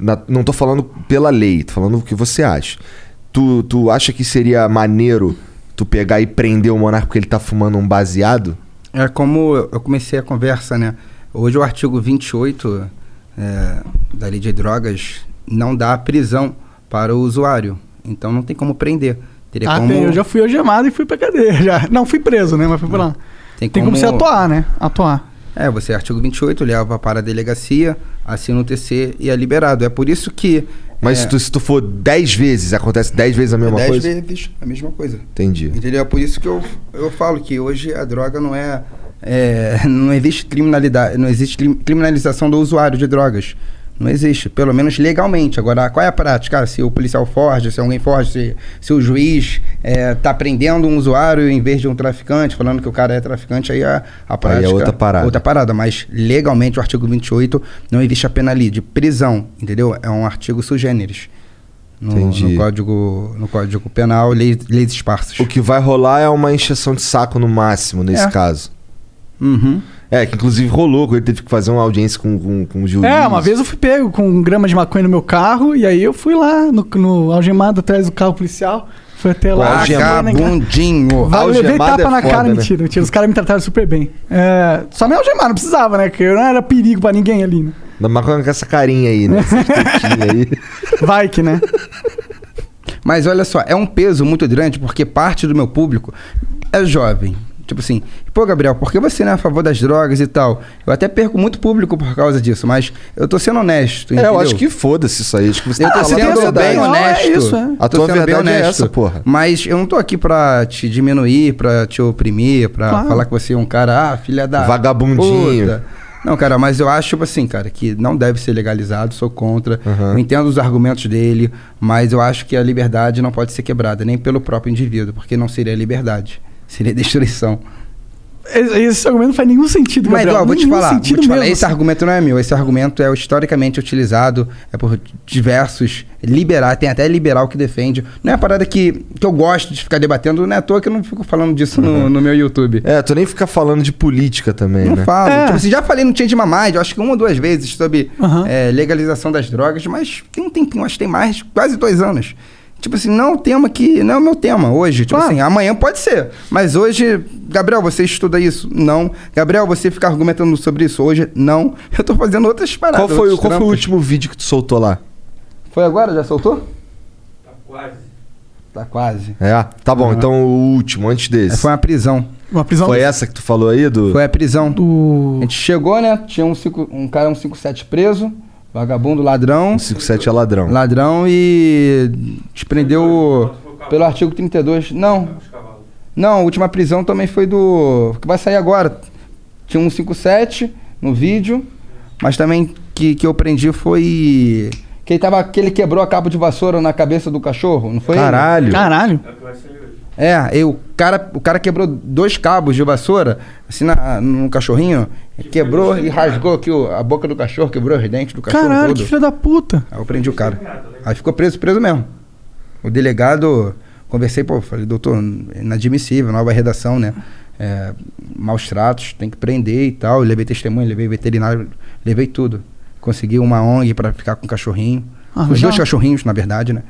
Na- não tô falando pela lei, tô falando o que você acha. Tu, tu acha que seria maneiro tu pegar e prender o Monark porque ele tá fumando um baseado? É como eu comecei a conversa, né? Hoje o artigo 28 é, da lei de drogas não dá prisão para o usuário. Então não tem como prender. Teria ah, como... tem. Eu já fui algemado e fui pra cadeia. Já. Não, fui preso, né? Mas fui pra lá. Tem Tem como como- você atuar, né? Atuar. É, você, artigo 28, leva para a delegacia, assina o TC e é liberado. É por isso que Mas É. se, tu, se tu for 10 vezes, acontece 10 vezes a mesma Dez coisa? vezes a mesma coisa. Entendi. Entendeu? É por isso que eu, eu falo que hoje a droga não é, é, Não existe criminalidade, não existe crim- criminalização do usuário de drogas. Não existe, pelo menos legalmente. Agora, qual é a prática? Ah, se o policial forge, se alguém forge, se, se o juiz está prendendo um usuário em vez de um traficante, falando que o cara é traficante, aí a, a prática... outra parada. Outra parada, mas legalmente o artigo 28 não existe a pena ali de prisão, entendeu? É um artigo sui generis. No, no código, no código penal, leis, leis esparsas. O que vai rolar é uma encheção de saco no máximo, nesse É. caso. Uhum. É, que inclusive rolou, quando ele teve que fazer uma audiência com, com, com o juiz. É, uma vez eu fui pego com um grama de maconha no meu carro e aí eu fui lá no, no algemado atrás do carro policial. Fui até lá. Vagabundinho. Vai, levei Algemado tapa é na foda, cara, né? mentira, mentira. Os caras me trataram super bem. É, só me algemar, não precisava, né? Porque eu não era perigo pra ninguém ali, né? Da maconha com essa carinha aí, né? Aí. Vai que, né? Mas olha só, é um peso muito grande porque parte do meu público é jovem. Tipo assim, pô, Gabriel, por que você não é a favor das drogas e tal? Eu até perco muito público por causa disso, mas eu tô sendo honesto. É, eu entendeu? acho que foda-se isso aí. Acho que você Eu tem tô sendo verdade. bem Não, é honesto. isso, é. A Tô tua sendo bem verdade é honesto. essa, porra. Mas eu não tô aqui pra te diminuir, pra te oprimir, pra Claro. falar que você é um cara, ah, filha da. Vagabundinho. puta. Não, cara, mas eu acho, tipo assim, cara, que não deve ser legalizado, sou contra. Uhum. Eu entendo os argumentos dele, mas eu acho que a liberdade não pode ser quebrada, nem pelo próprio indivíduo, porque não seria liberdade, seria destruição. Esse, argumento não faz nenhum sentido, Mas, Gabriel. ó, vou te falar, vou te falar, esse assim. argumento não é meu, esse argumento é historicamente utilizado é por diversos liberais, tem até liberal que defende. Não é uma parada que, que eu gosto de ficar debatendo, não é à toa que eu não fico falando disso no, no meu YouTube. É, tu nem fica falando de política também, Não né? falo. É. Tipo assim, já falei no Change My Mind, eu acho que uma ou duas vezes sobre Aham. é, legalização das drogas, mas tem um tempinho, acho que tem mais, quase dois anos. Tipo assim, não tema que. Não é o meu tema hoje. Tipo Claro. assim, amanhã pode ser. Mas hoje, Gabriel, você estuda isso? Não. Gabriel, você fica argumentando sobre isso hoje? Não. Eu tô fazendo outras paradas. Qual foi, qual foi o último vídeo que tu soltou lá? Foi agora? Já soltou? Tá quase. Tá quase. É? Tá bom, então o último, antes desse. É, foi uma prisão. Uma prisão Foi essa que tu falou aí do. Foi a prisão. do... A gente chegou, né? Tinha um, cinco- um cara, um 57 preso, vagabundo, ladrão. 57 é ladrão. Ladrão e desprendeu pelo artigo 32. Não. Não, a última prisão também foi do. que vai sair agora. Tinha um 57 no vídeo, mas também que, que eu prendi foi. Que ele, tava, que ele quebrou a cabo de vassoura na cabeça do cachorro, não foi? ele? Caralho. Caralho. É o que vai sair hoje. É, e o cara, o cara quebrou dois cabos de vassoura, assim, na, no cachorrinho, quebrou e rasgou aqui o- a boca do cachorro, quebrou os dentes do cachorro Caralho, todo. que filho da puta. Aí eu prendi o cara. Aí ficou preso, preso mesmo. O delegado, conversei, pô, falei, doutor, inadmissível, nova redação, né? É, maus tratos, tem que prender e tal. Eu levei testemunha, levei veterinário, levei tudo. Consegui uma ONG pra ficar com o cachorrinho. Ah, Os legal. dois cachorrinhos, na verdade, né?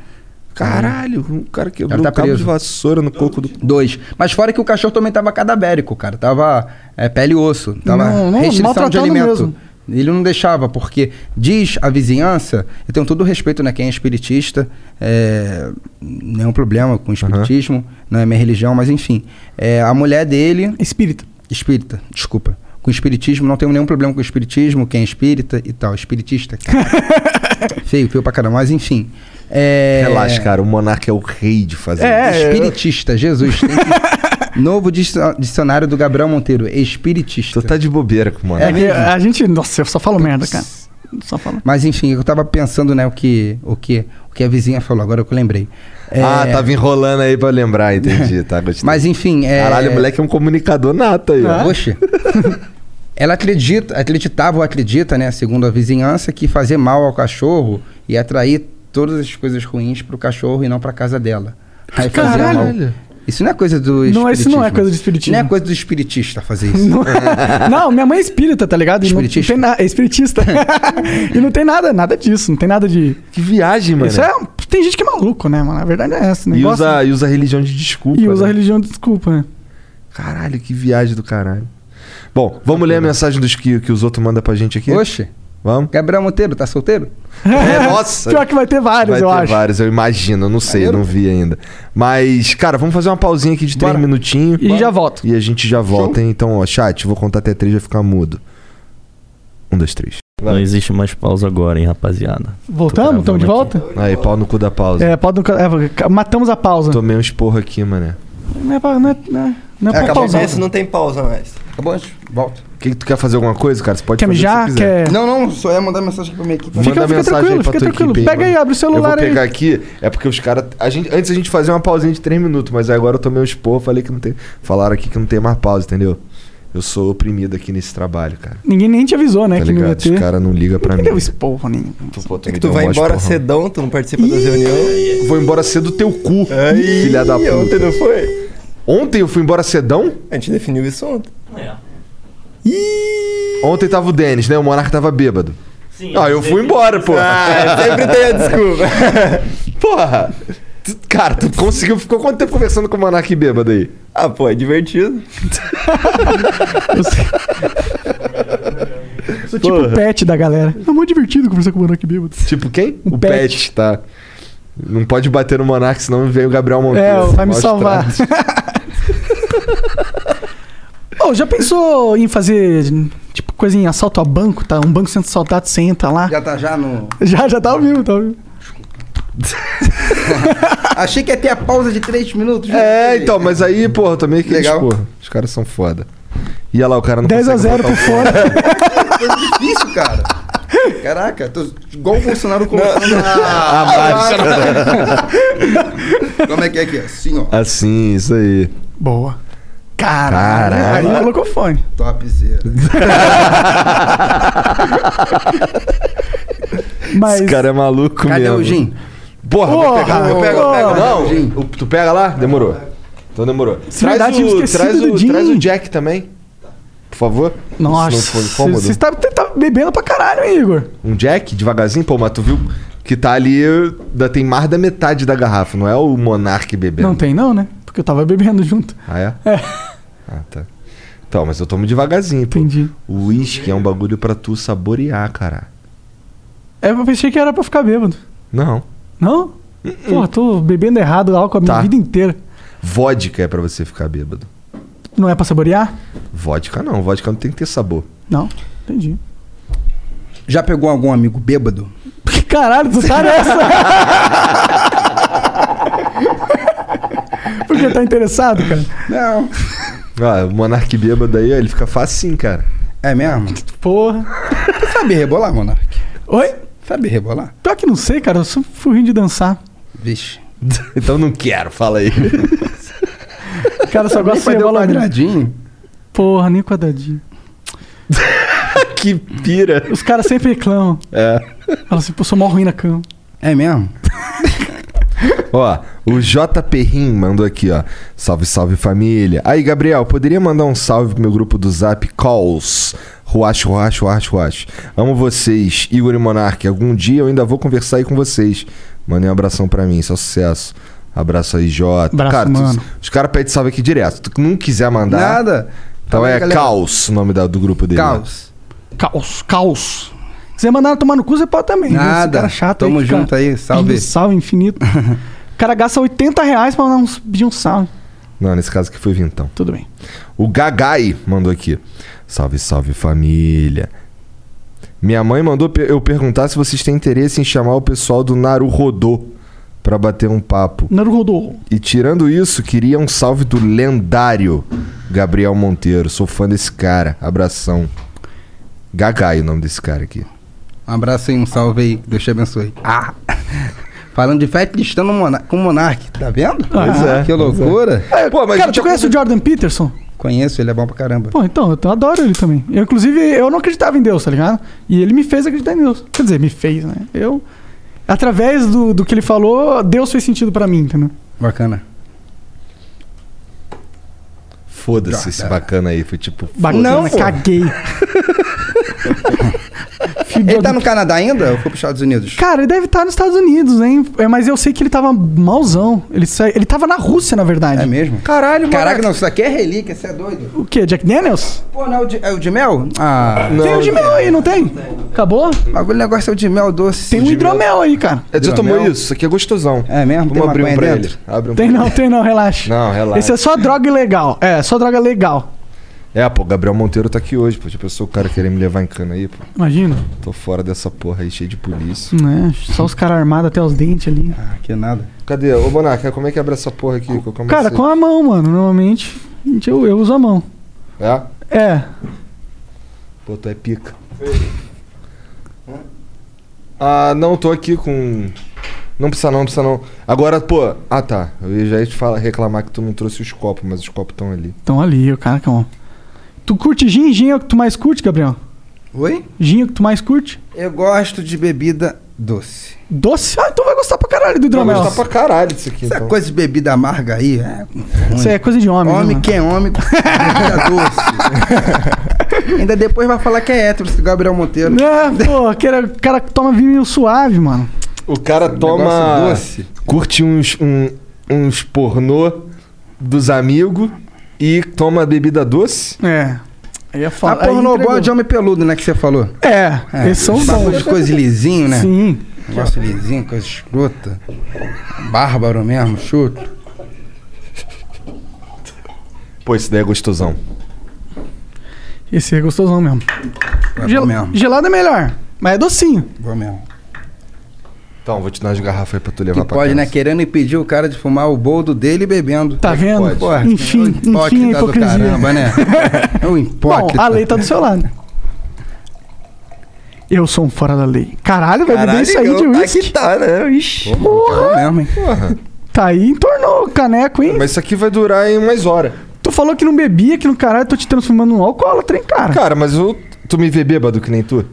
Caralho, o cara quebrou tá um cabo preso. de vassoura no coco do. Dois. Mas fora que o cachorro também tava cadavérico, cara. Tava é, pele e osso. Tava Não, não, restrição de alimento. mesmo. Ele não deixava, porque diz a vizinhança, eu tenho todo o respeito, né? Quem é espiritista, é, nenhum problema com o espiritismo, não é minha religião, mas enfim. É, a mulher dele. Espírita. Espírita, desculpa. Com o espiritismo, não tenho nenhum problema com o espiritismo, quem é espírita e tal. Espiritista, cara. feio, feio pra caramba, mas enfim. É, Relaxa, cara, o monarca é o rei de fazer É, isso. Espiritista, Jesus. Tem que... Novo dicio- dicionário do Gabriel Monteiro, espiritista. Tu tá de bobeira com o É monarca. que a gente. Nossa, eu só falo merda, cara. Só falo. Mas enfim, eu tava pensando, né, o que, o que, o que a vizinha falou, agora que eu lembrei. É, Ah, tava enrolando aí pra lembrar, entendi, tá? Gostei. Mas enfim, é. Caralho, o moleque é um comunicador nato aí, ó. Oxe. Ela acredita, acreditava ou acredita, né, segundo a vizinhança, que fazer mal ao cachorro ia atrair todas as coisas ruins pro cachorro e não pra casa dela. Aí fazia mal. Caralho. Isso não é coisa do Não, isso não é espiritismo. coisa do espiritismo. Não é coisa do espiritista fazer isso. Não, não, minha mãe é espírita, tá ligado? E não- Espiritista? Não, é espiritista. e não tem nada, nada disso. Não tem nada de. Que viagem, mano. Isso é. Tem gente que é maluco, né, mano? A verdade é essa. E usa, e usa a religião de desculpa. E usa a né? religião de desculpa, né? Caralho, que viagem do caralho. Bom, vamos ler a mensagem dos que, que os outros mandam pra gente aqui? Oxe. Vamos? Gabriel Monteiro, tá solteiro? É, nossa. Pior que vai ter vários, Vai eu ter acho. vários, eu imagino, eu não sei, eu não vi ainda. Mas, cara, vamos fazer uma pausinha aqui de três Bora. minutinhos. E já volto. E a gente já volta, hein? Então, ó, chat, vou contar até três, vai ficar mudo. Um, dois, três. Não existe mais pausa agora, hein, rapaziada. Voltamos? Estamos de volta? Aí, pau no cu da pausa. É, pode, é, matamos a pausa. Tomei um esporro aqui, mané. Não é pra, não é, não é, não é pra Acabou pausar. esse não tem pausa mais. Acabou antes? Volta. O que, que tu quer fazer alguma coisa, cara? Você pode Quer fazer mijar? se quiser. Quer- Não, não, só ia mandar mensagem pra minha equipe. Manda Fica- mensagem tranquilo, aí pra fica tranquilo. equipe aí, Pega aí, abre o celular Eu vou aí. pegar aqui, é porque os caras... A gente, antes a gente fazia uma pausinha de 3 minutos, mas agora eu tomei um esporro, falei que não tem... Falaram aqui que não tem mais pausa, entendeu? Eu sou oprimido aqui nesse trabalho, cara. Ninguém nem te avisou, né? Tá que não ia ligado? ter. Os caras não ligam pra Não mim. deu esporro nenhum. Tu, pô, tu É que tu deu vai um embora cedão, tu não participa das reuniões. Vou embora cedo do teu cu, Aí, filha da puta. Ontem não foi? Ontem eu fui embora cedão? A gente definiu isso ontem. Ontem tava o Denis, né? O Monarca tava bêbado. Sim, Ah, eu fui embora, pô. Ah, sempre tem a desculpa. Porra! Tu- Cara, tu conseguiu. Ficou quanto tempo conversando com o Monark bêbado aí? ah, pô, é divertido. Eu. Sou tipo o pet da galera. É muito divertido conversar com o Monark bêbado. Tipo quem? O o Pet. Pet. tá. Não pode bater no Monark, senão vem o Gabriel Monteiro. É, vai me Maus salvar. tratos. Ô, já pensou em fazer, tipo, coisa em assalto a banco, tá? Um banco sendo assaltado, você entra lá. Já tá já no. Já, já tá ao vivo, tá ao vivo. Achei que ia ter a pausa de 3 minutos. É, então, mas aí, porra, também que Legal. Porra, os caras são foda. Ia lá, o cara não 10 a consegue 0 botar por fora. Coisa difícil, cara. Caraca, tô igual o Bolsonaro colocando A máscara. Como é que é aqui? Assim, ó. Assim, isso aí. Boa. Caralho. Caralho. Aí colocou fone. Topzera. Mas. Esse cara é maluco Cadê mesmo. o Gin? Porra, vou Porra, pegar, eu pego, eu pego. Não, o- tu pega lá? Demorou. Então demorou. Se verdade, tinha o, traz, o, traz o Jack também. Por favor. Nossa, você tá, tá bebendo pra caralho, hein, Igor? Um Jack, devagarzinho, pô, mas tu viu que tá ali, tem mais da metade da garrafa, não é o Monark bebendo. Não tem, não, né? Porque eu tava bebendo junto. Ah, é? É. Ah, tá. Então, mas eu tomo devagarzinho, pô. Entendi. O uísque é um bagulho pra tu saborear, cara. É, eu pensei que era pra ficar bêbado. Não. Não? Porra, tô bebendo errado álcool a minha Tá. vida inteira. Vodka é pra você ficar bêbado. Não é pra saborear? Vodka não, vodka não tem que ter sabor. Não. Entendi. Já pegou algum amigo bêbado? Que caralho, tu tá nessa? Porque tá interessado, cara? Não. Ah, o Monark bêbado aí, ó, ele fica facinho, cara. É mesmo? Porra. Tu sabe rebolar, Monark? Oi? Sabe rebolar? Pior que não sei, cara. Eu sou ruim de dançar. Vixe. então não quero, fala aí. O cara só gosta de rebolar. quadradinho. Porra, nem quadradinho. que pira. Os caras sempre reclamam. É. Falam assim, pô, sou mó ruim na cama. É mesmo? Ó, o JP Rim mandou aqui, ó. Salve, salve família. Aí, Gabriel, poderia mandar um salve pro meu grupo do Zap Calls? Ruacho, ruacho, ruacho, ruacho. Amo vocês, Igor e Monark. Algum dia eu ainda vou conversar aí com vocês. Mandem um abração pra mim, só sucesso. Abraço aí, Jota. Abraço, cara, tu- mano. os caras pedem salve aqui direto. Tu não quiser mandar. Nada. Então é galera. Caos o nome da- do grupo dele. né? Caos. Caos, caos. Se quiser mandar tomar no cu, você pode também. viu? Esse Nada. cara chato Tamo que fica junto aí, salve. pedindo Salve infinito. o cara gasta 80 reais pra mandar um, pedir um salve. Não, nesse caso aqui foi Vintão. Tudo bem. O Gagai mandou aqui. Salve, salve família. Minha mãe mandou eu perguntar se vocês têm interesse em chamar o pessoal do Naruhodô pra bater um papo. Naruhodô. E tirando isso, queria um salve do lendário Gabriel Monteiro. Sou fã desse cara. Abração. Gagai o nome desse cara aqui. Um abraço aí, um salve aí. Deus te abençoe. Ah! Falando de fete listando mona- com o Monark, tá vendo? Pois é, Que é. loucura. Pô, mas cara, tu conhece o Jordan Peterson? Conheço, ele é bom pra caramba. Pô, então, eu adoro ele também. Eu, inclusive, eu não acreditava em Deus, tá ligado? E ele me fez acreditar em Deus. Quer dizer, me fez, né? Eu. Através do, do que ele falou, Deus fez sentido pra mim, entendeu? Bacana. Foda-se esse bacana aí. Foi tipo. Bacana, Não, caguei. Ele tá no Canadá ainda ou foi pros Estados Unidos? Cara, ele deve estar nos Estados Unidos, hein? É, mas eu sei que ele tava malzão. Ele, sa... ele tava na Rússia, na verdade. É mesmo? Caralho, mano. Caraca, não, isso aqui é relíquia, você é doido. O quê? Jack Daniels? Pô, não é o de, é o de mel? Ah, tem o de mel aí, não tem? Acabou? o bagulho negócio é o de mel doce. Tem um hidromel aí, cara. É, já tomou isso? Isso aqui é gostosão. É mesmo? Vamos abrir um pra dentro? ele. Abre um Tem pra não, ele. tem não, relaxa. Não, relaxa. Esse é só droga ilegal. É, só droga legal. É, pô, Gabriel Monteiro tá aqui hoje, pô. Já pensou o cara querer me levar em cana aí, pô? Imagina. Tô fora dessa porra aí, cheio de polícia. Né? Só os caras armados até os dentes ali. Ah, que nada. Cadê? Ô, Monarca, como é que abre essa porra aqui? É Cara, com a mão, mano. Normalmente eu, eu uso a mão. É? É. Pô, tu é pica. Ah, não, tô aqui com. Não precisa não, não precisa não. Agora, pô. Ah, tá. Eu ia já ia te falar, reclamar que tu não trouxe os copos, mas os copos estão ali. Então ali, o cara que é um. Tu curte gin? Gin é o que tu mais curte, Gabriel? Oi? Gin é o que tu mais curte? Eu gosto de bebida doce. Doce? Ah, então vai gostar pra caralho do Não, hidromel. mas tá pra caralho disso aqui, Essa então. coisa de bebida amarga aí, é. Isso é coisa de homem. Homem né, que é homem, bebida doce. Ainda depois vai falar que é hétero, esse Gabriel Monteiro. É, pô, aquele cara que toma vinho suave, mano. O cara toma. doce. Curte uns, um- uns pornô dos amigos e toma bebida doce. É. Aí é A foda. pornô Aí entregou. boa de homem peludo, né, que você falou. É, esses são bons. de coisa lisinho, né? Sim. Negócio lisinho, coisa escrota. Bárbaro mesmo, chuto. Pô, esse daí é gostosão. Esse é gostosão mesmo. É Gel- mesmo. Gelado é melhor, mas é docinho. Bom mesmo. Então, vou te dar umas garrafas aí pra tu levar Que pra pode, casa. né? Querendo impedir o cara de fumar o boldo dele bebendo. Tá vendo? pode. Porra, Enfim, é um enfim, do hipocrisia. caramba, né? É um Bom, hipócrita. a lei tá do seu lado. Eu sou um fora da lei. Caralho, vai beber isso aí de tá uísque. que tá, né? Ixi. Bom mesmo, hein? Tá aí, entornou o caneco, hein? Mas isso aqui vai durar em umas horas. Tu falou que não bebia, que no caralho tô te transformando num alcoólatra, hein, cara? Cara, mas eu, tu me vê bêbado que nem tu?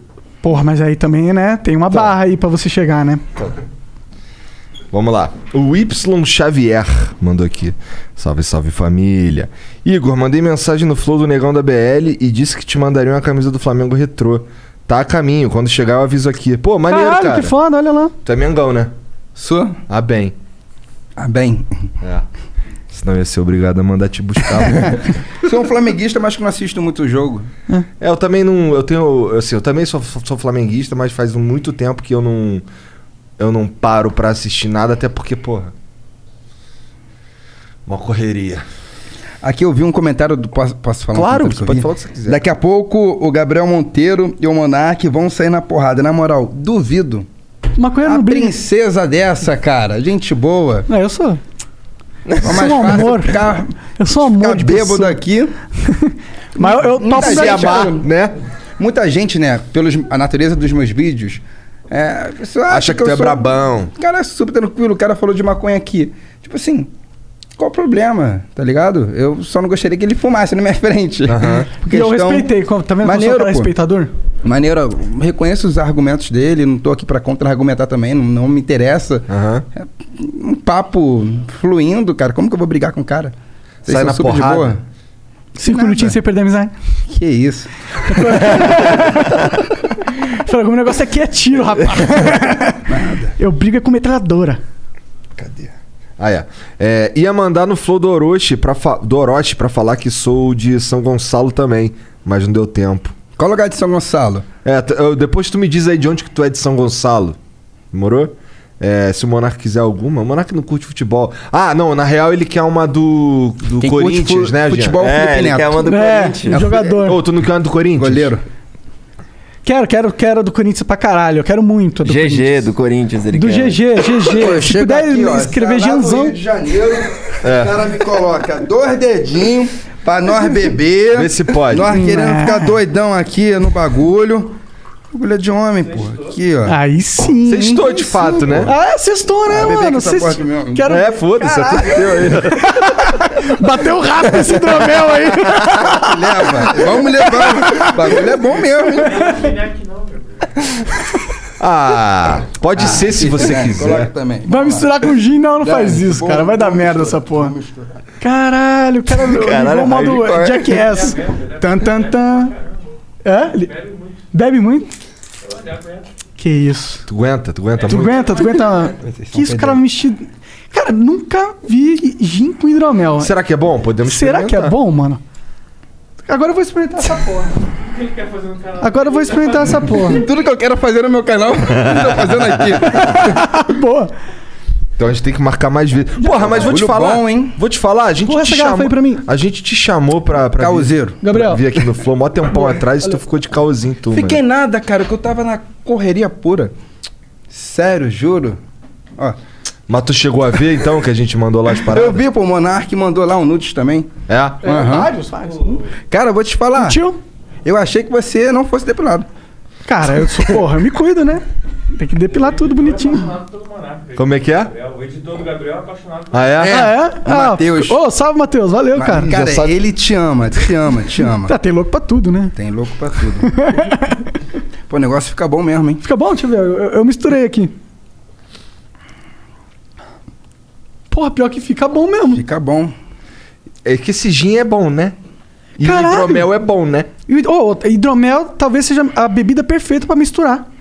Porra, mas aí também, né? Tem uma barra aí pra você chegar, né? Vamos lá. O Y Xavier mandou aqui. Salve, salve família. Igor, mandei mensagem no Flow do Negão da BL e disse que te mandaria uma camisa do Flamengo retrô. Tá a caminho, quando chegar eu aviso aqui. Pô, maneiro, Caralho, cara. que foda, olha lá. Tu é Mengão, né? Sou? Ah, bem. Ah, bem. É. Senão eu ia ser obrigado a mandar te buscar. Sou um flamenguista, mas que não assisto muito o jogo. é, eu também não. Eu tenho. Assim, eu também sou, sou flamenguista, mas faz muito tempo que eu não. Eu não paro pra assistir nada, até porque, porra. Uma correria. Aqui eu vi um comentário do. Posso, posso falar Claro, um você pode falar o que você quiser. Daqui a pouco o Gabriel Monteiro e o Monark vão sair na porrada. Na moral, duvido. Maconha A não briga. princesa dessa, cara, gente boa. Não, eu sou. É sou um amor. ficar, Eu sou um amor ficar de bêbado pessoa. aqui. Mas eu, eu Muita topo cara, né? Muita gente, né, pelos, a natureza dos meus vídeos, é, a pessoa Acha que tu eu é sou- brabão. O cara é super tranquilo, o cara falou de maconha aqui. Tipo assim, qual o problema, tá ligado? Eu só não gostaria que ele fumasse na minha frente. Aham. E eu respeitei. como- Tá vendo como eu sou um Maneiro, respeitador? Maneiro, reconheço os argumentos dele, não tô aqui pra contra-argumentar também, não, não me interessa. Aham. É um papo fluindo, cara. Como que eu vou brigar com o cara? Vocês Sai são na super de porrada? boa? Cinco Nada. minutinhos sem perder a amizade. Que isso? Falei, o negócio aqui é tiro, rapaz. Eu brigo é com metralhadora. Cadê? Ah, é. é. Ia mandar no Flow do Orochi pra, fa- do Orochi pra falar que sou de São Gonçalo também, mas não deu tempo. Qual lugar de São Gonçalo? É, depois tu me diz aí de onde que tu é de São Gonçalo. Demorou? É, se o Monark quiser alguma. O Monark não curte futebol. Ah, não, na real ele quer uma do, do Quem Corinthians, né, Jean? futebol É, Felipe ele Neto. quer uma do É, Corinthians. jogador. Ô, tu não quer uma do Corinthians? Goleiro. Quero, quero, quero a do Corinthians pra caralho. Eu quero muito do GG Corinthians. do Corinthians, ele Do quer. GG, GG. Se chega puder aqui, ó, escrever tá lá no Janzão. Rio de Janeiro, o cara me coloca dois dedinhos pra nós beber. Vê se pode. Nós querendo Ah. ficar doidão aqui no bagulho. Bagulho é de homem, pô. Aqui, ó. Aí sim. Estou de fato, né? Ah, é, sextou, né, Ah, mano? Sextou. Quero... É, foda-se, é tudo teu aí. Bateu rápido esse hidromel aí. Leva. Vamos levar. O bagulho é bom mesmo, hein? Ah, pode ser se você É, quiser. Também. Vai misturar com gin? Não, não faz isso, vou- cara. Vai dar merda essa porra. Caralho, o cara Caralho, ligou o modo. Jackass. Tan, tan, tan. É? Bebe muito? Que isso. Tu aguenta, tu aguenta Tu muito. aguenta, tu aguenta. Que isso, cara vestido. Cara, nunca vi gin com hidromel. Será que é bom? Podemos Será que é bom, mano? Agora eu vou experimentar essa porra. Agora eu vou experimentar essa porra. Tudo que eu quero fazer no meu canal, eu tô fazendo aqui. Boa. Então a gente tem que marcar mais vezes. Porra, mas vou te falar. bom, hein? Vou te falar, a gente Porra, te chamou. aí pra mim. A gente te chamou pra, pra Causeiro. vir, Gabriel. vir aqui no Flow mó tempão atrás e tu ficou de caosinho, tu. Fiquei mano. nada, cara, que eu tava na correria pura. Sério, juro. Ó, Mas tu chegou a ver então que a gente mandou lá as paradas? eu vi, pô, o Monark mandou lá um nudes também. É? Aham. Vários, vários. Cara, eu vou te falar. Tio? Eu achei que você não fosse depilado. Cara, eu sou, porra, eu me cuido, né? Tem que depilar tudo bonitinho. Como é que é? O editor do Gabriel é apaixonado por Ah, é? É. Ah, é? Ah, Matheus. Ô, salve, Matheus. Valeu, Mas, cara. cara, sabe- ele te ama, te ama, te ama. Tá, tem louco pra tudo, né? Tem louco pra tudo. Pô, o negócio fica bom mesmo, hein? Fica bom, deixa eu ver. Eu, eu misturei aqui. Porra, pior que fica bom mesmo. Fica bom. É que esse gin é bom, né? E Caralho. o hidromel é bom, né? E, ô, hidromel talvez seja a bebida perfeita pra misturar.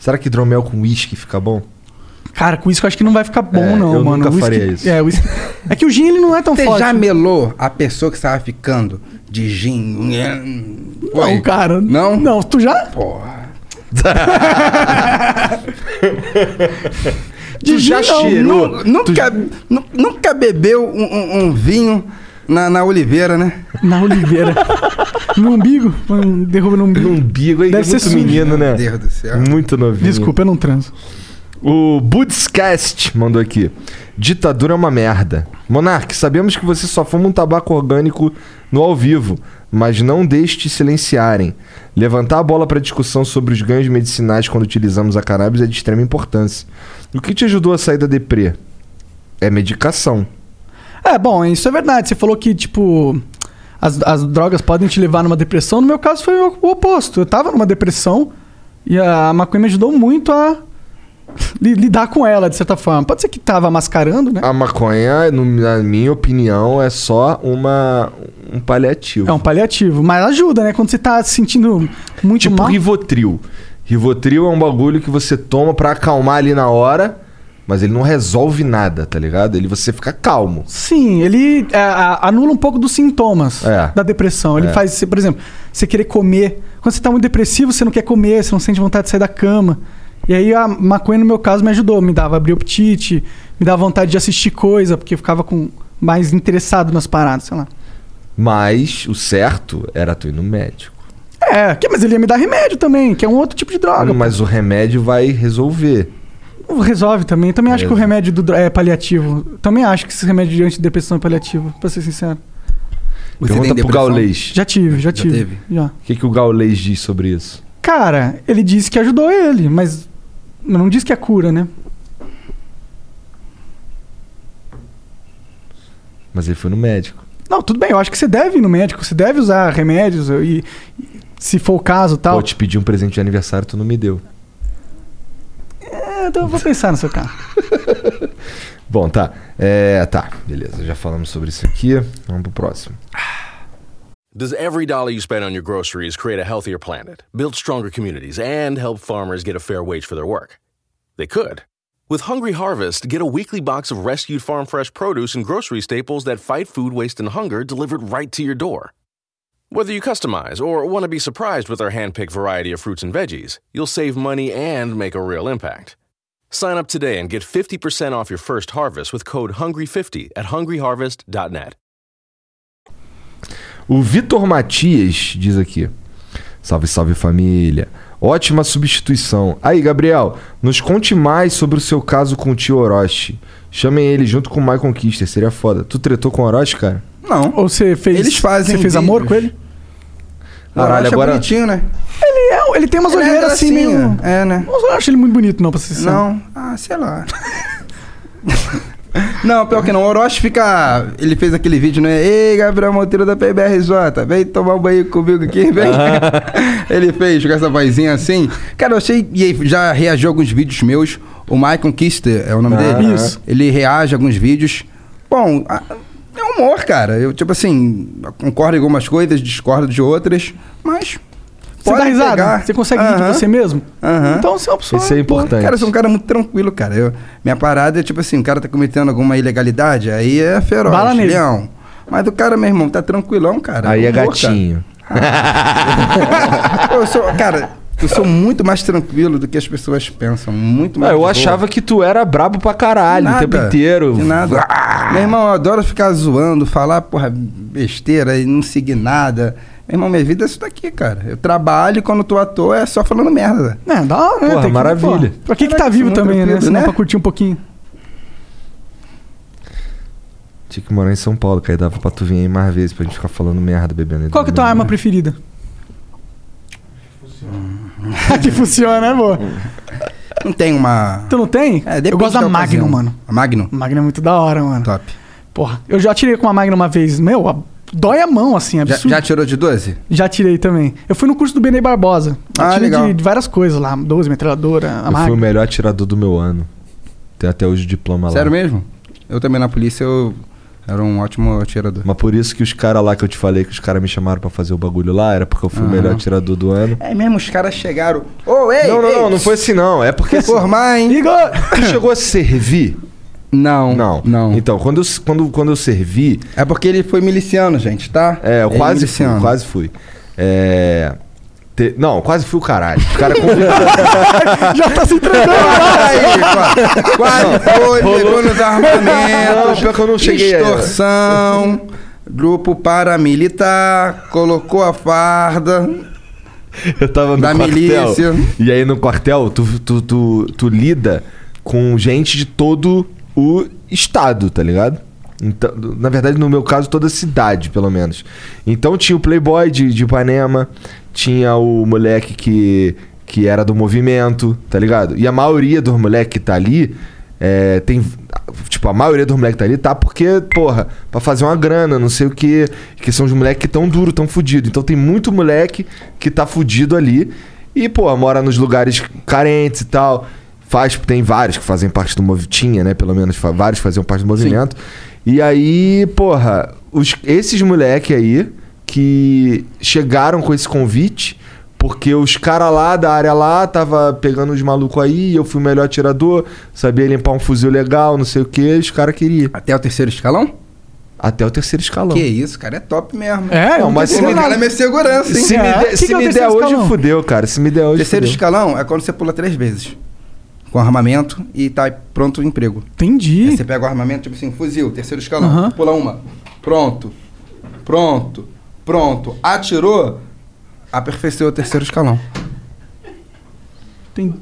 Será que hidromel com uísque fica bom? Cara, com isso eu acho que não vai ficar bom, É, não, eu mano. nunca whisky- faria isso. É, o whisky- é que o gin ele não é tão Você forte. já melou a pessoa que estava ficando de gin? Não, cara. Não? Não, tu já? Porra. Tu já não, cheirou? Nu- Nunca, nu- nunca bebeu um, um- um vinho na, na Oliveira, né? Na Oliveira. no umbigo? Um- Derruba no umbigo. No umbigo aí, Deve é ser muito sujo. menino, né? Meu Deus do céu. Muito novinho. Desculpa, eu não transo. O Budscast mandou aqui. Ditadura é uma merda. Monark, sabemos que você só fuma um tabaco orgânico no ao vivo, mas não deixe te silenciarem. Levantar a bola para discussão sobre os ganhos medicinais quando utilizamos a cannabis é de extrema importância. O que te ajudou a sair da deprê? É medicação. É, bom, isso é verdade. Você falou que, tipo, as, as drogas podem te levar numa depressão. No meu caso foi o, o oposto. Eu tava numa depressão e a maconha me ajudou muito a li- lidar com ela, de certa forma. Pode ser que tava mascarando, né? A maconha, no- na minha opinião, é só uma, um paliativo. É um paliativo, mas ajuda, né? Quando você tá se sentindo muito Tipo mal. Rivotril. Rivotril é um bagulho que você toma pra acalmar ali na hora, mas ele não resolve nada, tá ligado? Ele você fica calmo. Sim, ele é, anula um pouco dos sintomas É. da depressão. Ele É. faz, por exemplo, você querer comer. Quando você tá muito depressivo, você não quer comer, você não sente vontade de sair da cama. E aí a maconha, no meu caso, me ajudou. Me dava abrir apetite, me dava vontade de assistir coisa, porque eu ficava com mais interessado nas paradas, sei lá. Mas o certo era tu ir no médico. É, que- mas ele ia me dar remédio também, que é um outro tipo de droga. Mas o remédio vai resolver. pô. Resolve também. Também acho que o remédio do é paliativo. Também acho que esse remédio de antidepressão é paliativo, pra ser sincero. Você Pergunta pro? Gaulês. Já tive, já, Já tive. teve? Já. O que, que o Gaulês diz sobre isso? Cara, ele disse que ajudou ele, mas não disse que é cura, né? Mas ele foi no médico. Não, tudo bem, eu acho que você deve ir no médico, você deve usar remédios e, e se for o caso tal. Pô, eu te pedi um presente de aniversário, tu não me deu. É, então eu vou pensar no seu carro. Bom, tá. É, tá, beleza. Já falamos sobre isso aqui. Vamos pro próximo. Does every dollar you spend on your groceries create a healthier planet, build stronger communities, and help farmers get a fair wage for their work? They could. With Hungry Harvest, get a weekly box of rescued farm fresh produce and grocery staples that fight food waste and hunger delivered right to your door. Whether you customize or want to be surprised with our hand-picked variety of fruits and veggies, you'll save money and make a real impact. Sign up today and get 50% off your first harvest with code HUNGRY50 at hungryharvest.net. O Vitor Matias diz aqui. Salve, salve família. Ótima substituição. Aí, Gabriel, nos conte mais sobre o seu caso com o tio Orochi. Chamem ele junto com o Michael Kister, seria foda. Tu tretou com o Orochi, cara? Não. Ou você fez. Eles fazem Você fez vídeos. amor com ele? Caralho, Acho agora. bonitinho, né? Ele, é, ele tem umas Ele é olheiras assim gracinha, meio. É, né? Eu não acho ele muito bonito, não, pra ser sincero. Não. Ah, sei lá. Não, pior que não. O Orochi fica. Ele fez aquele vídeo, né? Ei, Gabriel Monteiro da PBRJ, vem tomar um banho comigo aqui, vem. ele fez com essa vozinha assim. Cara, eu achei. E aí, já reagiu a alguns vídeos meus. O Michael Kister é o nome Ah. dele. Isso. Ele reage a alguns vídeos. Bom, a- é humor, cara. Eu, tipo assim, concordo em algumas coisas, discordo de outras, mas. Você dá pode risada? pegar. Você consegue rir de Aham. você mesmo? Aham. Então você é uma pessoa. Isso é importante. Cara, eu sou um cara muito tranquilo, cara. Eu, minha parada é tipo assim, o cara tá cometendo alguma ilegalidade, aí é feroz, Bala nele. leão. Mas o cara, meu irmão, tá tranquilão, cara. Aí é Humor, gatinho. cara. eu sou, cara, Eu sou muito mais tranquilo do que as pessoas pensam. Muito mais. Ah, eu achava que tu era brabo pra caralho o Nada, tempo inteiro. De nada. Meu irmão, eu adoro ficar zoando, falar, porra, besteira e não seguir nada. Meu irmão, minha vida é isso daqui, cara. Eu trabalho e quando tô à toa é só falando merda. É, da hora, né? Porra, Tem que- maravilha. pô, pra que que tá vivo também, né? tranquilo, Se não né? pra curtir um pouquinho. Tinha que morar em São Paulo, que aí dava pra tu vir aí mais vezes pra gente ficar falando merda, bebendo. Qual que é tua arma preferida? que funciona, né, pô? Não tem uma. Tu não tem? É, eu gosto da, ocasião. Magnum, mano. A Magnum? A Magnum é muito da hora, mano. Top. Porra, eu já tirei com uma Magnum uma vez. Meu, a- dói a mão, assim, Já, absurdo. já tirou de 12? Já tirei também. Eu fui no curso do Benê Barbosa. Eu Ah, tirei legal. de, de várias coisas lá. 12, metralhadora, a Eu fui o Magnum. melhor atirador do meu ano. Tem até hoje o diploma lá. Sério mesmo? Eu também na polícia eu era um ótimo atirador. Mas por isso que os caras lá que eu te falei que os caras me chamaram pra fazer o bagulho lá, era porque eu fui o Aham. melhor atirador do ano. É mesmo, os caras chegaram. Ô, ei! não, não, ei, não, não foi assim não. É porque assim, Formar, hein? Igor! tu chegou a servir? Não. Não. Não. Então, quando eu, quando, quando eu servi, É porque ele foi miliciano, gente, tá? é, eu Ele é quase fui, miliciano. quase fui. É. te- Não, quase fui o caralho. Os caras convidaram. Já tá se entregando. Aí, quase, quase foi, pegou nos armamentos. Não, pior que eu não cheguei Extorsão, grupo paramilitar, colocou a farda. Eu tava no Da quartel. milícia. E aí no quartel, tu, tu, tu, tu lida com gente de todo o estado, tá ligado? Então, na verdade, no meu caso, toda a cidade, pelo menos. Então tinha o Playboy de, de Ipanema, tinha o moleque que, que era do movimento, tá ligado? E a maioria dos moleques que tá ali é, tem. Tipo, a maioria dos moleques que tá ali tá porque, porra, pra fazer uma grana, não sei o quê. Que são os moleques que tão duro, tão fudido. Então tem muito moleque que tá fudido ali. E, pô, mora nos lugares carentes e tal. Faz, tem vários que fazem parte do movimento. Tinha, né? Pelo menos vários faziam parte do movimento. E aí, porra, os, esses moleque aí que chegaram com esse convite, porque os caras lá da área lá tava pegando os malucos aí, eu fui o melhor atirador, sabia limpar um fuzil legal, não sei o que, os caras queriam. Até o terceiro escalão? Até o terceiro escalão. Que isso, cara, é top mesmo. É, Não, mas se me Ela é minha segurança, hein? Se me, É. der, Que se que é o me der terceiro hoje, fudeu, cara. Se me der hoje, Terceiro fudeu. escalão é quando você pula três vezes. Com armamento e tá pronto o emprego. Entendi. Aí você pega o armamento, tipo assim, fuzil, terceiro escalão. Aham. Pula uma. Pronto. Pronto. Pronto. Atirou, aperfeiçoou o terceiro escalão. Tem...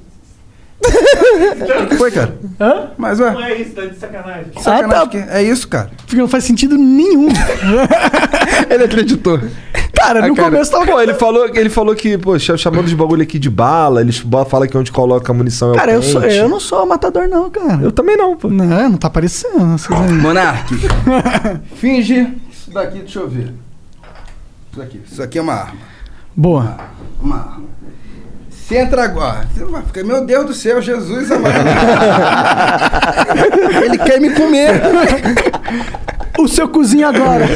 O que foi, cara? Hã? Mas, ué, Não é isso, tá de sacanagem. sacanagem Ah, tá. que- é isso, cara. Porque não faz sentido nenhum. Ele acreditou. Cara, no Ah, cara. começo tava. Pô, ele falou, ele falou que, pô, cha- chamando de bagulho aqui de bala, eles falam que onde coloca a munição é o Cara, eu, sou, eu não sou matador, não, cara. Eu também não, pô. Não, não tá parecendo. vocês aí. Monark, finge. Isso daqui, deixa eu ver. Isso aqui. Isso aqui é uma arma. Boa. Uma arma. Se entra agora. Ficar, meu Deus do céu, Jesus amado. Ele quer me comer. O seu cozinho agora.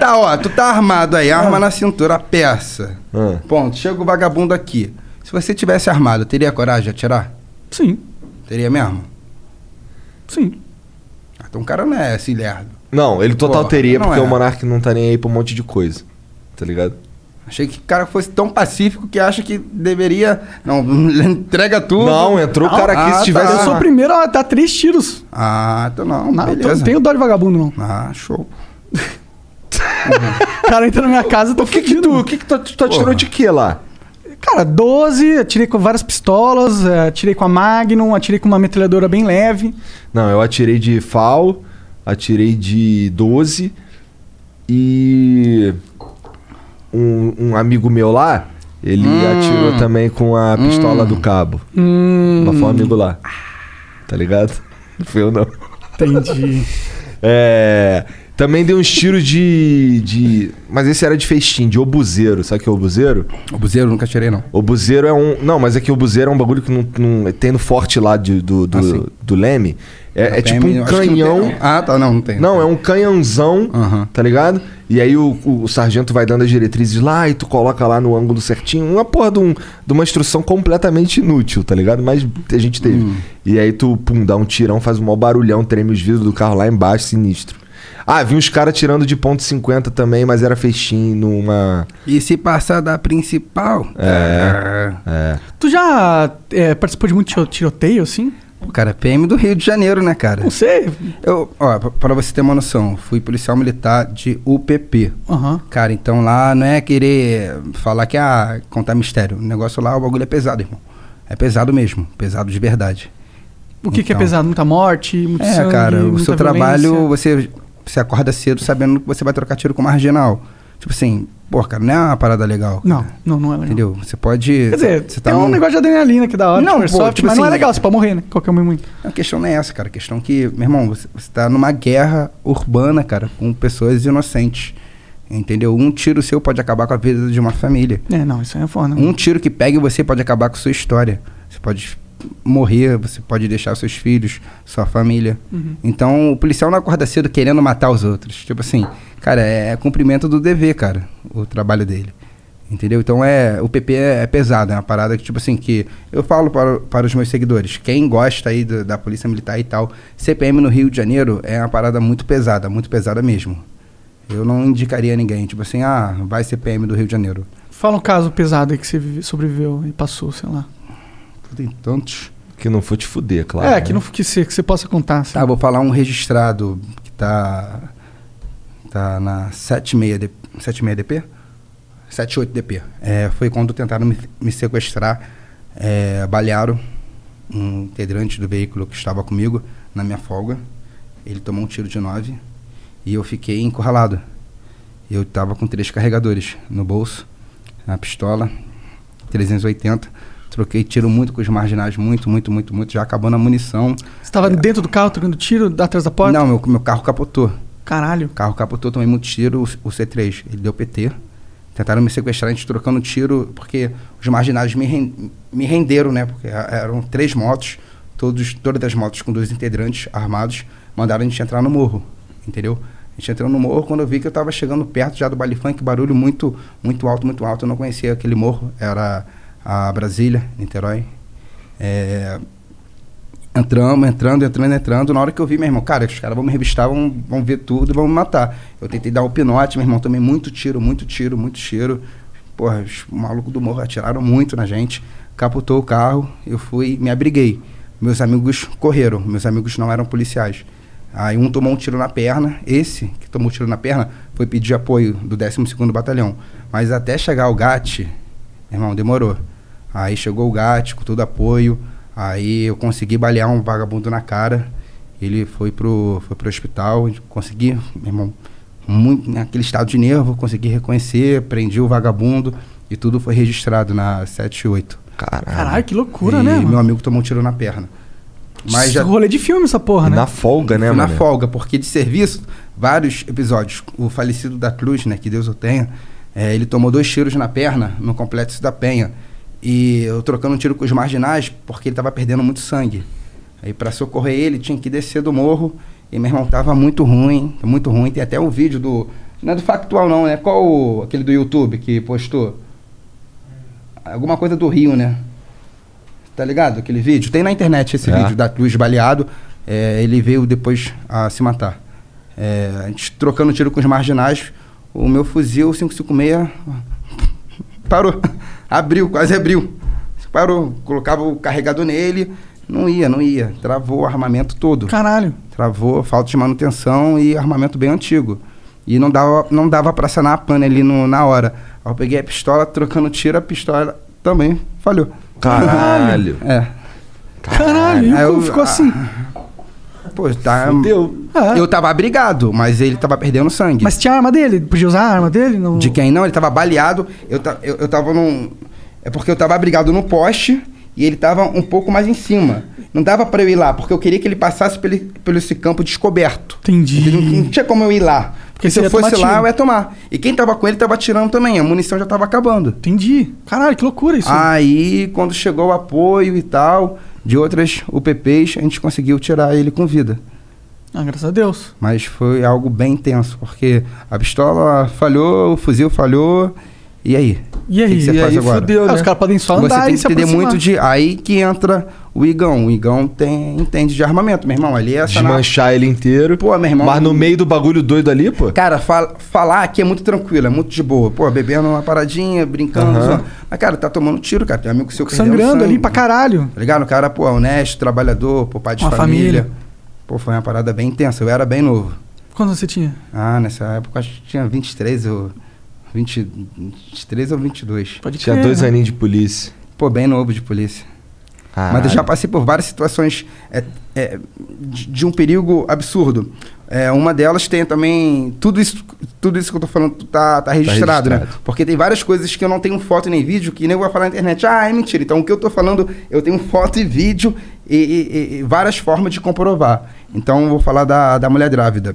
Tá, ó, tu tá armado aí, arma na cintura, peça. Ah. Ponto. Chega o vagabundo aqui. Se você tivesse armado, teria coragem de atirar? Sim, Teria mesmo? sim. Ah, Então o cara não é assim lerdo. Não, ele total Porra, teria, porque é. o Monark não tá nem aí pra um monte de coisa. Tá ligado? Achei que o cara fosse tão pacífico que acha que deveria. Não, entrega tudo. Não, entrou o cara aqui, se Ah, tivesse- Eu sou o primeiro a dar três tiros. Ah, então não. Não, eu beleza. não tenho dó de vagabundo, não. Ah, show. O cara entra na minha casa e tá O que que tu, o que que tu, tu atirou de que lá? Cara, 12, atirei com várias pistolas, eh, atirei com a Magnum, atirei com uma metralhadora bem leve. Não, eu atirei de FAL, atirei de 12 e um, um amigo meu lá, ele Hum. atirou também com a pistola do cabo. Hum, Mas foi um amigo lá. Tá ligado? Não fui eu não. entendi. É. Também dei uns tiros de, de. Mas esse era de festim, de obuzeiro. Sabe o que é obuzeiro? O buzeiro nunca tirei, não. Obuzeiro é um. Não, mas é que o obuzeiro é um bagulho que não, não tem no forte lá de- do, do, Ah, do Leme. É, é tipo um canhão. não. Ah, tá, não, não tem. Não, é um canhãozão, Aham. tá ligado? E aí o, o- o sargento vai dando as diretrizes lá e tu coloca lá no ângulo certinho. Uma porra de, um- de uma instrução completamente inútil, tá ligado? Mas a gente teve. Hum. E aí tu, pum, dá um tirão, faz um maior barulhão, treme os vidros do carro lá embaixo, sinistro. Ah, vi uns caras tirando de ponto .50 também, mas era feixinho numa... E se passar da principal... É, é. Tu já é, participou de muito tiro- tiroteio, assim? O cara, PM do Rio de Janeiro, né, cara? Não sei. Eu, ó, pra- você ter uma noção, fui policial militar de UPP. Aham. Cara, então lá não é querer falar que, ah, contar mistério. O negócio lá, o bagulho é pesado, irmão. É pesado mesmo, pesado de verdade. O que, que é Então. pesado? Muita morte, muito É, sangue, cara, o seu violência? trabalho, você, você acorda cedo sabendo que você vai trocar tiro com marginal. Tipo assim, pô, cara, não é uma parada legal. Não, não, não é legal. Entendeu? Você pode. Quer dizer, você tá tem um negócio de adrenalina que da hora, Não, pô, tipo mas não é assim, legal, você pode morrer, né? Qualquer um muito. A questão não é essa, cara. A questão que, meu irmão, você, você tá numa guerra urbana, cara, com pessoas inocentes. Entendeu? Um tiro seu pode acabar com a vida de uma família. É, não, isso aí é foda. Um tiro que pegue você pode acabar com sua história. Você pode morrer, você pode deixar seus filhos, sua família. Uhum. Então, o policial não acorda cedo querendo matar os outros. Tipo assim, cara, é cumprimento do dever, cara, o trabalho dele. Entendeu? Então, é o PP é, é pesado, é uma parada que, tipo assim, que eu falo para, para os meus seguidores, quem gosta aí do- da Polícia Militar e tal, CPM no Rio de Janeiro é uma parada muito pesada, muito pesada mesmo. Eu não indicaria ninguém, tipo assim, ah, vai CPM do Rio de Janeiro. Fala um caso pesado aí que você vive- sobreviveu e passou, sei lá. Tem tantos. Que não for te fuder, claro. é, que, não, que, você, que você possa contar. Assim. Tá, vou falar um registrado que tá. Tá na 76 D- 76 DP? 78 DP. É, foi quando tentaram me, me sequestrar. É, balearam um integrante do veículo que estava comigo na minha folga. Ele tomou um tiro de 9 e eu fiquei encurralado. Eu tava com três carregadores no bolso, na pistola, 380. Troquei tiro muito com os marginais, muito, muito, muito, muito. Já acabando a munição. Você tava dentro do carro trocando tiro atrás da porta? Não, meu, meu carro capotou. Caralho. O carro capotou, tomei muito tiro, o, o C3. Ele deu PT. Tentaram me sequestrar, a gente trocando tiro, porque os marginais me, ren- me renderam, né? Porque eram três motos, todos, todas as motos com dois integrantes armados, mandaram a gente entrar no morro, entendeu? A gente entrou no morro quando eu vi que eu estava chegando perto já do baile funk, barulho muito, muito alto, muito alto. Eu não conhecia aquele morro, era a Brasília, Niterói. É, Entramos, entrando, entrando, entrando. Na hora que eu vi, meu irmão, cara, os caras vão me revistar, vão, vão ver tudo vão me matar. Eu tentei dar o pinote, meu irmão, tomei muito tiro, muito tiro, muito tiro. Porra, os malucos do morro atiraram muito na gente. Capotou o carro, eu fui, me abriguei. Meus amigos correram, meus amigos não eram policiais. Aí um tomou um tiro na perna, esse que tomou um tiro na perna foi pedir apoio do 12º Batalhão. Mas até chegar o GAT, irmão, demorou. Aí chegou o GAT com todo apoio. Aí eu consegui balear um vagabundo na cara. Ele foi pro, foi pro hospital. Consegui, meu irmão, muito, naquele estado de nervo, consegui reconhecer, prendi o vagabundo e tudo foi registrado na 78. Caralho, que loucura, e né, mano? meu amigo tomou um tiro na perna. Mas já, Rolê de filme essa porra, né? Na folga, né, Fui na mano? folga, porque de serviço, vários episódios. O falecido da Cruz, né, que Deus o tenha, é, ele tomou dois tiros na perna no complexo da Penha. E eu trocando um tiro com os marginais, porque ele tava perdendo muito sangue. Aí para socorrer ele, tinha que descer do morro. E meu irmão tava muito ruim, muito ruim. Tem até um vídeo do. Não é do factual, não, né? Qual o- aquele do YouTube que postou? Alguma coisa do Rio, né? Tá ligado? Aquele vídeo? Tem na internet esse É. vídeo da Cruz baleado. É, ele veio depois a se matar. É, a gente trocando tiro com os marginais. O meu fuzil 556 parou. Abriu, quase abriu. Parou. Colocava o carregador nele. Não ia, não ia. Travou o armamento todo. Caralho. Travou, falta de manutenção e armamento bem antigo. E não dava, não dava pra sanar a pane ali no- na hora. Aí eu peguei a pistola, trocando tiro, a pistola também falhou. Caralho. É. Caralho, Aí eu- ficou assim? Pô, tá. Ah. Eu tava abrigado, mas ele tava perdendo sangue. Mas tinha a arma dele? Podia usar a arma dele? Não... De quem não? Ele tava baleado. Eu, ta, eu, eu tava num. É porque eu tava abrigado no poste e ele tava um pouco mais em cima. Não dava pra eu ir lá, porque eu queria que ele passasse pelo, pelo esse campo descoberto. Entendi. Não, não tinha como eu ir lá. Porque se eu fosse lá, tiro. eu ia tomar. E quem tava com ele tava atirando também. A munição já tava acabando. Entendi. Caralho, que loucura isso. Aí, quando chegou o apoio e tal, de outras UPPs, a gente conseguiu tirar ele com vida. Ah, graças a Deus. Mas foi algo bem intenso, porque a pistola falhou, o fuzil falhou. E aí? E aí? Que, que você E faz aí agora? fudeu, Ah, né? os caras podem só Você andar tem e que se entender aproximar. muito de. Aí que entra o Igão. O Igão tem, entende de armamento, meu irmão. Ali é essa. Desmanchar ele inteiro. Pô, meu irmão. Mas no meio do bagulho doido ali, pô. Cara, fal- falar aqui é muito tranquilo, é muito de boa. Pô, bebendo uma paradinha, brincando. Zoando. Mas, cara, tá tomando tiro, cara. Tem um amigo seu que Sangrando sangue. ali pra caralho. Tá ligado? O cara, pô, honesto, trabalhador, pô, pai de Uma família. família. Pô, foi uma parada bem intensa. Eu era bem novo. Quando você tinha? Ah, nessa época acho que tinha 23 ou. 20, 23 ou 22. Pode Tinha crer, dois né? aninhos de polícia. Pô, bem novo de polícia. Mas eu já passei por várias situações é, é, de, de um perigo absurdo. É, uma delas tem também. Tudo isso, tudo isso que eu tô falando tá, tá registrado, né? registrado. Porque tem várias coisas que eu não tenho foto nem vídeo que nem eu vou falar na internet. Ah, é mentira. Então o que eu tô falando, eu tenho foto e vídeo e, e- e- e várias formas de comprovar. Então eu vou falar da, da mulher grávida.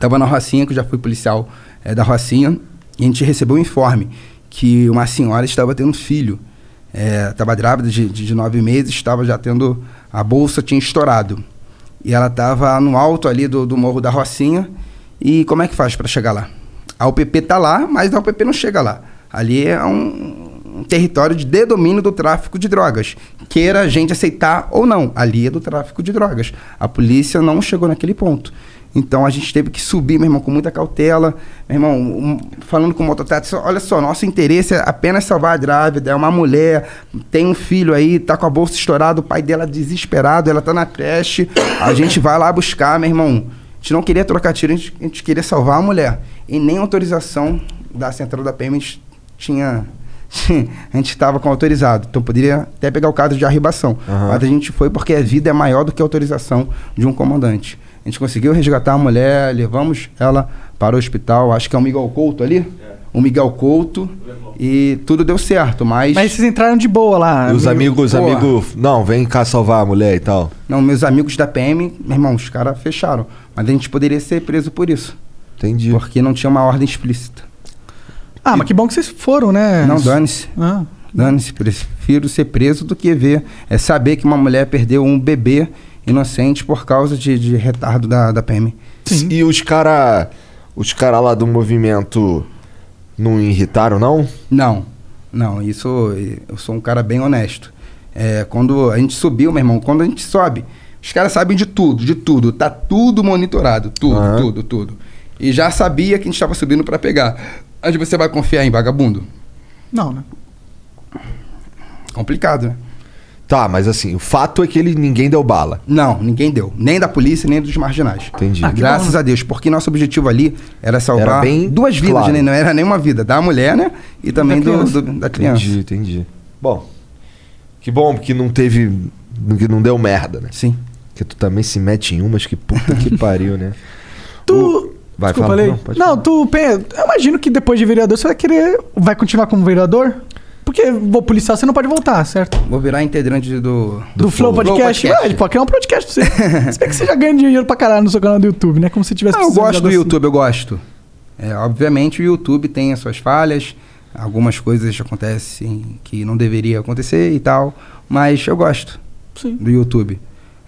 Tava na Rocinha, que eu já fui policial é, da Rocinha, e a gente recebeu um informe que uma senhora estava tendo filho. Estava grávida de, de, nove meses, estava já tendo. A bolsa tinha estourado. E ela estava no alto ali do, do Morro da Rocinha. E como é que faz para chegar lá? A UPP tá lá, mas a UPP não chega lá. Ali é um, um território de dedomínio do tráfico de drogas. Queira a gente aceitar ou não, ali é do tráfico de drogas. A polícia não chegou naquele ponto. Então a gente teve que subir, meu irmão, com muita cautela. Meu irmão, um- falando com o mototáxi, olha só, nosso interesse é apenas salvar a grávida, é uma mulher, tem um filho aí, tá com a bolsa estourada, o pai dela desesperado, ela tá na creche, a gente vai lá buscar, meu irmão. A gente não queria trocar tiro, a gente, a gente queria salvar a mulher. E nem autorização da central da PM a gente tinha. A gente estava com autorizado, então poderia até pegar o caso de arribação. Aham. Mas a gente foi porque a vida é maior do que a autorização de um comandante. A gente conseguiu resgatar a mulher, levamos ela para o hospital, acho que é o Miguel Couto ali. O Miguel Couto. E tudo deu certo, mas. Mas vocês entraram de boa lá. E os amigos, Porra. amigos. Não, vem cá salvar a mulher e tal. Não, meus amigos da PM, meu irmão, os caras fecharam. Mas a gente poderia ser preso por isso. Entendi. Porque não tinha uma ordem explícita. Ah, mas que bom que vocês foram, né? Não, dane-se. Ah. Dane-se. Prefiro ser preso do que ver. É saber que uma mulher perdeu um bebê inocente por causa de, de retardo da, da PM. E os cara, os cara lá do movimento não irritaram, não? Não, não, isso eu sou um cara bem honesto. É, quando a gente subiu, meu irmão, quando a gente sobe, os caras sabem de tudo, de tudo, tá tudo monitorado, tudo, Aham. tudo, tudo. E já sabia que a gente estava subindo para pegar. Mas você vai confiar em vagabundo? Não, né? Complicado, né? Tá, mas assim, o fato é que ele ninguém deu bala. Não, ninguém deu. Nem da polícia, nem dos marginais. Entendi. Ah, Graças a Deus, porque nosso objetivo ali era salvar Era bem duas vidas, claro. né? Não era nenhuma vida. Da mulher, né? E também Da do, criança. do- da criança. Entendi, entendi. Bom, que bom que não teve, que não deu merda, né? Sim. Porque tu também se mete em umas que puta que pariu, né? Tu. Vai, Desculpa, fala. Lei. Não, Não, falar. tu. pen- Eu imagino que depois de vereador você vai querer. Vai continuar como vereador? Porque vou policial você não pode voltar, certo? Vou virar integrante do... Do, Flow Podcast. Flow Vai, pode criar um podcast pra você. Se bem que você já ganha dinheiro pra caralho no seu canal do YouTube, né? Como se tivesse Ah, eu gosto do assim. YouTube, eu gosto. É, obviamente o YouTube tem as suas falhas, algumas coisas acontecem que não deveria acontecer e tal, mas eu gosto Sim. do YouTube.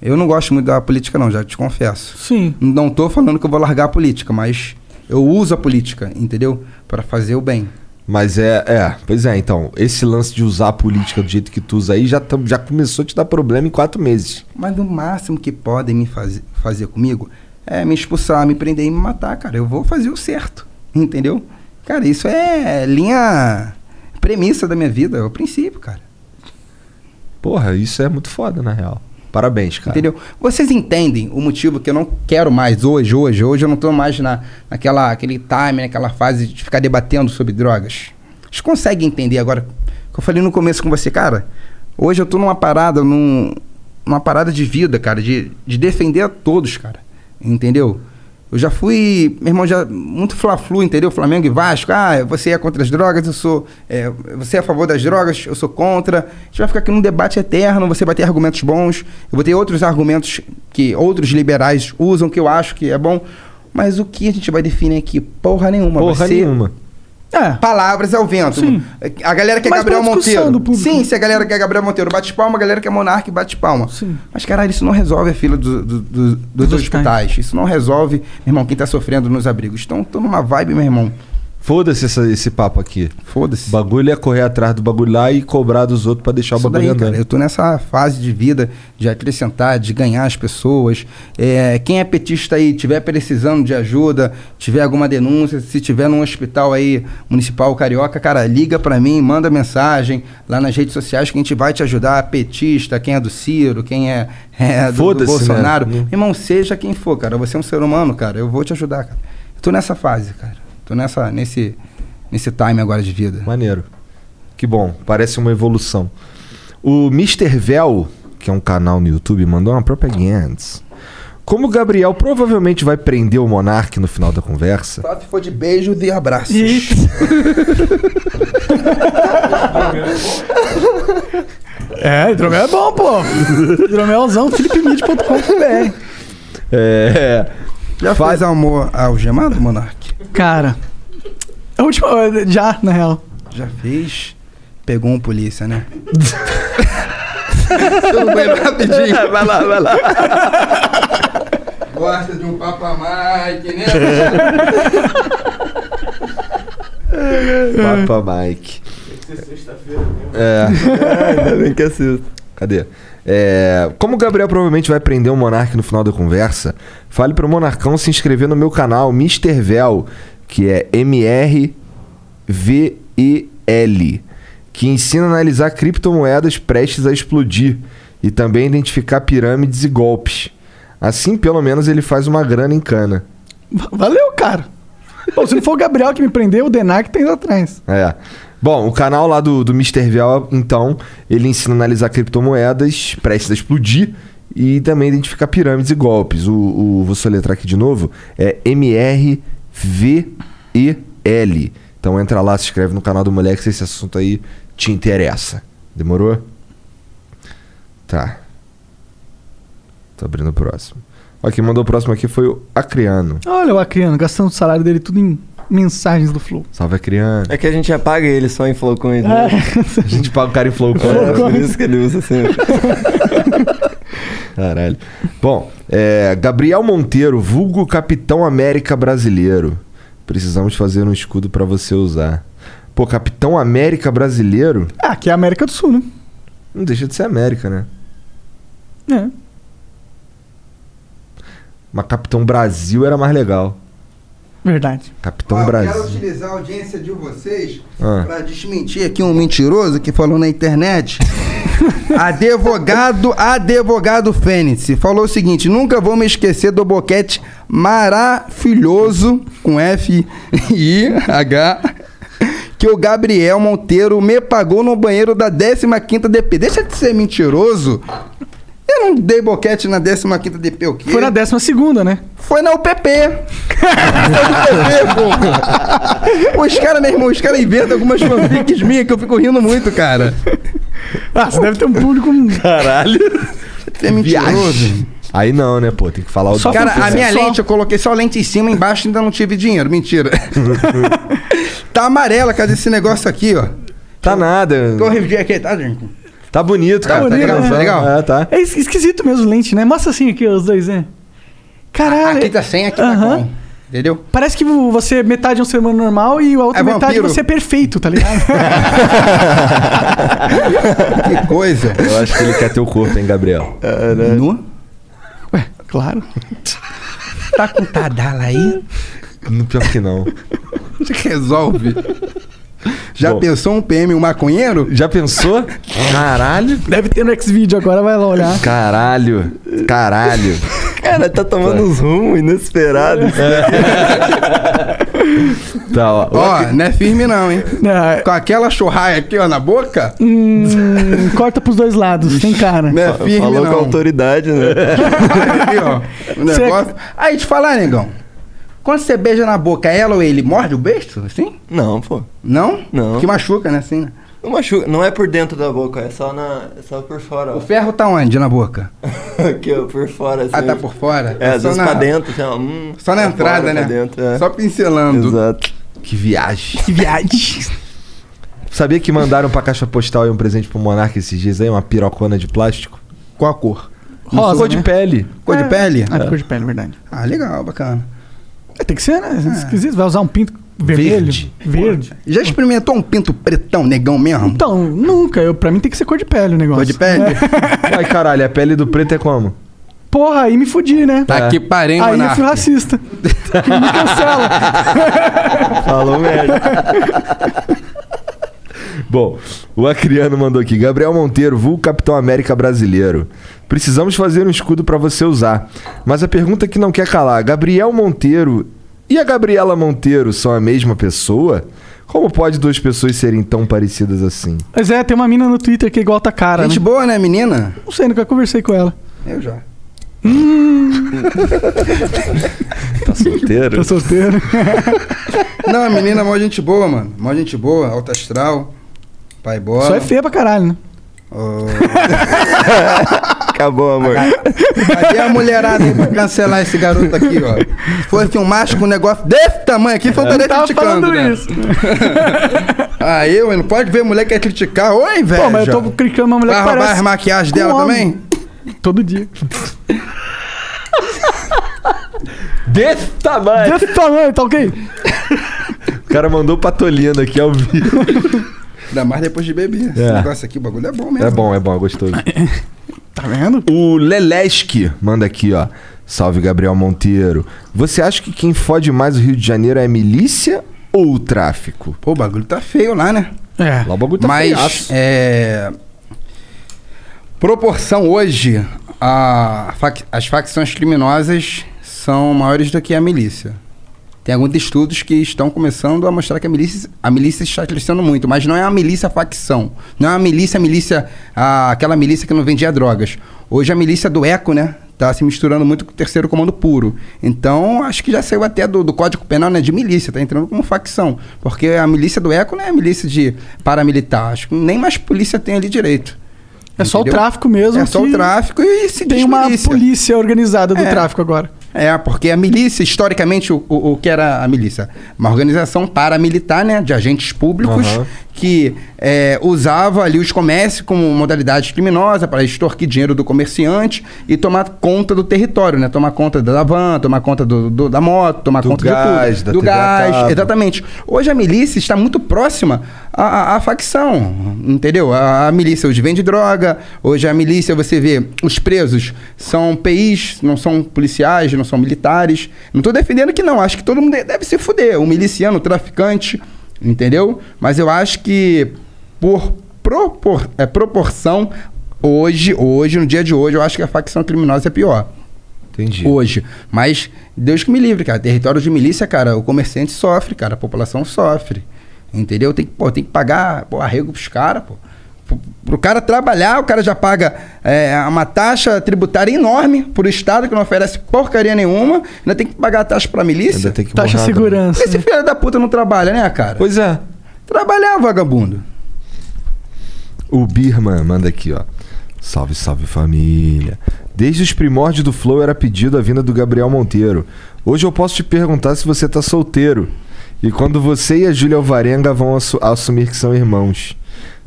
Eu não gosto muito da política não, já te confesso. Sim. Não tô falando que eu vou largar a política, mas eu uso a política, entendeu? Para fazer o bem. Mas é, é, pois é, então, esse lance de usar a política do jeito que tu usa aí já, tam- já começou a te dar problema em quatro meses. Mas o máximo que podem me fazer, fazer comigo é me expulsar, me prender e me matar, cara. Eu vou fazer o certo, entendeu? Cara, isso é linha premissa da minha vida, é o princípio, cara. Porra, isso é muito foda, na real. Parabéns, cara. Entendeu? Vocês entendem o motivo que eu não quero mais hoje, hoje, hoje eu não tô mais na, naquela aquele time, naquela fase de ficar debatendo sobre drogas. Vocês conseguem entender agora que eu falei no começo com você, cara? Hoje eu tô numa parada, num, numa parada de vida, cara, de, de defender a todos, cara. Entendeu? Eu já fui, meu irmão, já muito fla-flu, entendeu? Flamengo e Vasco. Ah, você é contra as drogas, eu sou. é, você é a favor das drogas, eu sou contra. A gente vai ficar aqui num debate eterno, você vai ter argumentos bons, eu vou ter outros argumentos que outros liberais usam, que eu acho que é bom. Mas o que a gente vai definir aqui? Porra nenhuma. Porra nenhuma. É. Palavras ao vento. Sim. A galera quer Mas Gabriel Monteiro. Sim, se a galera quer Gabriel Monteiro, bate palma, a galera quer Monarque, bate palma. Sim. Mas, caralho, isso não resolve a fila do- do- do- dos Dos hospitais. Isso não resolve, meu irmão, quem tá sofrendo nos abrigos. Então, tô numa vibe, meu irmão. Foda-se essa- esse papo aqui. Foda-se. O bagulho é correr atrás do bagulho lá e cobrar dos outros pra deixar o Isso bagulho daí, andando. cara, eu tô nessa fase de vida de acrescentar, de ganhar as pessoas. É, quem é petista aí, tiver precisando de ajuda, tiver alguma denúncia, se tiver num hospital aí municipal carioca, cara, liga pra mim, manda mensagem lá nas redes sociais que a gente vai te ajudar. Petista, quem é do Ciro, quem é, é do, do Foda-se, Bolsonaro. né? Irmão, seja quem for, cara, você é um ser humano, cara, eu vou te ajudar, cara. Eu tô nessa fase, cara. Tô nessa, nesse, nesse time agora de vida. Maneiro. Que bom, parece uma evolução. O Mr. Vel, que é um canal no YouTube, mandou uma propaganda. Como o Gabriel provavelmente vai prender o Monark no final da conversa, Só se for de beijos e abraços. É, hidromel é bom, pô. Hidromelzão, philipmid.com.br. é. Já faz amor algemado, Monark? Cara, a última. Já, na real. Já fez. Pegou um polícia, né? No banheiro rapidinho. vai lá, vai lá. Gosta de um Papa Mike, né? Papa Mike. Tem que ser sexta-feira mesmo. É. Ainda bem que assisto. Cadê? É, como o Gabriel provavelmente vai prender o Monark no final da conversa, fale pro Monarcão se inscrever no meu canal Mr. Vel, que é M-R-V-E-L, que ensina a analisar criptomoedas prestes a explodir e também identificar pirâmides e golpes. Assim, pelo menos, ele faz uma grana em cana. Valeu, cara. Pô, se não for o Gabriel que me prendeu, o Denar que tem lá atrás. É. Bom, o canal lá do, do Mr. Vel, então, ele ensina a analisar criptomoedas prestes a explodir e também identificar pirâmides e golpes. O, o- vou soletrar aqui de novo. É M-R-V-E-L. Então entra lá, se inscreve no canal do moleque se esse assunto aí te interessa. Demorou? Tá. Tô abrindo o próximo. Ó, quem mandou o próximo aqui foi o Acriano. Olha o Acriano, gastando o salário dele tudo em mensagens do Flow. Salve, Acriano. É que a gente apaga ele só em Flowcoins, né? A gente paga o cara em flow É, por isso que ele usa sempre. Caralho. Bom, é, Gabriel Monteiro, vulgo Capitão América brasileiro. Precisamos fazer um escudo pra você usar. Pô, Capitão América brasileiro? Ah, aqui é a América do Sul, né? Não deixa de ser América, né? É. Mas Capitão Brasil era mais legal. Verdade. Capitão Ó, eu Brasil. Quero utilizar a audiência de vocês Ah. pra desmentir aqui um mentiroso que falou na internet. advogado, advogado Fênix falou o seguinte: nunca vou me esquecer do boquete maravilhoso com F I H que o Gabriel Monteiro me pagou no banheiro da 15ª DP. Deixa de ser mentiroso. Eu não dei boquete na 15ª DP, o quê? Foi na décima segunda, né? Foi na UPP. Foi no UPP, pô. Os caras, meu irmão, os caras inventam algumas fanfics minhas que eu fico rindo muito, cara. Ah, você deve ter um público. Caralho. Você é mentiroso. Aí não, né, pô? Tem que falar o Só cara, a minha Só. lente, eu coloquei só a lente em cima, embaixo ainda não tive dinheiro. Mentira. tá amarela, cadê esse negócio aqui, ó? Tá nada. Tô revidir aqui, tá, gente? Tá bonito, cara. bonito, tá né? legal. Legal. É, tá. É es- esquisito mesmo lente, né? Mostra assim aqui os dois, né? Caralho. Aqui tá sem, aqui tá Aham. com. Entendeu? Parece que você metade é um ser humano normal e a outra É metade vampiro. você é perfeito, tá ligado? Que coisa. Eu acho que ele quer teu corpo, hein, Gabriel? Nu? Ué, claro. Tá com tadala aí? No pior que não. Resolve. Já Bom. pensou um PM, um maconheiro? Já pensou? Caralho. Deve ter no X-Video agora, vai lá olhar. Caralho. Caralho. Cara, tá tomando uns rumos inesperados. Tá, ó. Ó, não é firme não, hein? É, Com aquela churraia aqui, ó, na boca, hum, corta pros dois lados, tem cara. não é firme Falou com não. autoridade, né? Aqui, ó, o negócio... Aí, te falar, negão. Quando você beija na boca, ela ou ele morde o beijo, assim? Não, pô. Não? Não. Que machuca, né, assim, né? Não machuca. Não é por dentro da boca, é só, na, é só por fora, O ó. ferro tá onde na boca? Aqui, ó, por fora. Assim, Ah, tá por fora? É, às só vezes na, pra dentro, assim, ó. hum, Só na entrada, fora, né? pra Dentro, é. Só pincelando. Exato. Que viagem. Que viagem. Sabia que mandaram pra caixa postal um presente pro Monarca esses dias aí? Uma pirocona de plástico? Qual a cor? Rosa, Cor de né? pele. É. Cor de pele? Ah, de cor de pele, verdade. Ah, legal, bacana. É, tem que ser, né? É. Esquisito, vai usar um pinto Vermelho? Verde. Verde. Já experimentou um pinto pretão, negão mesmo? Então, nunca. Eu, pra mim tem que ser cor de pele o negócio. Cor de pele? Ai, caralho, a pele do preto é como? Porra, aí me fudi, né? Tá que parei, Aí eu monarca. fui racista. me cancela. Falou merda. Bom, o Acriano mandou aqui. Gabriel Monteiro, vulgo Capitão América brasileiro. Precisamos fazer um escudo pra você usar. Mas a pergunta que não quer calar: Gabriel Monteiro e a Gabriela Monteiro são a mesma pessoa? Como pode duas pessoas serem tão parecidas assim? Mas é, tem uma mina no Twitter que é igual a tua cara, Gente né? boa, né, menina? Não sei, nunca conversei com ela. Eu já. Tá solteiro? Tá solteiro. Não, a menina é mó gente boa, mano. Mó gente boa, alta astral. Pai bola. Só é feia pra caralho, né? Ô, Acabou, amor. Cadê a mulherada aí pra cancelar esse garoto aqui, ó? Se fosse um macho com um negócio desse tamanho aqui, foi estaria Tava criticando, falando né? isso. Aí, eu, não pode ver mulher que quer criticar. Ô, inveja. Pô, mas eu tô criticando uma mulher Vai que roubar parece as maquiagens dela homem. também? Todo dia. Desse tamanho! Desse tamanho, tá ok? O cara mandou patolino aqui ao vivo. Ainda mais depois de beber. Esse É. negócio aqui, o bagulho é bom mesmo. É bom, é bom, é gostoso. Tá vendo? O Leleski manda aqui, ó. Salve, Gabriel Monteiro. Você acha que quem fode mais o Rio de Janeiro é a milícia ou o tráfico? Pô, o bagulho tá feio lá, né? É. Lá o bagulho tá Mas, feiaço. é... Proporção hoje, a as facções criminosas são maiores do que a milícia. Tem alguns estudos que estão começando a mostrar que a milícia, a milícia está crescendo muito, mas não é uma milícia facção. Não é uma milícia, milícia, ah, aquela milícia que não vendia drogas. Hoje a milícia do eco, né? Tá se misturando muito com o terceiro comando puro. Então, acho que já saiu até do, do Código Penal, né? De milícia, tá entrando como facção. Porque a milícia do eco não é a milícia de paramilitar. Acho que nem mais polícia tem ali direito. É só o Entendeu? tráfico mesmo. É só o tráfico e se Tem uma milícia. polícia organizada do É. tráfico agora. É, porque a milícia, historicamente, o, o, o que era a milícia? Uma organização paramilitar, né? De agentes públicos Aham. Que é, usava ali os comércios como modalidade criminosa para extorquir dinheiro do comerciante e tomar conta do território, né? Tomar conta da van, tomar conta do, do- da moto, tomar Do conta gás, de tudo. Do TV gás, exatamente. Hoje a milícia está muito próxima à, à- à facção, entendeu? A, a milícia hoje vende droga, hoje a milícia, você vê, os presos são PIs, não são policiais, não são militares. Não estou defendendo que não, acho que todo mundo de- deve se fuder, o miliciano, o traficante, entendeu? Mas eu acho que por propor- é, proporção, hoje, hoje, no dia de hoje, eu acho que a facção criminosa é pior Entendi. hoje. Mas Deus que me livre, cara. Território de milícia, cara, o comerciante sofre, cara. A população sofre. Entendeu? Tem que, pô, tem que pagar pô, arrego pros caras, pô. Pro- Pro cara trabalhar, o cara já paga é, uma taxa tributária enorme pro Estado, que não oferece porcaria nenhuma. Ainda tem que pagar a taxa pra milícia. Ainda tem que Taxa borrar segurança. Esse filho da puta não trabalha, né, cara? Pois é. Trabalhar, vagabundo. O Birman manda aqui, ó. Salve, salve família. Desde os primórdios do Flow era pedido a vinda do Gabriel Monteiro. Hoje eu posso te perguntar se você tá solteiro. E quando você e a Júlia Alvarenga vão assu- assumir que são irmãos.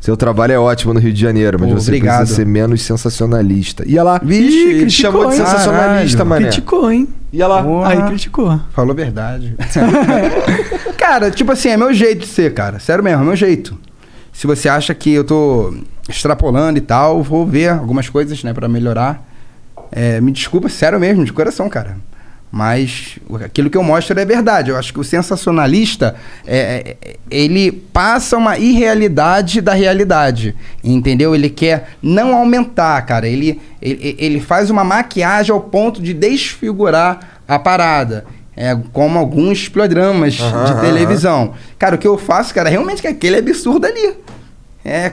Seu trabalho é ótimo no Rio de Janeiro, mas Pô, você obrigado. precisa ser menos sensacionalista. Ia lá. Vixe, Ih, criticou, chamou de sensacionalista, mané. Criticou, hein? Ia lá. Porra. Aí criticou. Falou a verdade. cara, tipo assim, é meu jeito de ser, cara. Sério mesmo, é meu jeito. Se você acha que eu tô extrapolando e tal, vou ver algumas coisas, né, pra melhorar. É, me desculpa, sério mesmo, de coração, cara. Mas aquilo que eu mostro é verdade. Eu acho que o sensacionalista, é, é, ele passa uma irrealidade da realidade, entendeu? Ele quer não aumentar, cara. Ele, ele, ele faz uma maquiagem ao ponto de desfigurar a parada. É, como alguns programas Aham, de televisão. Cara, o que eu faço, cara, realmente é aquele absurdo ali. É,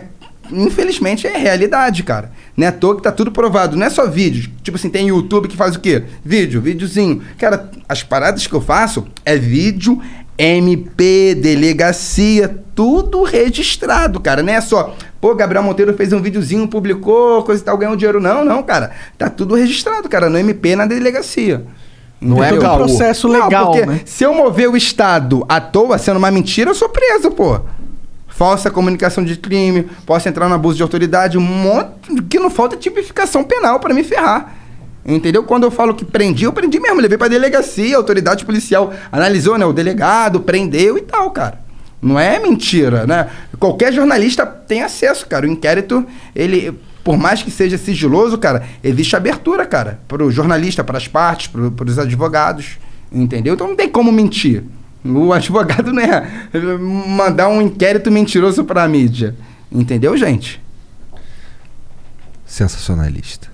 infelizmente é realidade, cara. Não é à toa que tá tudo provado. Não é só vídeo. Tipo assim, tem YouTube que faz o quê? Vídeo, videozinho. Cara, as paradas que eu faço é vídeo, MP, delegacia, tudo registrado, cara. Não é só, pô, Gabriel Monteiro fez um videozinho, publicou, coisa e tal, ganhou dinheiro. Não, não, cara. Tá tudo registrado, cara, no MP, na delegacia. Não é um processo Não, legal, porque né? se eu mover o Estado à toa, sendo uma mentira, eu sou preso, pô. Falsa comunicação de crime, posso entrar no abuso de autoridade, um monte que não falta é tipificação penal pra me ferrar. Entendeu? Quando eu falo que prendi, eu prendi mesmo. Levei pra delegacia, a autoridade policial analisou, né? O delegado prendeu e tal, cara. Não é mentira, né? Qualquer jornalista tem acesso, cara. O inquérito, ele, por mais que seja sigiloso, cara, existe abertura, cara, pro jornalista, para as partes, pro, pros advogados. Entendeu? Então não tem como mentir. O advogado não é mandar um inquérito mentiroso pra mídia. Entendeu, gente? Sensacionalista.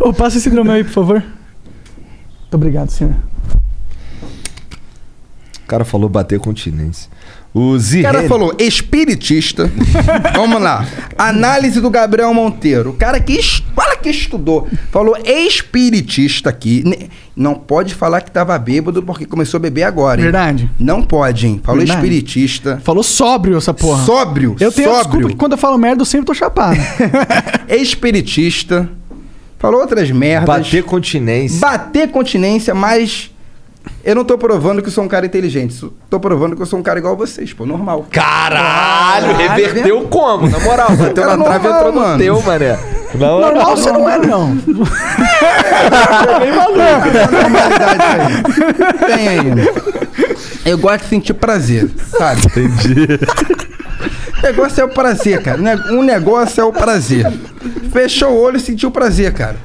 Ô, passa esse hidromel aí, por favor. Muito obrigado, senhor. O cara falou bater continência. O cara falou espiritista. Vamos lá. Análise do Gabriel Monteiro. O cara que, fala que estudou. Falou espiritista aqui. Não pode falar que tava bêbado porque começou a beber agora, hein? Verdade. Não pode, hein? Falou Verdade. espiritista. Falou sóbrio essa porra. Sóbrio. Eu tenho sóbrio. desculpa que quando eu falo merda, eu sempre tô chapado. Espiritista. Falou outras merdas. Bater continência. Bater continência, mas eu não tô provando que eu sou um cara inteligente. Tô provando que eu sou um cara igual a vocês, pô, normal. Caralho, reverteu como? Na moral, bateu na trave e normal, entrou no mano. teu, mané. Na Normal você não é, não. normalidade aí. Tem aí. né? Eu gosto de sentir prazer, sabe? Entendi. O negócio é o prazer, cara. Um negócio é o prazer. Fechou o olho e sentiu prazer, cara.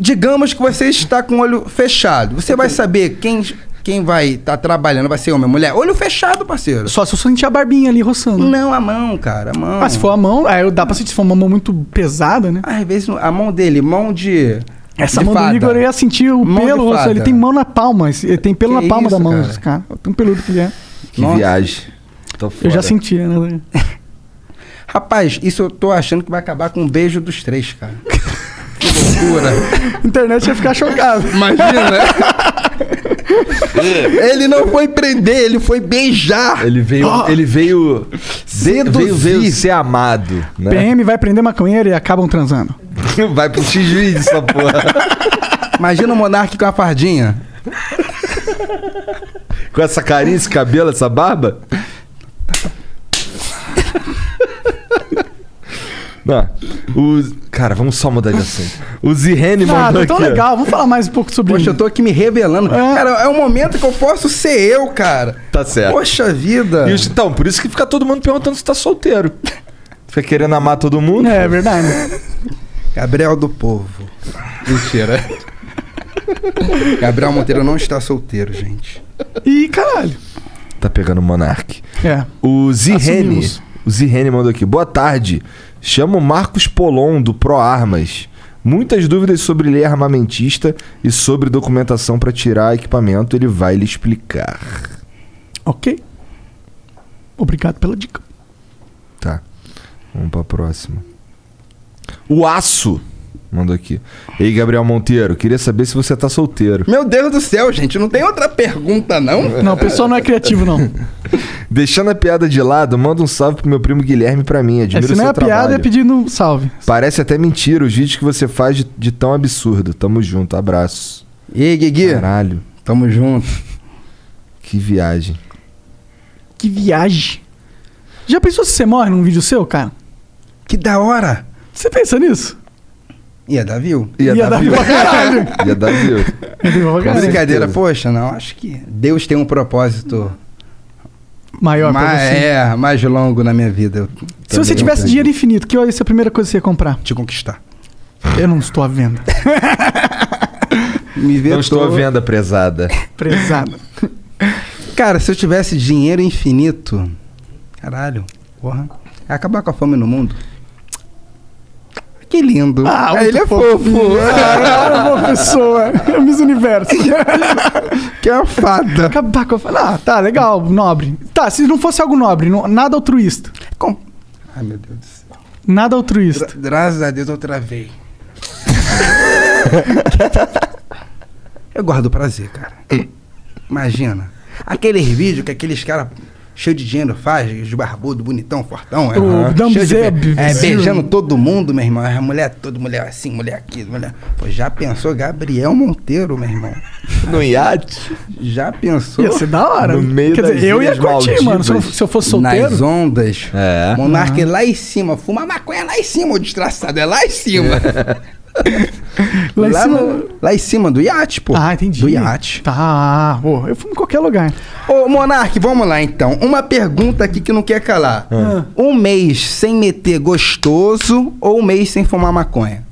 Digamos que você está com o olho fechado. Você vai saber quem, quem vai estar trabalhando, vai ser homem ou mulher? Olho fechado, parceiro. Só se eu sentir a barbinha ali roçando. Não, a mão, cara, a mão. Ah, se for a mão, aí dá pra sentir se for uma mão muito pesada, né? Às vezes a mão dele, mão de. Essa de mão fada. do Igor eu ia sentir o Mão pelo, roçando. ele tem mão na palma, ele tem pelo Que na palma da isso, mão, cara? esse cara. Tão peludo que ele é. Que Nossa. viagem. Tô Eu já foda. sentia, né? Rapaz, isso eu tô achando que vai acabar com um beijo dos três, cara. Que loucura. A internet ia ficar chocado. Imagina. ele não foi prender, ele foi beijar. Ele veio, Ah. ele veio, Seduzir. veio, veio ser amado, né? PM vai prender maconheiro e acabam transando. Vai pro X-Juiz essa porra. Imagina o monarca com a fardinha. Com essa carinha, esse cabelo, essa barba. Não, o... Cara, vamos só mudar de assunto. O Zirene Ah, mandou tão aqui, ó. legal. Vamos falar mais um pouco sobre Poxa, eu tô aqui me revelando. Cara, é um momento que eu posso ser eu, cara. Tá certo. Poxa vida. E os- então, por isso que fica todo mundo perguntando se tá solteiro. Fica querendo amar todo mundo. É verdade. Gabriel do Povo. Mentira. Gabriel Monteiro não está solteiro, gente. Ih, caralho. Tá pegando o Monark. É. O Zirene. Assumimos. O Zirene mandou aqui. Boa tarde. Chamo o Marcos Polon, do Pro Armas. Muitas dúvidas sobre lei armamentista e sobre documentação para tirar equipamento. Ele vai lhe explicar. Ok. Obrigado pela dica. Tá. Vamos pra próxima. O Aço mandou aqui. Ei, Gabriel Monteiro, queria saber se você tá solteiro. Meu Deus do céu, gente, não tem outra pergunta, não? Não, o pessoal não é criativo, não. Deixando a piada de lado, manda um salve pro meu primo Guilherme pra mim. É, Admiro se o não é piada, trabalho. é pedindo salve. Parece até mentira os vídeos que você faz de, de tão absurdo. Tamo junto, abraço. E aí, Guigui? Caralho, Tamo junto. que viagem. Que viagem. Já pensou se você morre num vídeo seu, cara? Que da hora. Você pensa nisso? Ia dar view? Ia, Ia dar dar view. pra caralho. Ia dar view. Com Brincadeira, poxa, não, acho que Deus tem um propósito Maior pra mais, você. é, mais longo na minha vida. Eu Se você tivesse dinheiro infinito, que ia ser a primeira coisa que você ia comprar? Te conquistar. Eu não estou à venda. Não estou à venda, prezada. Prezado. Cara, se eu tivesse dinheiro infinito, caralho, porra, ia acabar com a fome no mundo. Que lindo. Ah, Ah, ele é fofo. Ah, é uma pessoa. É o Miss Universo. que é uma fada. Acabar com a fala. Ah, tá, legal, nobre. Tá, se não fosse algo nobre, não- nada altruísta. Com- Ai, meu Deus do céu. Nada altruísta. Gra- graças a Deus eu travei. eu guardo prazer, cara. Imagina. Aqueles vídeos que aqueles caras cheio de dinheiro, faz, de barbudo, bonitão, fortão. O Cheio de é, beijando todo mundo, meu irmão. A mulher, toda mulher assim, mulher aqui, mulher. Pô, já pensou Gabriel Monteiro, meu irmão? No iate? Já pensou? Ia ser da hora. No meio Quer das dizer, eu ia curtir, mano. Se eu, se eu fosse solteiro. Nas ondas. É. Monarca é lá em cima. Fuma maconha lá em cima, o desgraçado. É lá em cima. Lá em cima- no- lá em cima do iate, pô. Ah, entendi. Do iate. Tá, pô, eu fumo em qualquer lugar. Ô, Monark, vamos lá então. Uma pergunta aqui que não quer calar. Ah. Um mês sem meter gostoso ou um mês sem fumar maconha?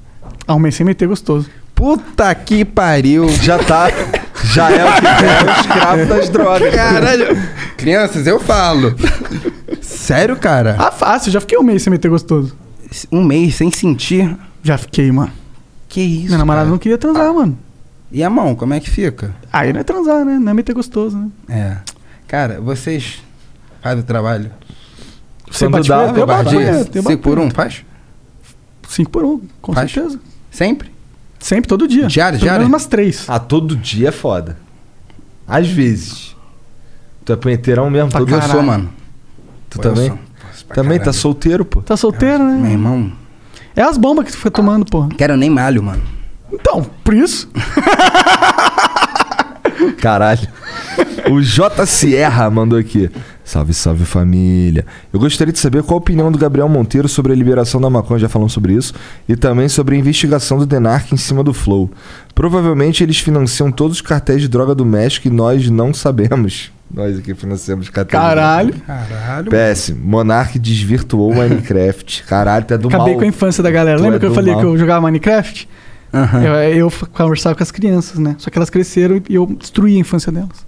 Ah, um mês sem meter gostoso. Puta que pariu. Já tá. Já é o que é o escravo das drogas. Caralho. Crianças, eu falo. Sério, cara? Ah, fácil, já fiquei um mês sem meter gostoso. Um mês sem sentir? Já fiquei, mano. Que isso? Minha namorada cara? não queria transar, mano. E a mão, como é que fica? Aí não é transar, né? Não é meter gostoso, né? É. Cara, vocês fazem o trabalho? Você Quando bate dá, eu vai bato dia. punheta, eu bato Cinco por um, punheta. faz? Cinco por um, com Faz? certeza. Sempre? Sempre, todo dia. Diário, Pelo diário? umas três. Ah, todo dia é foda. Às vezes. Tu é punheteirão mesmo? Pra todo Eu caralho. sou, mano. Tu Pô, eu também? Também tá caralho. solteiro, pô. Tá solteiro, Meu né? irmão, É as bombas que tu fica tomando, porra. quero nem malho, mano. Então, por isso. Caralho. O J. Sierra mandou aqui. Salve, salve família. Eu gostaria de saber qual a opinião do Gabriel Monteiro sobre a liberação da maconha, já falamos sobre isso, e também sobre a investigação do Denark em cima do Flow. Provavelmente eles financiam todos os cartéis de droga do México e nós não sabemos. Nós aqui financiamos de Caralho. Caralho. Péssimo. Monark desvirtuou o Minecraft. Caralho, tu é do Acabei mal. com a infância da galera. Tu Lembra é que eu falei mal. que eu jogava Minecraft? Aham. Eu, eu conversava com as crianças, né? Só que elas cresceram e eu destruí a infância delas.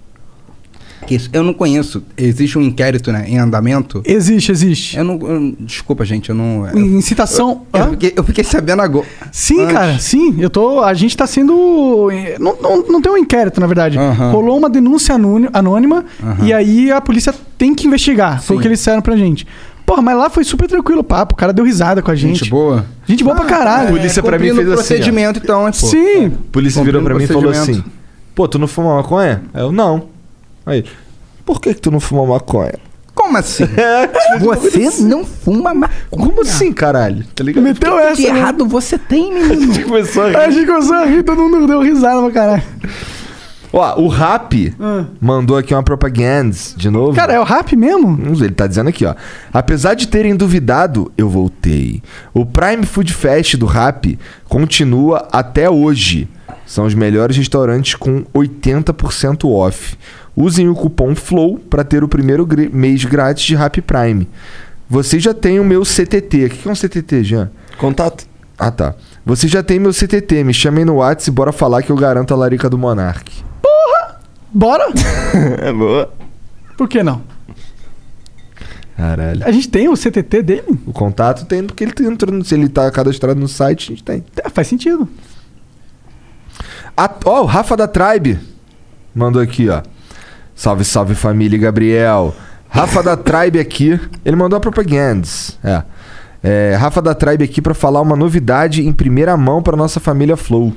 Eu não conheço. Existe um inquérito né, em andamento? Existe, existe. Eu não. eu- desculpa, gente, eu não. Eu, Incitação. eu Hã? fiquei, eu fiquei sabendo agora. Sim, Antes. cara, sim. Eu tô. A gente tá sendo. Não, não, não tem um inquérito, na verdade. Aham. Rolou uma denúncia anôni- anônima Aham. e aí a polícia tem que investigar. Foi o Sim. que eles disseram pra gente. Porra, mas lá foi super tranquilo o papo. O cara deu risada com a gente. Gente boa. Gente boa pra caralho. A polícia pra mim fez o assim, ó. procedimento, então, pô. Sim. A polícia virou pra mim e falou procedimento. assim: Pô, tu não fuma maconha? Eu, não. Aí, por que, que tu não fuma maconha? Como assim? Você não fuma maconha. Como assim, caralho? Tá ligado? Meteu O essa. que né? errado você tem, menino? Começou a rir. A gente começou a rir, todo mundo deu risada pra caralho. Ó, o Rap Ah. mandou aqui uma propaganda de novo. Cara, é o rap mesmo? Ele tá dizendo aqui, ó. Apesar de terem duvidado, eu voltei. O Prime Food Fest do Rap continua até hoje. São os melhores restaurantes com 80% off. Usem o cupom FLOW para ter o primeiro mês grátis de Rap Prime. Vocês já têm o meu CTT. O que que é um CTT, Jean? Contato. Ah, tá. Vocês já têm meu CTT. Me chamem no WhatsApp e bora falar que eu garanto a larica do Monark. Bora? É boa. Por que não? Caralho. A gente tem o CTT dele? O contato tem porque ele entrou no, se ele tá cadastrado no site, a gente tem. É, faz sentido. Ó, o Rafa da Tribe mandou aqui, ó. Salve, salve família Gabriel. Rafa da Tribe aqui. Ele mandou a propagandas. É. É, Rafa da Tribe aqui pra falar uma novidade em primeira mão pra nossa família Flow.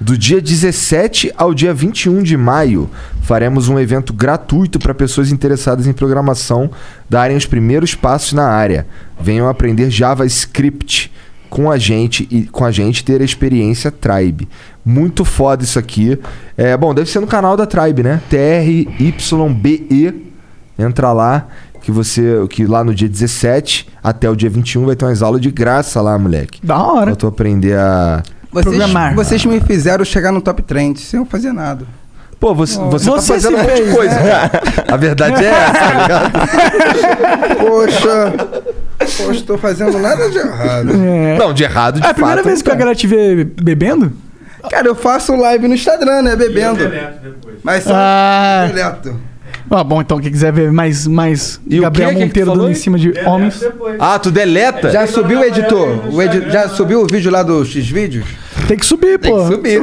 Do dia 17 ao dia 21 de maio, faremos um evento gratuito para pessoas interessadas em programação darem os primeiros passos na área. Venham aprender JavaScript com a gente e com a gente ter a experiência Tribe. Muito foda isso aqui. É, bom, deve ser no canal da Tribe, né? TRYBE. Entra lá que você que lá no dia 17 até o dia 21 vai ter umas aulas de graça lá, moleque. Da hora. Pra tu aprender a Vocês, Programar. vocês me fizeram chegar no top trend sem eu fazer nada. Pô, você, você, Você tá fazendo um monte de coisa. A verdade é essa, tá ligado? Poxa, poxa, tô fazendo nada de errado. É. Não, de errado, de É a primeira fato, vez que a tá. galera te vê bebendo? Cara, eu faço live no Instagram, né? Bebendo. Mas só Ah. direto. Ah, bom, então quem quiser ver mais, mais E o Gabriel que que tu Monteiro falou dando em cima de homens, Ah, tu deleta? Já subiu o editor? O edi- Já subiu o vídeo lá do X-Vídeos? tem que subir, Tem pô. que subir.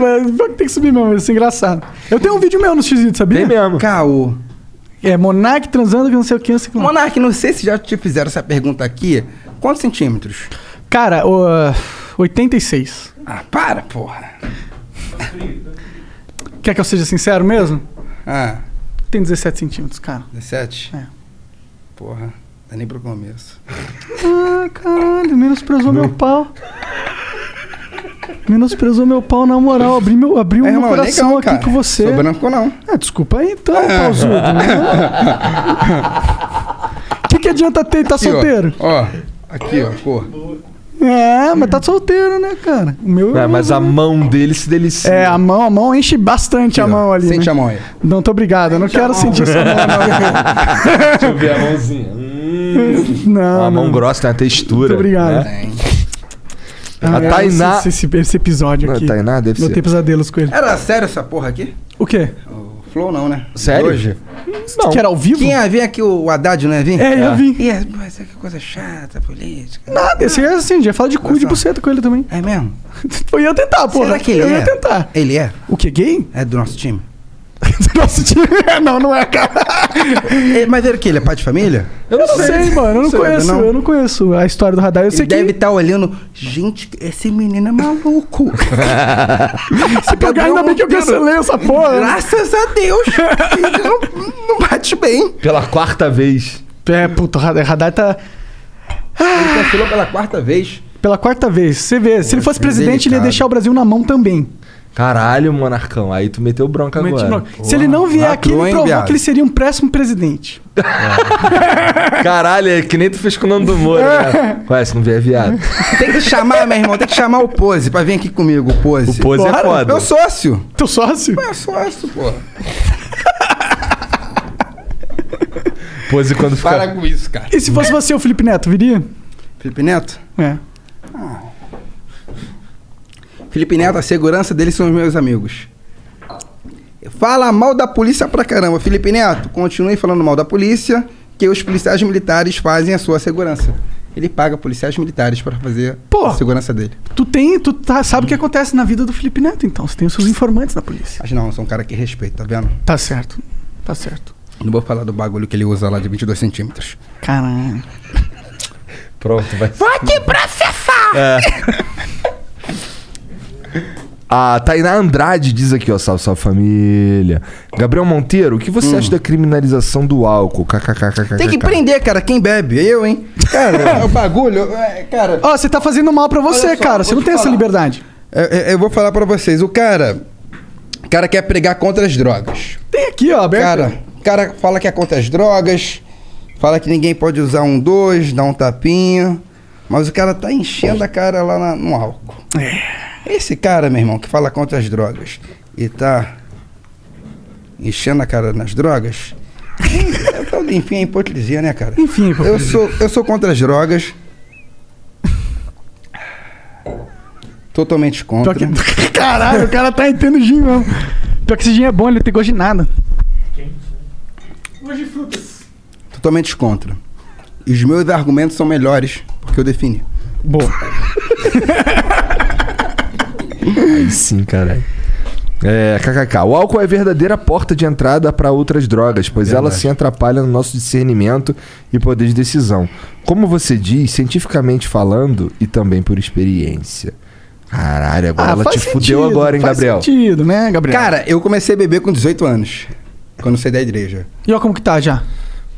Tem que subir mesmo, vai ser engraçado. Eu tenho um vídeo meu no X, sabia? Tem mesmo. Caô. É Monark transando que não sei o que, não sei o que. lá. Monark, não sei se já te fizeram essa pergunta aqui. Quantos centímetros? Cara, o, 86. Ah, para, porra. Quer que eu seja sincero mesmo? Ah, Tem 17 centímetros, cara. 17? É. Porra, é nem pro começo. Ah, caralho, menosprezou meu pau. Menosprezou meu pau, na moral. Abri meu, abri É, meu irmão, coração legal, aqui cara. com você. Sou branco não. Ah, desculpa aí então, pausudo. O que, que adianta ter e tá Aqui, ó. solteiro? Ó, aqui, ó, cor. É, mas tá solteiro, né, cara? O meu É, mas a mão dele se delicia. É, a mão, a mão enche bastante a mão ali. Sente né? a mão aí. Não, tô obrigado. Eu não quero sentir essa mão, Deixa eu ver a mãozinha. Hum. não. Não, a mão não. grossa tem uma textura. Muito obrigado. né? Ah, A é, Tainá- Esse, esse- esse episódio Não, aqui. Tainá deve Não ser. tem pesadelos com ele. Era sério essa porra aqui? O quê? O Flow não, né? Sério? Hoje? Que era ao vivo? Quem ia vir aqui, o Haddad, não ia vir? É, eu vi. Ia, mas é que coisa chata, política. Nada, esse é assim, já fala de cu e de buceta com ele também. É mesmo? Eu ia tentar, porra. Será que ele eu é? ia tentar. Ele é? O que, gay? É do nosso time? Nosso time. não, não é, cara. É, mas era o que? Ele é pai de família? Eu não sei, mano. Eu não Sei, conheço. não? Eu não conheço a história do radar. Eu sei Ele que. deve estar olhando. Gente, esse menino é maluco. Se pegar, ainda bem que eu cancelei essa porra. Graças a Deus. Não, não bate bem. Pela quarta vez. É, puta, o radar, radar tá. Ele cancelou pela quarta vez. Pela quarta vez. Você vê, se ele fosse é presidente, ele ia deixar o Brasil na mão também. Caralho, monarcão. Aí tu meteu bronca agora. no- Se ele não vier aqui, ele provou viado? que ele seria um péssimo presidente. Caralho, é que nem tu fez com o Nando Moura, né? Ué, se não vier viado. Tem que chamar, meu irmão, tem que chamar o Pose pra vir aqui comigo, o Pose. O Pose é Bora. foda. Meu sócio. Teu sócio? Meu sócio, pô. Pose quando fica... Para com isso, cara. E se fosse você, o Felipe Neto, viria? Felipe Neto? É. Felipe Neto, a segurança dele são os meus amigos. Fala mal da polícia pra caramba. Felipe Neto, continue falando mal da polícia, que os policiais militares fazem a sua segurança. Ele paga policiais militares pra fazer Pô. a segurança dele. Tu tem, tu tá- sabe o que acontece na vida do Felipe Neto, então. Você tem os seus informantes na polícia. Mas não, eu sou um cara que respeita, tá vendo? Tá certo. Tá certo. Não vou falar do bagulho que ele usa lá de 22 centímetros. Caralho. Pronto, vai. Vou te processar! É. A Tainá Andrade diz aqui, ó, salve, salve família. Gabriel Monteiro, o que você acha da criminalização do álcool? KKKKK. Hum. Tem que prender, cara, quem bebe. Eu, hein? Cara, o bagulho, é, cara... Ó, você tá fazendo mal pra você, Olha só, cara. Você não te tem essa falar. liberdade. Eu, eu- eu vou falar pra vocês. O cara... O cara quer pregar contra as drogas. Tem aqui, ó, aberto. Cara, o cara fala que é contra as drogas, fala que ninguém pode usar um dois, dar um tapinha, mas o cara tá enchendo a cara lá na- no álcool. Esse cara, meu irmão, que fala contra as drogas e tá enchendo a cara nas drogas, é enfim, é hipocrisia, né, cara? Enfim, Eu hipocrisia. sou, eu sou contra as drogas. Totalmente contra. Que... Caralho, o cara tá entendendo gin mesmo. Pior que esse gin é bom, ele não tem gosto de nada. Gosto de frutas. Totalmente contra. E os meus argumentos são melhores, porque eu defini. Boa. Aí sim, caralho. É, kkk. O álcool é a verdadeira porta de entrada para outras drogas, pois ela se atrapalha no nosso discernimento e poder de decisão. Como você diz, cientificamente falando e também por experiência. Caralho, agora ela te fudeu agora, hein, Ah, faz Gabriel? sentido, né, Gabriel? Cara, eu comecei a beber com 18 anos. Quando saí da igreja. E ó como que tá já?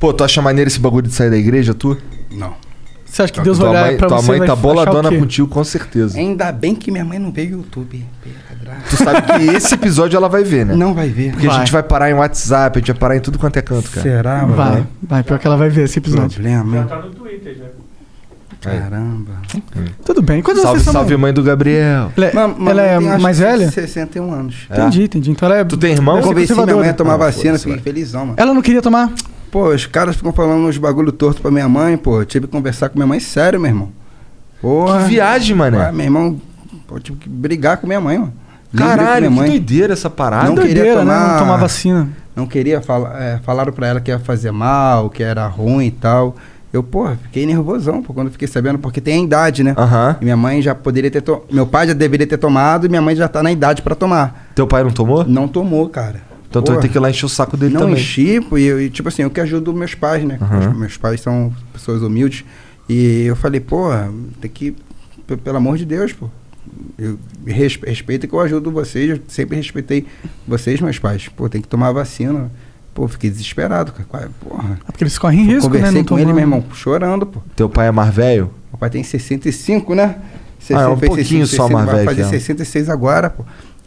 Pô, tu acha maneiro esse bagulho de sair da igreja, tu? Não. Você acha que Deus tua vai olhar mãe, pra tua você mãe e vai tá achar boladona o quê? contigo, com certeza. Ainda bem que minha mãe não veio YouTube. Tu sabe que esse episódio ela vai ver, né? Não vai ver. Porque a Vai. gente vai parar em WhatsApp, a gente vai parar em tudo quanto é canto, cara. Será, mano? Vai, vai, pior que ela vai ver esse episódio. Problema, hein? Tá no Twitter já. Caramba. Tudo bem. Salve, vocês são, salve, mãe? mãe do Gabriel. Ela, é- ela é acho mais que velha? 61 anos. Entendi, entendi. Então ela é. Tu tem irmão? ser Convenci minha mãe a tomar Ah, vacina, foda-se, fiquei vai. felizão, mano. Ela não queria tomar? Pô, os caras ficam falando uns bagulho torto pra minha mãe, pô. Eu tive que conversar com minha mãe sério, meu irmão. Porra. Que viagem, mané. Ué, meu irmão, pô, eu tive que brigar com minha mãe, mano. Caralho, minha que doideira essa parada. Não Doideira, queria né? tomar- Não tomar vacina. Não queria falar, é, falaram pra ela que ia fazer mal, que era ruim e tal. Eu, pô, fiquei nervosão, pô, quando eu fiquei sabendo, porque tem a idade, né? Aham. E minha mãe já poderia ter tomado. Meu pai já deveria ter tomado e minha mãe já tá na idade pra tomar. Teu pai não tomou? Não tomou, cara. Então tu vai Porra. ter que ir lá encher o saco dele não também. enchi, pô, e, eu- e, tipo assim, eu que ajudo meus pais, né? Os Meus pais são pessoas humildes. E eu falei, pô, tem que. Pelo amor de Deus, pô. Eu respe- respeito que eu ajudo vocês, eu sempre respeitei vocês, meus pais. Pô, tem que tomar vacina. Pô, fiquei desesperado, cara. É? Porra. É porque eles correm risco, né? Conversei não com ele, meu irmão, chorando, pô. Teu pai é mais velho? Meu pai tem 65, né? Ah, é um pouquinho só mais vai velho fazer que ela. 66 agora, pô.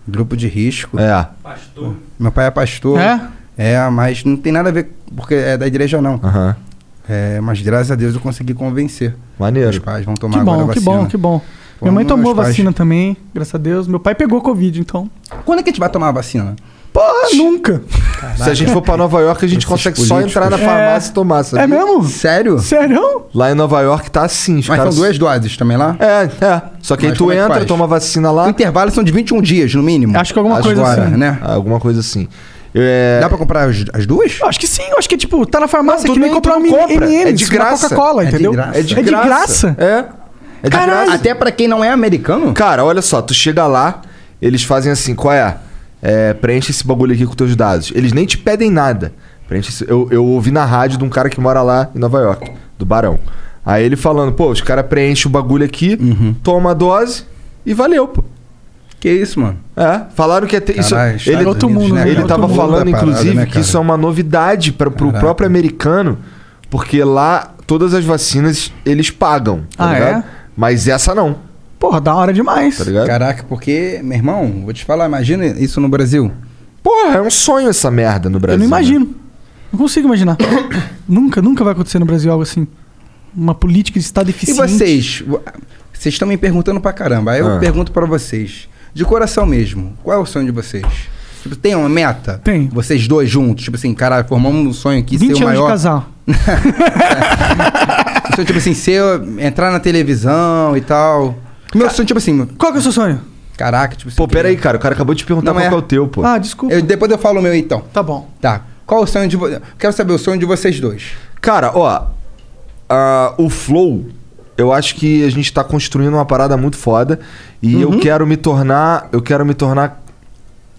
Grupo de risco. É. Pastor. Meu pai é pastor. É? É, mas não tem nada a ver, porque é da igreja não. Aham. É, mas graças a Deus eu consegui convencer. Maneiro. Os pais vão tomar Que bom, agora a que vacina. bom, que bom. Pô, Minha mãe tomou pais- vacina também, graças a Deus. Meu pai pegou Covid, então. Quando é que a gente vai tomar a vacina? Pô, nunca. Se a gente for pra Nova York, a gente Esses consegue só políticos. entrar na farmácia É. e tomar, sabia? É mesmo? Sério? Sério? Lá em Nova York tá assim. Os Mas caras- são duas doses também lá? É, é. Só que aí Mas tu como é entra, faz? toma vacina O lá. intervalo são de 21 dias, no mínimo. Acho que alguma coisa Agora, assim. né? Alguma coisa assim. É... Dá pra comprar as, as duas? Eu acho que sim, eu acho que, tipo, tá na farmácia Não, que tu nem comprar tu um compra. M&M's, É de graça. Coca-Cola, É de entendeu? graça. É de É graça? É. É de Caralho. graça. Até pra quem não é americano? Cara, olha só, tu chega lá, eles fazem assim, qual é? É, preenche esse bagulho aqui com teus dados. Eles nem te pedem nada. Preenche esse- eu, eu ouvi na rádio de um cara que mora lá em Nova York, do Barão. Aí ele falando, pô, os caras preenchem o bagulho aqui, Uhum. toma a dose e valeu, pô. Que isso, mano? É, falaram que ia ter. Isso, ele Estados outro Unidos, mundo, né? ele Outro tava mundo falando, da parada, inclusive, né, que isso é uma novidade para pro Caraca. próprio americano, porque lá todas as vacinas eles pagam, tá Ah, ligado? é? Mas essa não, Porra, da hora demais. tá ligado? Caraca, porque, meu irmão, vou te falar, imagina isso no Brasil. Porra, é um sonho essa merda no Brasil. Eu não né? imagino. Não consigo imaginar. nunca, nunca vai acontecer no Brasil algo assim. Uma política de Estado E eficiente. vocês? Vo- Vocês estão me perguntando pra caramba. Aí eu Ah. pergunto pra vocês. De coração mesmo, qual é o sonho de vocês? Tipo, tem uma meta? Tem. Vocês dois juntos? Tipo assim, caralho, formamos um sonho aqui, 20 ser o anos maior. de casal. Sonho, tipo assim, ser, entrar na televisão e tal. Meu sonho, tipo assim, Qual que é o seu sonho? caraca, tipo assim. Pô, pera aí, cara, o cara acabou de perguntar Não qual é. que é o teu, pô. Ah, desculpa. Eu, depois eu falo o meu então. Tá bom. Tá. Qual o sonho de vocês? Quero saber o sonho de vocês dois. Cara, ó, ah, o Flow, eu acho que a gente tá construindo uma parada muito foda e eu quero me tornar, eu quero me tornar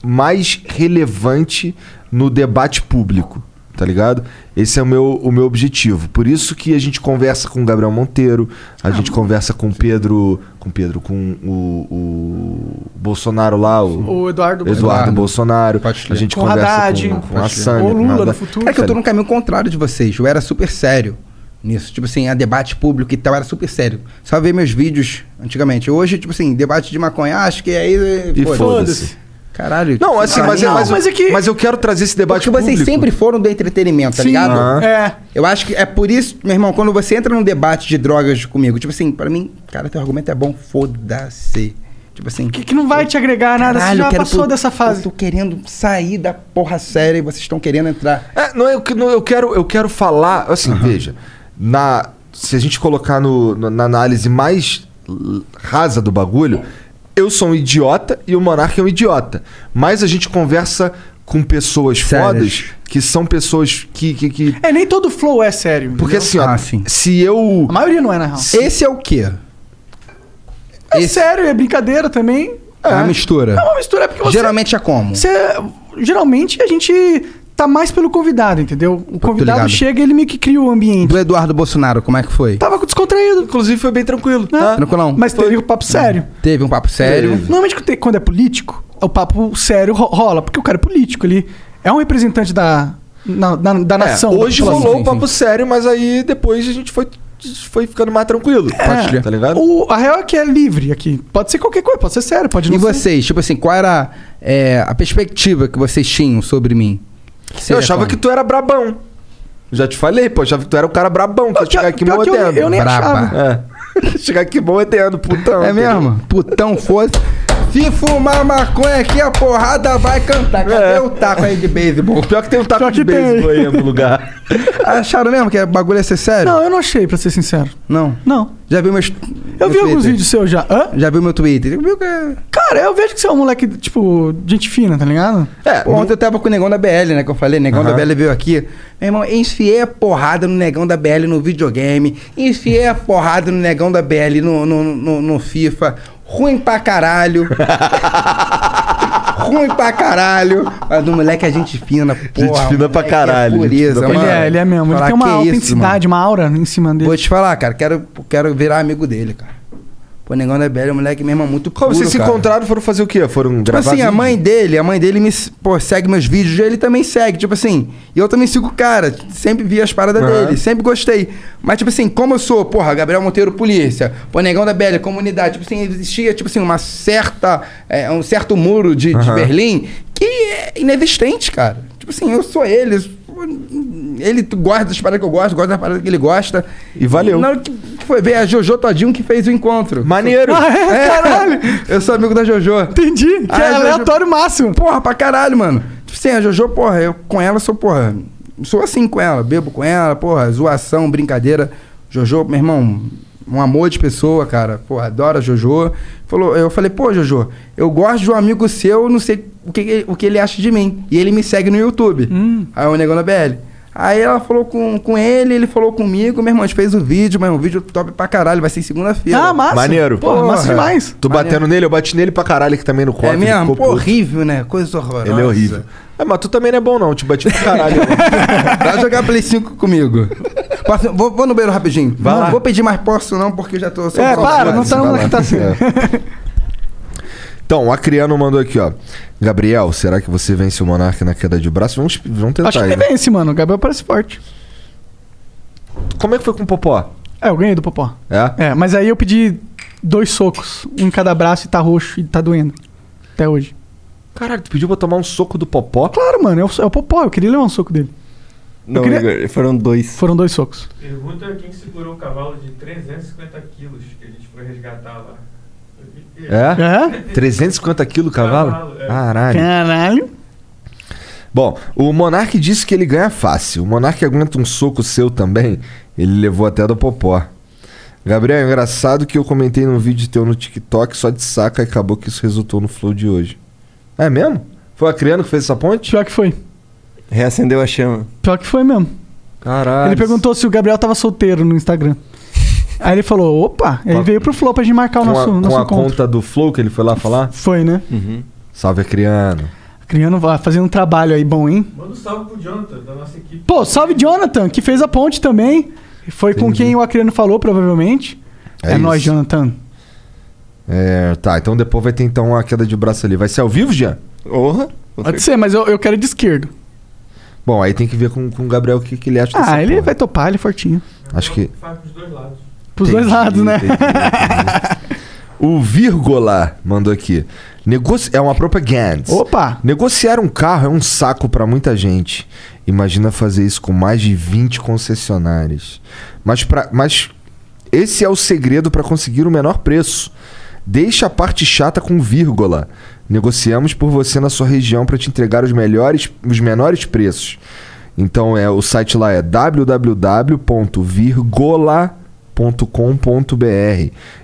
mais relevante no debate público, tá ligado? Esse é o meu, o meu objetivo. Por isso que a gente conversa com o Gabriel Monteiro, a gente conversa com o Pedro, com o Pedro, com o, o Bolsonaro lá, o, O Eduardo Eduardo, Eduardo. Bolsonaro. A gente Com conversa Haddad, com, com a. Sânia. Com Lula no futuro. É que eu tô no caminho contrário de vocês. Eu era super sério nisso. Tipo assim, a debate público e tal, era super sério. Só ver meus vídeos antigamente. Hoje, tipo assim, debate de maconha, acho que aí. E foda-se. foda-se. Caralho. Não, assim, mas, não, mas, mas é que- mas eu quero trazer esse debate Porque vocês público. sempre foram do entretenimento, tá Sim, ligado? É. Eu acho que é por isso, meu irmão, quando você entra num debate de drogas comigo, tipo assim, pra mim, cara, teu argumento é bom, foda-se. Tipo assim. Que, que não vai te agregar nada. caralho, Você eu já passou pro- dessa Eu fase. tô querendo sair da porra séria e vocês estão querendo entrar. É, não, eu, não, eu, quero, eu quero falar, assim, veja, na, se a gente colocar no, no- na análise mais rasa do bagulho, eu sou um idiota e o Monarca é um idiota. Mas a gente conversa com pessoas Sérias. fodas que são pessoas que. que, que- É, nem todo flow é sério. porque entendeu? assim, ó, Ah, sim. se eu. A maioria não é, na real. Esse é o quê? É esse- sério, é brincadeira também. É uma mistura. É uma mistura, é porque você... Geralmente é como? Você, geralmente a gente tá mais pelo convidado, entendeu? O convidado chega e ele meio que cria o ambiente. Do Eduardo Bolsonaro, como é que foi? Tava descontraído. Inclusive foi bem tranquilo. né? tá? Tranquilão. Mas teve o papo sério. Teve um papo sério. Teve. Normalmente quando é político, o papo sério ro- rola, porque o cara é político, ele é um representante da, na- da, da É, nação. da hoje população. rolou o papo sério, mas aí depois a gente foi, foi ficando mais tranquilo. Pode crer. Tá ligado? O, a real é que é livre aqui. Pode ser qualquer coisa, pode ser sério, pode E não ser. vocês, tipo assim, qual era é, a perspectiva que vocês tinham sobre mim? Que Eu achava como? que tu era brabão. Já te falei, pô, eu achava que tu era o cara brabão, que eu chegar aqui pior que eu- mordendo. eu nem Braba. achava. É. chegar aqui mordendo, putão. É mesmo? Putão, fosse. Se fumar maconha aqui, a porrada vai cantar. Cadê É. o taco aí de beisebol? Pior que tem um taco Pior de beisebol aí no lugar. Acharam mesmo que o bagulho ia ser sério? Não, eu não achei, pra ser sincero. Não. Não. Já viu meus. Eu vi alguns vídeos seus já. Hã? Já viu meu Twitter? Viu que. é- Cara, eu vejo que você é um moleque, tipo, gente fina, tá ligado? É, Pô, ontem eu tava com o negão da BL, né? Que eu falei, negão da BL veio aqui. Meu irmão, enfiei a porrada no negão da BL no videogame. Enfiei a porrada no negão da BL no, no, no, no FIFA. Ruim pra caralho. Ruim pra caralho. Mas do moleque é gente fina, porra. Gente fina pra caralho, É pureza, pra Ele mano. é, ele é mesmo. Ele Falar, tem uma "Que isso, autenticidade, uma aura em cima mano?" dele. Vou te falar, cara. Quero, quero virar amigo dele, cara. Pô, Negão da é um moleque mesmo muito Como puro, vocês se cara. encontraram foram fazer o quê? Foram Tipo gravar assim, a vídeo? mãe dele, a mãe dele me, pô, segue meus vídeos, ele também segue, tipo assim, e eu também sigo o cara, sempre vi as paradas Aham. dele, sempre gostei. Mas, tipo assim, como eu sou, porra, Gabriel Monteiro, polícia, pô, Negão da Belha, comunidade, tipo assim, existia, tipo assim, uma certa, é, um certo muro de, de Aham. Berlim que é inexistente, cara. Tipo assim, eu sou ele, ele gosta das paradas que eu gosto, gosta das paradas que ele gosta. E valeu. Na hora que foi ver a Jojo Todinho que fez o encontro. Maneiro. Ah, é? Caralho! Eu sou amigo da Jojo. Entendi. Que Ah, é Jojo- aleatório máximo. Porra, pra caralho, mano. Tipo assim, a Jojo, porra, eu com ela sou, porra, sou assim com ela, bebo com ela, porra, zoação, brincadeira. Jojo, meu irmão, um amor de pessoa, cara. Porra, adoro a Jojo. Falou, eu falei, pô, Jojo, eu gosto de um amigo seu, não sei o que, o que ele acha de mim. E ele me segue no YouTube. Aí o Negão da BL. Aí ela falou com, com ele, ele falou comigo, meu irmão, a gente fez o vídeo, mas um vídeo top pra caralho, vai ser segunda-feira. Ah, massa. Maneiro. Porra, massa demais. Tu batendo nele, eu bati nele pra caralho aqui também no copo. É mesmo? Pô, horrível, né? Coisa horrorosa. Ele é horrível. É, mas tu também não é bom não, te bati pra caralho. Vai jogar Play 5 comigo. Posso- vou, vou no banheiro rapidinho. Vai não lá. vou pedir mais posso não, porque eu já tô... É, para, não tá na que tá assim. É. Então, o Acriano mandou aqui, ó. Gabriel, será que você vence o Monark na queda de braço? Vamos, vamos tentar Acho que ele né? vence, mano. O Gabriel parece forte. Como é que foi com o Popó? É, eu ganhei do Popó. É? É, mas aí eu pedi dois socos, um em cada braço e tá roxo e tá doendo. Até hoje. Caralho, tu pediu pra tomar um soco do Popó? Claro, mano, é o, é o Popó, eu queria levar um soco dele. Não, queria- Igor, foram dois. Foram dois socos. Pergunta quem segurou o cavalo de 350 quilos que a gente foi resgatar lá. É? 350 quilos o cavalo? Cavalo, é. Caralho. Caralho. Bom, o Monark disse que ele ganha fácil. O Monark aguenta um soco seu também. Ele levou até do Popó. Gabriel, é engraçado que eu comentei num vídeo teu no TikTok só de saca e acabou que isso resultou no flow de hoje. É mesmo? Foi a Criano que fez essa ponte? Pior que foi. Reacendeu a chama. Pior que foi mesmo. Caralho. Ele perguntou se o Gabriel tava solteiro no Instagram. Aí ele falou, opa, a- veio pro Flow pra gente marcar o com nosso, a, nosso com a encontro. conta do Flow que ele foi lá falar? Foi, né? Salve a Criano. Criando, vai fazendo um trabalho aí bom, hein? Manda um salve pro Jonathan, da nossa equipe. Pô, salve Jonathan, que fez a ponte também. Foi com quem o Acriano falou, provavelmente. É É, nóis, isso. Jonathan. É, tá, então depois vai ter então a queda de braço ali. Vai ser ao vivo, Jean? Honra? Pode ser, mas eu, eu quero de esquerdo. Bom, aí tem que ver com, com o Gabriel o que, que ele acha dessa Ah, ele porra. vai topar, ele é fortinho. Acho que. Faz pros dois lados. Pros dois lados, né? entendi, entendi. o Vírgula mandou aqui. Negoci... É uma propaganda. Opa! Negociar um carro é um saco pra muita gente. Imagina fazer isso com mais de 20 concessionárias. Mas, pra... Mas esse é o segredo para conseguir o menor preço. Deixa a parte chata com vírgula. Negociamos por você na sua região para te entregar os melhores, os menores preços. Então é o site lá é www.virgola.com.br.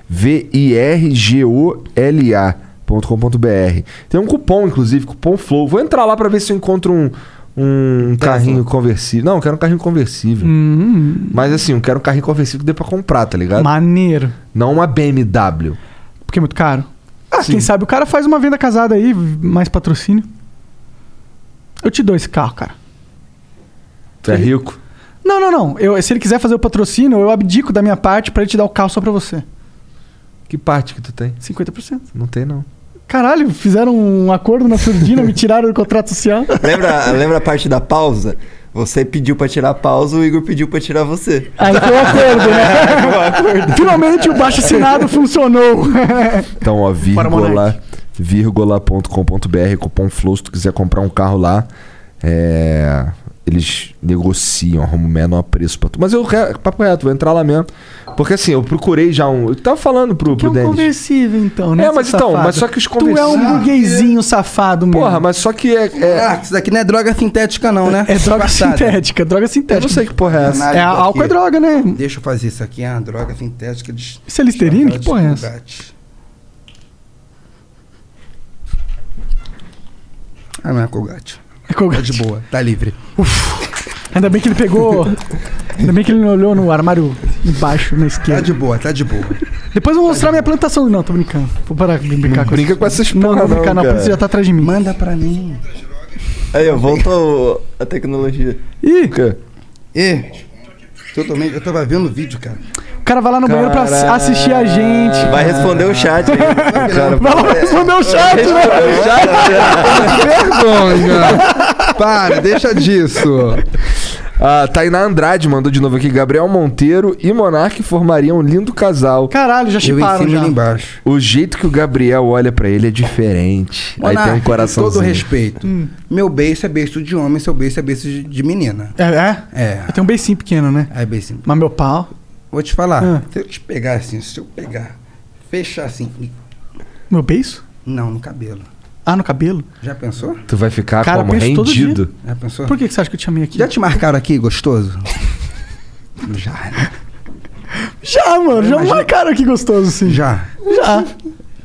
V I R G O L A.com.br. Tem um cupom inclusive, cupom Flow. Vou entrar lá para ver se eu encontro um um carrinho conversível. Não, eu quero um carrinho conversível. Hum, Mas assim, eu quero um carrinho conversível que dê pra comprar, tá ligado? maneiro. Não uma BMW. Porque é muito caro. Ah, Sim. quem sabe o cara faz uma venda casada aí, mais patrocínio. Eu te dou esse carro, cara. Tu é rico. Não, não, não. Eu, se ele quiser fazer o patrocínio, eu abdico da minha parte pra ele te dar o carro só pra você. Que parte que tu tem? 50%. Não tem, não. Caralho, fizeram um acordo na surdina, me tiraram do contrato social. Lembra, lembra a parte da pausa? Você pediu pra tirar a pausa, o Igor pediu pra tirar você. Aí foi o acordo, né? Finalmente o baixo assinado funcionou. Então, ó, Para vírgula, vírgula.com.br, cupom Flow, se tu quiser comprar um carro lá, é, eles negociam, arrumam o menor preço pra tu. Mas eu, papo reto, vou entrar lá mesmo. Porque assim, eu procurei já um. Eu tava falando pro, Que é pro um Denis. conversível, então, né? É, mas então, safado? mas só que os Tu é um conversíveis- burguesinho safado mesmo. Porra, mas só que é. é- Ah, isso daqui não é droga sintética não, né? É droga Disfarçada. sintética, droga eu sintética. não sei que porra é essa. É, a- álcool é droga, né? Deixa eu fazer isso aqui, é uma droga sintética. De... Isso é Listerine? Que porra é essa? Ah, não é Colgate. É Colgate. Tá de boa, tá livre. Ainda bem que ele pegou. Ainda bem que ele não olhou no armário embaixo, na Tá esquerda. de boa, tá de boa. Depois eu vou mostrar minha plantação. Não, tô brincando. Vou parar de brincar com Brinca com essas Não, porra não vou brincar, não. Polícia já tá atrás de mim. Manda pra mim. Aí, ó, voltou a tecnologia. Ih, O quê? E, totalmente, eu tava vendo o vídeo, cara. O cara vai lá no banheiro pra assi- Caralho. assistir a gente. Vai responder o chat aí. Cara, Vai lá responder o chat, né? Vergonha! Para, deixa disso. A Tainá Andrade mandou de novo aqui. Gabriel Monteiro e Monark formariam um lindo casal. Caralho, já chiparam já. embaixo. O jeito que o Gabriel olha pra ele é diferente. Aí tem um Monark, coração. Com todo respeito. Meu beijo é beijo de homem, seu beijo é beijo de, menina. É, é? É. Eu tenho um beicinho pequeno, né? É beijo. Mas meu pau. Vou te falar. Ah. Se eu te pegar assim, se eu pegar, fechar assim. Meu beiço? Não, no cabelo. Ah, no cabelo? Já pensou? Tu vai ficar Cara, como rendido. Já pensou? Por que que você acha que eu te chamei aqui? Já te marcaram aqui, gostoso? Já, né? Já, mano. Já Imagina- marcaram aqui gostoso, sim. Já. Já.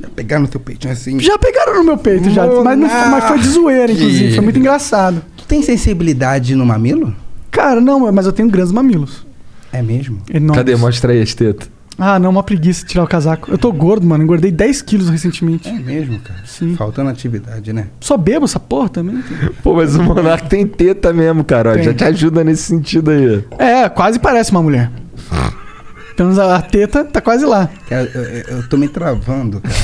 Já pegaram no teu peitinho assim. Já pegaram no meu peito, já. Mas, não foi- mas foi de zoeira, inclusive. Foi muito engraçado. Tu tem sensibilidade no mamilo? Cara, não, mas eu tenho grandes mamilos. É mesmo? Enormes. Cadê? Mostra aí as tetas. Ah, não, uma preguiça tirar o casaco. Eu tô gordo, mano. Engordei 10 quilos recentemente. É mesmo, cara. Sim. Faltando atividade, né? Só bebo essa porra também. Pô, mas o Monark tem teta mesmo, cara. Tem. Já te ajuda nesse sentido aí. É, quase parece uma mulher. Pelo menos a teta tá quase lá. Eu, eu- eu tô me travando, cara.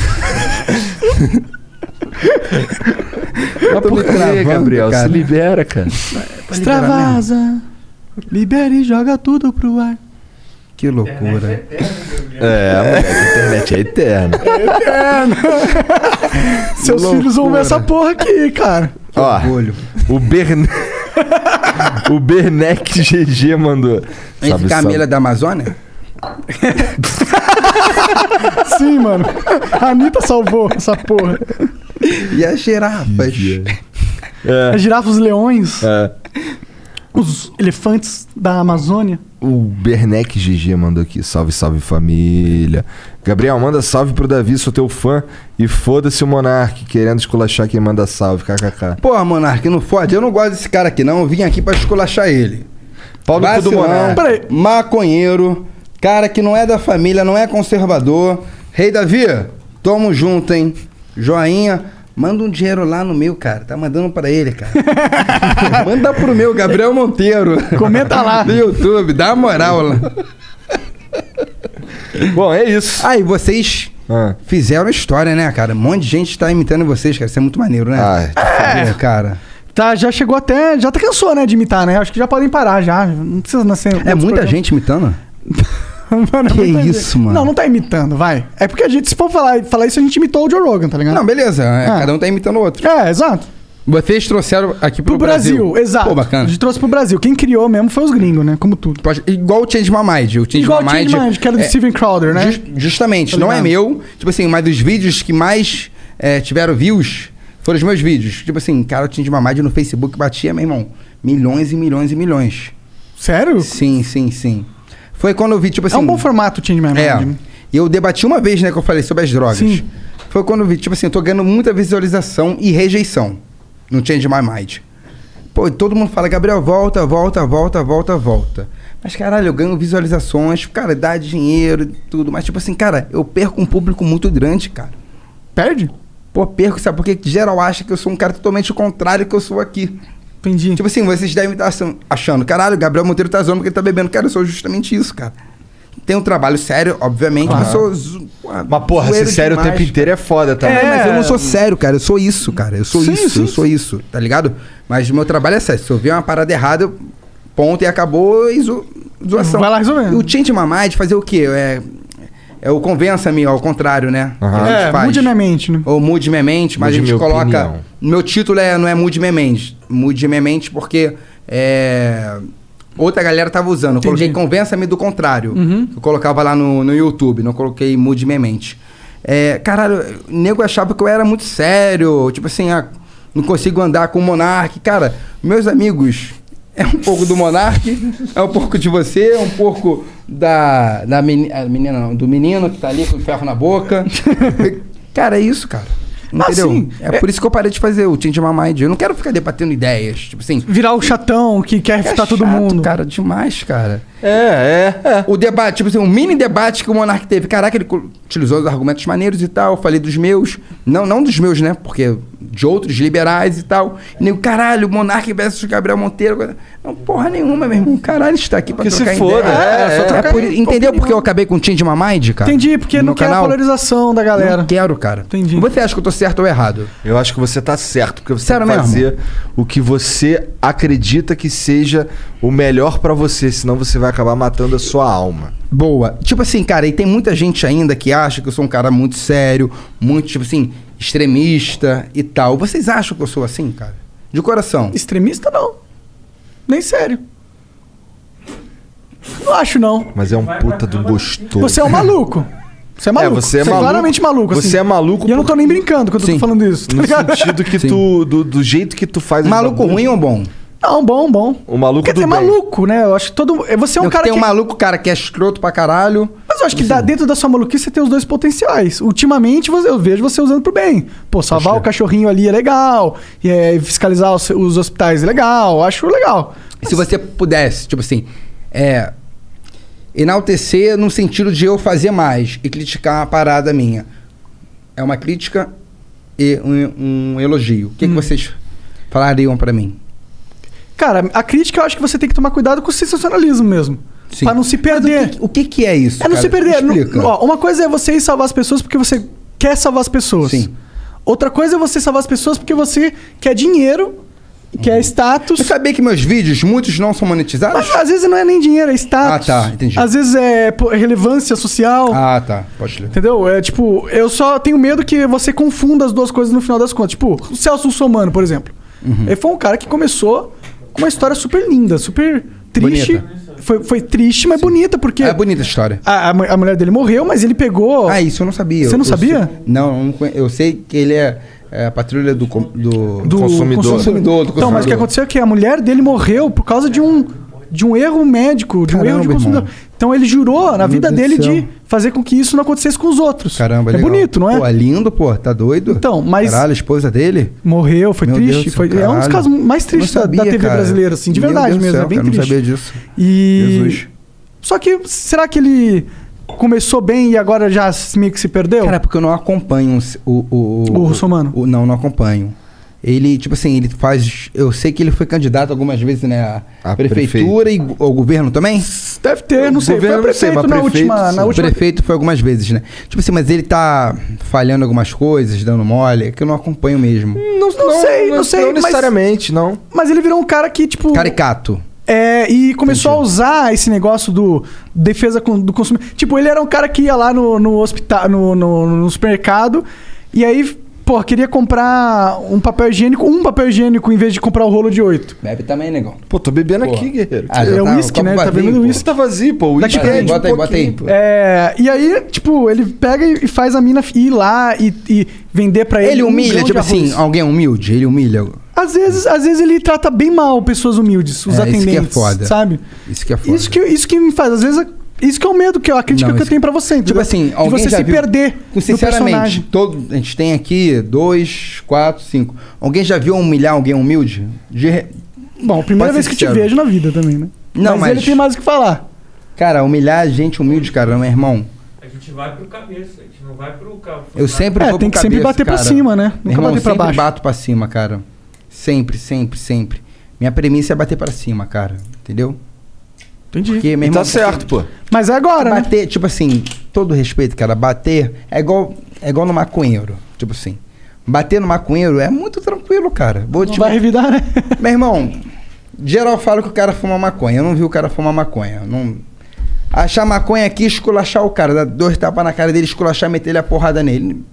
Mas tô por me quê, travando, Gabriel? cara. Se libera, cara. Extravasa. Libera e joga tudo pro ar. Que loucura. É, moleque, a internet é eterna. Seus Loucura. filhos vão ver essa porra aqui, cara. Ó, Orgulho. o Berne... o Bernec GG mandou. Esse Salve, Camila da Amazônia? Sim, mano. A Anitta salvou essa porra. E as girafas? As girafas, os leões, É. os elefantes da Amazônia. O Bernec GG mandou aqui. Salve, salve família. Gabriel, manda salve pro Davi, sou teu fã. E foda-se o Monark, querendo esculachar quem manda salve. KKK. Porra, Monark, não fode. Eu não gosto desse cara aqui, não. Eu vim aqui pra esculachar ele. Pau no cu do Monark. Peraí. maconheiro, cara que não é da família, não é conservador. Rei Davi, tamo junto, hein? Joinha. Manda um dinheiro lá no meu, cara. Tá mandando pra ele, cara. Manda pro meu, Gabriel Monteiro. Comenta lá. No YouTube, dá uma moral lá. Bom, é isso. Ah, e vocês Ah. fizeram história, né, cara? Um monte de gente tá imitando vocês, cara. Isso é muito maneiro, né? Ah, É, cara. Tá, já chegou até. Já até cansou, né, de imitar, né? Acho que já podem parar já. Não precisa nascer. É muita programas. gente imitando? Mano, é Que muita isso, mano? Não, não tá imitando, vai. É porque a gente, se for falar, falar isso, a gente imitou o Joe Rogan, tá ligado? Não, beleza. é, Ah. Cada um tá imitando o outro. É, exato. Vocês trouxeram aqui pro, Pro Brasil, exato. Pô, A bacana. gente trouxe pro Brasil. Quem criou mesmo foi os gringos, né? Como tudo. Pode- igual o Change My Mind. O Change Igual My o Change Mind. Mind, que era do é, Steven Crowder, né? jus- justamente, Tá não é meu. Tipo assim, mas os vídeos que mais é, tiveram views foram os meus vídeos. Tipo assim, cara, o Change My Mind no Facebook batia, meu irmão, milhões e milhões e milhões. Sério? Sim, sim, sim. Foi quando eu vi, tipo assim. é um bom formato o Change My Mind. É. E eu debati uma vez, né, que eu falei sobre as drogas. Sim. Foi quando eu vi, tipo assim, eu tô ganhando muita visualização e rejeição no Change My Mind. Pô, e todo mundo fala, Gabriel, volta, volta, volta, volta, volta. Mas, caralho, eu ganho visualizações, cara, dá dinheiro e tudo. Mas, tipo assim, cara, eu perco um público muito grande, cara. Perde? Pô, perco, sabe? Porque geral acha que eu sou um cara totalmente contrário que eu sou aqui. Entendi. Tipo assim, vocês devem estar achando, caralho, o Gabriel Monteiro tá zoando porque ele tá bebendo. Cara, eu sou justamente isso, cara. Tem um trabalho sério, obviamente, mas eu sou. zo- Mas porra, ser sério o demais, tempo inteiro é foda também. É, mas eu não sou sério, cara. Eu sou isso, cara. Eu sou Sim, isso, sim, eu sou isso, tá ligado? Mas o meu trabalho é sério. Se eu ver uma parada errada, eu ponto e acabou e zo... zoação. Vai lá resolver. E o Change My Mind fazer o quê? É, é o convença-me, ao contrário, né? Aham. Que a gente É, faz. mude minha mente, né? Ou mude minha mente, mas Mude a gente minha coloca. opinião. Meu título é, não é mude minha mente. Mude minha mente porque é, outra galera tava usando. Eu Entendi. coloquei convença-me do contrário. Uhum. Eu colocava lá no, no YouTube, não coloquei mude minha mente. É, caralho, o nego achava que eu era muito sério. Tipo assim, ah, não consigo andar com o Monark. Cara, meus amigos. É um pouco do Monark, é um pouco de você, é um pouco da, da meni- a menina, não, do menino que tá ali com o ferro na boca. cara, é isso, cara. Ah, Entendeu? sim. É, por isso que eu parei de fazer o Change My Mind. Eu não quero ficar debatendo ideias. Tipo assim. Virar o chatão que quer É refutar todo mundo. cara, demais, cara. É, é, é. O debate, tipo assim, um mini debate que o Monark teve. Caraca, ele utilizou os argumentos maneiros e tal. Eu falei dos meus. Não, não dos meus, né? Porque de outros liberais e tal. E nem o caralho, Monark versus Gabriel Monteiro. Não, porra nenhuma, meu irmão. Caralho, está aqui pra Que se trocar foda, ideia. é, só é. trocar É por- Entendeu porque eu acabei com o Tim de Mind, cara? Entendi, porque No não canal? polarização da galera. Não quero, cara. Entendi. Você acha que eu tô certo ou errado? Eu acho que você tá certo, porque você Sério tem que fazer o que você acredita que seja o melhor pra você, senão você vai acabar matando a sua alma. Boa. Tipo assim, cara, e tem muita gente ainda que acha que eu sou um cara muito sério, muito, tipo assim, extremista e tal. Vocês acham que eu sou assim, cara? De coração. Extremista, não. Nem sério. Não acho, não. Mas é um puta do gostoso. Você é um maluco. Você é maluco. É, você é maluco. claramente maluco. assim. Você é maluco E eu não tô nem brincando quando eu tô falando isso. tá No ligado? sentido que Sim. tu. Do, do jeito que tu faz Maluco ruim ou bom? Não, bom, bom. O maluco Quer do dizer, bem. maluco, né? Eu acho que todo. Você é um Não, cara tem que. um maluco, cara, que é escroto pra caralho. Mas eu acho que dá- dentro da sua maluquice você tem os dois potenciais. Ultimamente você- eu vejo você usando pro bem. Pô, salvar o cachorrinho ali é legal. E, é, fiscalizar os, os hospitais é legal. Acho legal. Se você pudesse, tipo assim, é. Enaltecer no sentido de eu fazer mais e criticar uma parada minha. É uma crítica e um, um elogio. O que, que Hum. vocês falariam pra mim? Cara, a crítica eu acho que você tem que tomar cuidado com o sensacionalismo mesmo. Sim. Pra não se perder. O que, que é isso? É não cara? se perder. Explica. ó, uma coisa é você ir salvar as pessoas porque você quer salvar as pessoas. Sim. Outra coisa é você salvar as pessoas porque você quer dinheiro, quer status. Você sabia que meus vídeos, muitos não são monetizados? Mas às vezes não é nem dinheiro, é status. Ah, tá, entendi. Às vezes é relevância social. Ah, tá. Pode ler. Entendeu? É tipo, eu só tenho medo que você confunda as duas coisas no final das contas. Tipo, o Celso Russomano, por exemplo. Uhum. Ele foi um cara que começou com uma história super linda, super triste. Bonita. Foi, foi triste, mas bonita, porque. É bonita a história. A, a a mulher dele morreu, mas ele pegou. Ah, isso eu não sabia. Você não Eu- sabia? sei- não, eu não conhe- eu sei que ele é, é a patrulha do, com- do, do consumidor. consumidor. do Então, mas o que consumidor. aconteceu é que a mulher dele morreu por causa de um, de um erro médico, de um Caramba, erro de consumidor. irmão. Então ele jurou na Meu vida Deus dele céu. de fazer com que isso não acontecesse com os outros. Caramba, é legal. bonito, não é? Pô, é lindo, pô. Tá doido? Então, mas- Caralho, a esposa dele? Morreu, foi Meu triste. do céu, Foi, é um dos casos mais tristes da- sabia, da TV cara. brasileira, assim, de Meu verdade Deus mesmo. céu, é bem cara, triste. Não sabia disso. E. Jesus. Só que será que ele começou bem e agora já meio que se perdeu? Cara, porque eu não acompanho o... O, O russomano? o- não, não acompanho. Ele, tipo assim, ele faz... Eu sei que ele foi candidato algumas vezes, né? À A prefeitura e ao governo também? Deve ter, não O sei. Foi governo a não sei, prefeito mas na prefeito, última. Na O última... prefeito foi algumas vezes, né? Tipo assim, mas ele tá falhando algumas coisas, dando mole, é que eu não acompanho mesmo. Não, não sei, não, sei. Não mas- necessariamente, não. Mas, ele virou um cara que, tipo. Caricato. É, e começou a usar esse negócio do defesa do consumidor. Tipo, ele era um cara que ia lá no, no hospital, no, no, no supermercado, e aí, pô, queria comprar um papel higiênico, um papel higiênico em vez de comprar o rolo de oito. Bebe também, negão. Pô, tô bebendo Pô. aqui, guerreiro. Ah, é tá, uísque, né? Tá vazio, bebendo pô. uísque. Tá vazio, pô. O Daqui uísque é de um bota aí, bota aí. pô. É, e aí, tipo, ele pega e faz a mina ir lá e, e vender pra ele. Ele um humilha, de tipo assim, alguém humilde, ele humilha. Às vezes, às vezes ele trata bem mal pessoas humildes, os É, atendentes. isso que é foda. Sabe? Isso que é foda. Isso que, isso que me faz, às vezes, isso que é o medo, que é a crítica Não, que eu tenho pra você. Tipo assim, de alguém você já se viu- perder sinceramente, personagem. todo, a gente tem aqui dois, quatro, cinco. Alguém já viu humilhar alguém humilde? De Bom, primeira vez que te vejo na vida também, né? Não, mas- ele tem mais o que falar. Cara, humilhar gente humilde, cara, meu irmão. A gente vai pro cabeça, a gente não vai pro carro. Eu sempre É, vou tem pro que sempre cabeça, bater pra cara. cima, né? Nunca irmão, bater pra sempre baixo. bato pra cima, cara. Sempre, sempre, sempre. Minha premissa é bater pra cima, cara. Entendeu? Entendi. Porque, meu E irmão, tá certo, pô. Mas é agora, né? bater, tipo assim, todo respeito, cara, bater é igual, é igual no maconheiro. Tipo assim, bater no maconheiro é muito tranquilo, cara. Vou Não te vai revidar, né? Meu irmão, geral fala que o cara fuma maconha. Eu não vi o cara fumar maconha. Não... Achar maconha aqui, esculachar o cara, dar dois tapas na cara dele, esculachar, meter ele a porrada nele.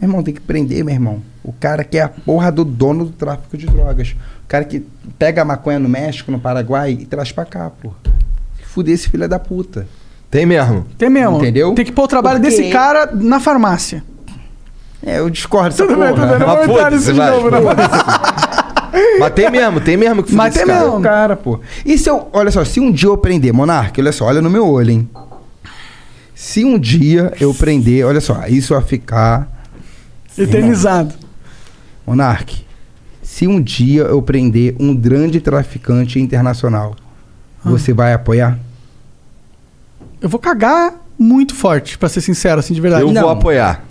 Meu irmão, tem que prender, meu irmão. O cara que é a porra do dono do tráfico de drogas. O cara que pega a maconha no México, no Paraguai e traz pra cá, porra. Fuder esse filho da puta. Tem mesmo. Tem mesmo. Entendeu? Tem que pôr o trabalho Porque- desse cara na farmácia. É, eu discordo Tudo bem, tudo bem. Não Mas vou entrar nisso de novo, não. Mas tem mesmo, tem mesmo que fuder Mas tem cara. mesmo. cara, pô. E se eu, olha só, se um dia eu prender, Monark, olha só, olha no meu olho, hein? Se um dia eu prender, olha só, isso vai ficar. Eternizado. Monark, se um dia eu prender um grande traficante internacional, Ah. você vai apoiar? eu vou cagar muito forte, pra ser sincero, assim, de verdade. Eu Não. vou apoiar.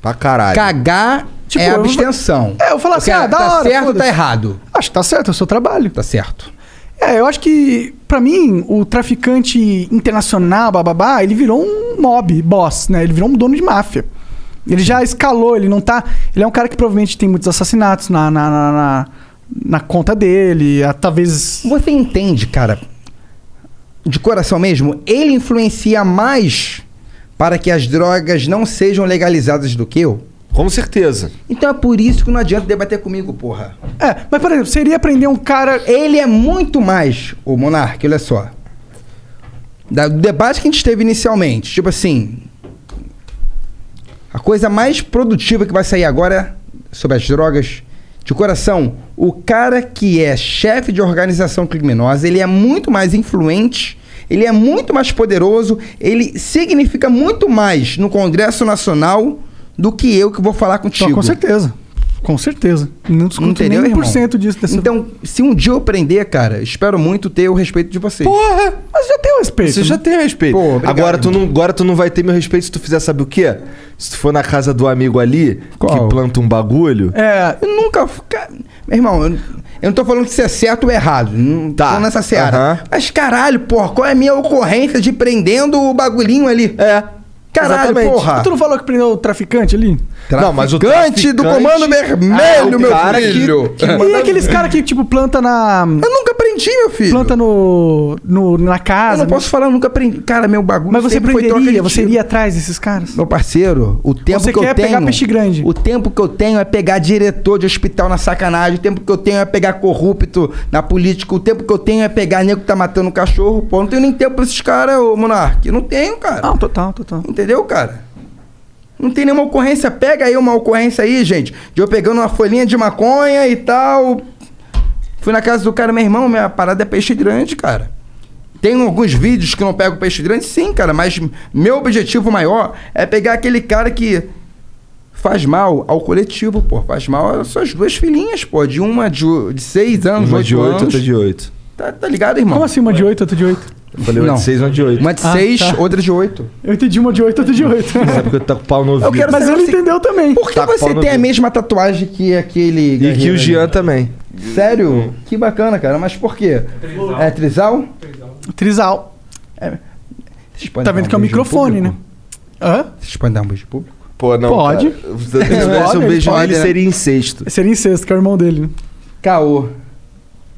Pra caralho. Cagar Tipo, é eu vou- abstenção. É, eu vou falar assim, ah, da tá hora, certo ou tá errado? Acho que tá certo, é o seu trabalho. Tá certo. É, eu acho que, pra mim, o traficante internacional, bababá, ele virou um mob, boss, né? Ele virou um dono de máfia. Ele já escalou, ele não tá. Ele é um cara que provavelmente tem muitos assassinatos na, na, na, na- na conta dele, ah, talvez. Você entende, cara, de coração mesmo, ele influencia mais para que as drogas não sejam legalizadas do que eu? Com certeza. Então é por isso que não adianta debater comigo, porra. É, mas por exemplo, seria prender um cara. Ele é muito mais, o Monark, olha só. Da- do debate que a gente teve inicialmente, tipo assim. A coisa mais produtiva que vai sair agora sobre as drogas, de coração, o cara que é chefe de organização criminosa, ele é muito mais influente, ele é muito mais poderoso, ele significa muito mais no Congresso Nacional do que eu que vou falar contigo. Com certeza. Com certeza. Não discuto Entendeu, nem irmão? 1% disso. Dessa... Então, se um dia eu aprender, cara, espero muito ter o respeito de vocês. Porra! Mas já tem o respeito. Você né? já tem respeito. Pô, obrigado, agora, tu não, agora tu não vai ter meu respeito se tu fizer, sabe o quê? Se tu for na casa do amigo ali, Qual? que planta um bagulho. É. Eu nunca. Cara, meu irmão, eu, eu não tô falando que isso é certo ou errado. Não Tá. tô nessa seara. Mas caralho, porra, qual é a minha ocorrência de prendendo o bagulhinho ali? É. Caralho, Exatamente. porra. Tu não falou que prendeu o traficante ali? Não, mas o Traficante do traficante- Comando Ah, Vermelho, o meu cara que- filho. que E aqueles caras que, tipo, planta na. Eu nunca meu filho. Planta no, no, na Eu casa. não posso falar, eu nunca prendi. Cara, meu bagulho Mas você sempre foi troca prenderia, de você iria atrás desses caras? Meu parceiro, o tempo Você que eu quer tenho. pegar peixe grande. O tempo que eu tenho é pegar diretor de hospital na sacanagem. O tempo que eu tenho é pegar corrupto na política. O tempo que eu tenho é pegar nego que tá matando um cachorro. Pô, não tenho nem tempo pra esses caras, ô Monark. Eu não tenho, cara. Não, total, total. Entendeu, cara? Não tem nenhuma ocorrência. Pega aí uma ocorrência aí, gente. De eu pegando uma folhinha de maconha e tal. Fui na casa do cara, meu irmão, minha parada é peixe grande, cara. Tem alguns vídeos que eu não pego peixe grande, sim, cara, mas meu objetivo maior é pegar aquele cara que faz mal ao coletivo, pô. Faz mal às suas duas filhinhas, pô. De uma de, de seis anos, Uma oito de 8, anos. outra de 8. Tá, tá ligado, irmão? Como assim, uma de 8, outra de 8? Eu falei uma Não. de 6, uma de 8. Uma de Ah, seis, tá. outra de oito. Eu entendi uma de 8, outra de 8. Sabe que eu tô com o pau no ouvido. Eu quero Mas ele entendeu também. Por que Tá você tem a mesma tatuagem que aquele. E que o ali? Jean também. Sério? Que bacana, cara. Mas por quê? É trisal? Trisal. Vocês podem Tá dar vendo que é o beijo no microfone, né? público? Hã? Vocês podem dar um beijo público? Pô, não. Pode. Cara. Se eu tivesse um Pode, beijo pode, nele, né? seria incesto. Seria incesto, que é o irmão dele. né? Caô.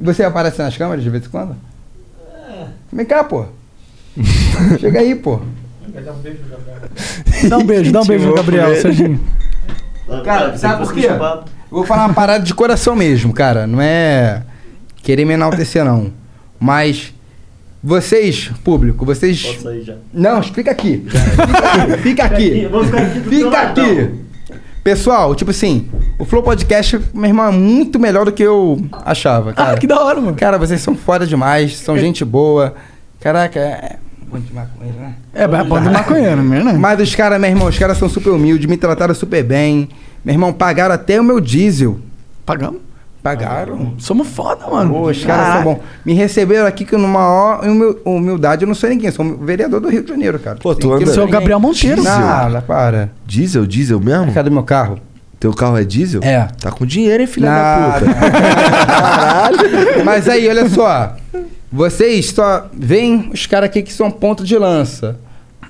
Você aparece nas câmeras de vez em quando? Vem cá, pô. Chega aí, pô. Dá um beijo, dá um beijo no Gabriel, Serginho. Cara, sabe por quê? Vou falar uma parada de coração mesmo, cara. Não é querer me enaltecer, não. Mas vocês, público, vocês. Posso sair já. Não, explica aqui. Fica aqui. Ficar aqui Fica aqui. Pessoal, tipo assim, o Flow Podcast, meu irmão, é muito melhor do que eu achava, cara. Ah, que da hora, mano. Cara, vocês são foda demais, são gente boa. Caraca, é. Bom de maconheiro, né? É, é bom de maconheiro, mesmo, né? Mas os caras, meu irmão, os caras são super humildes, me trataram super bem. Meu irmão, pagaram até o meu diesel. Pagamos. Pagaram? Somos foda, mano. Pô, os caras são bons. Me receberam aqui que numa maior humil- humildade, eu não sou ninguém, sou um vereador do Rio de Janeiro, cara. Pô, tu anda- Você é o Gabriel Monteiro. Não, para. Diesel, diesel mesmo? Cadê meu carro? Teu carro é diesel? É. Tá com dinheiro, hein, filha Nada. da puta? Caralho. Mas aí, olha só. Vocês só veem os caras aqui que são ponto de lança.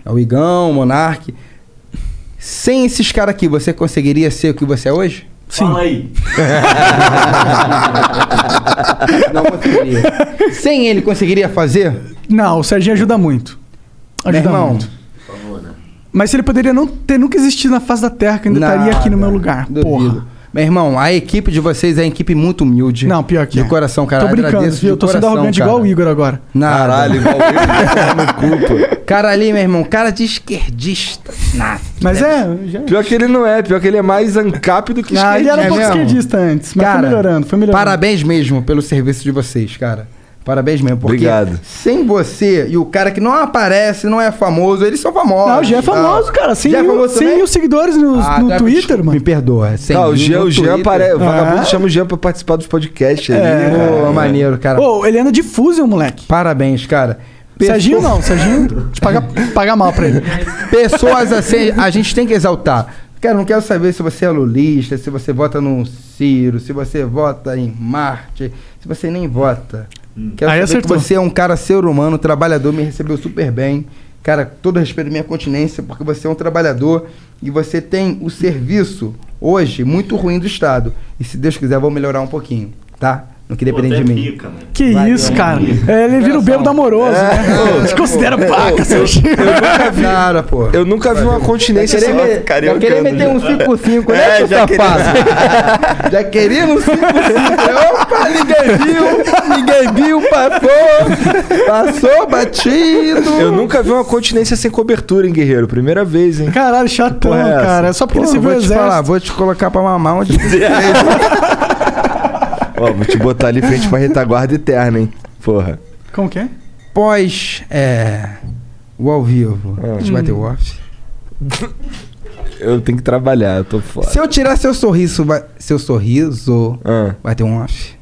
É o Igão, o Monark. Sem esses caras aqui, você conseguiria ser o que você é hoje? Sim. Fala aí. Não conseguiria. Sem ele, conseguiria fazer? Não, o Serginho ajuda muito. Meu Ajuda irmão, muito. Mas se ele poderia não ter nunca existido na face da Terra, que ainda estaria aqui no meu lugar. duvido. Porra. Meu irmão, a equipe de vocês é uma equipe muito humilde. Não, pior que De é. coração, cara. Tô brincando, Agradeço Eu tô sendo coração, arrogante cara. igual o Igor agora. Nada. Caralho, igual eu no cu, pô. Cara ali, meu irmão, cara de esquerdista. Nada. Mas é. Já... Pior que ele não é, pior que ele é mais ancap do que Ah, ele era um É pouco mesmo? esquerdista antes, mas Cara, foi melhorando, foi melhorando. Parabéns mesmo pelo serviço de vocês, cara. Parabéns mesmo. Porque Obrigado. sem você e o cara que não aparece, não é famoso, eles são famosos. Não, o Jean é tá? famoso, cara. 100 Já é famoso 100 também? mil seguidores no, Ah, no tá, Twitter, mano. Me perdoa. 100 Não, o Jean, o Jean aparece. O vagabundo Ah. chama o Jean pra participar dos podcasts ali. É. né, cara? Pô, maneiro, cara. Ô, ele anda de Fusion, moleque. Parabéns, cara. Serginho não, Serginho te paga, paga mal pra ele. Pessoas assim, a gente tem que exaltar. Cara, não quero saber se você é lulista, se você vota no Ciro, se você vota em Marte, se você nem vota. Quero Aí saber acertou. que você é um cara ser humano, trabalhador, me recebeu super bem. Cara, todo respeito à minha continência, porque você é um trabalhador e você tem o serviço hoje muito ruim do Estado. E se Deus quiser, eu vou melhorar um pouquinho, tá? Não que depender de mim. Que isso, cara. É, ele vira o bêbado amoroso, né? Te considera paca, Serginho. Cara, pô. Eu nunca vi uma continência assim. me, já queria meter um 5-5, né, É, seu já queria- safado? já queria um 5-5. Opa, ninguém viu, ninguém viu, passou. Passou, batido. Eu nunca vi uma continência sem cobertura, hein, guerreiro? Primeira vez, hein? Caralho, chatão, é cara. É só porque Pô, ele se viu vou te exército. falar, vou te colocar pra mamar onde Ó, vou te botar ali frente pra retaguarda eterna, hein? Porra. Como que é? Pós, é, o ao vivo, a gente vai ter o off. Eu tenho que trabalhar, eu tô foda. Se eu tirar seu sorriso, vai, seu sorriso, Ah, vai ter um off.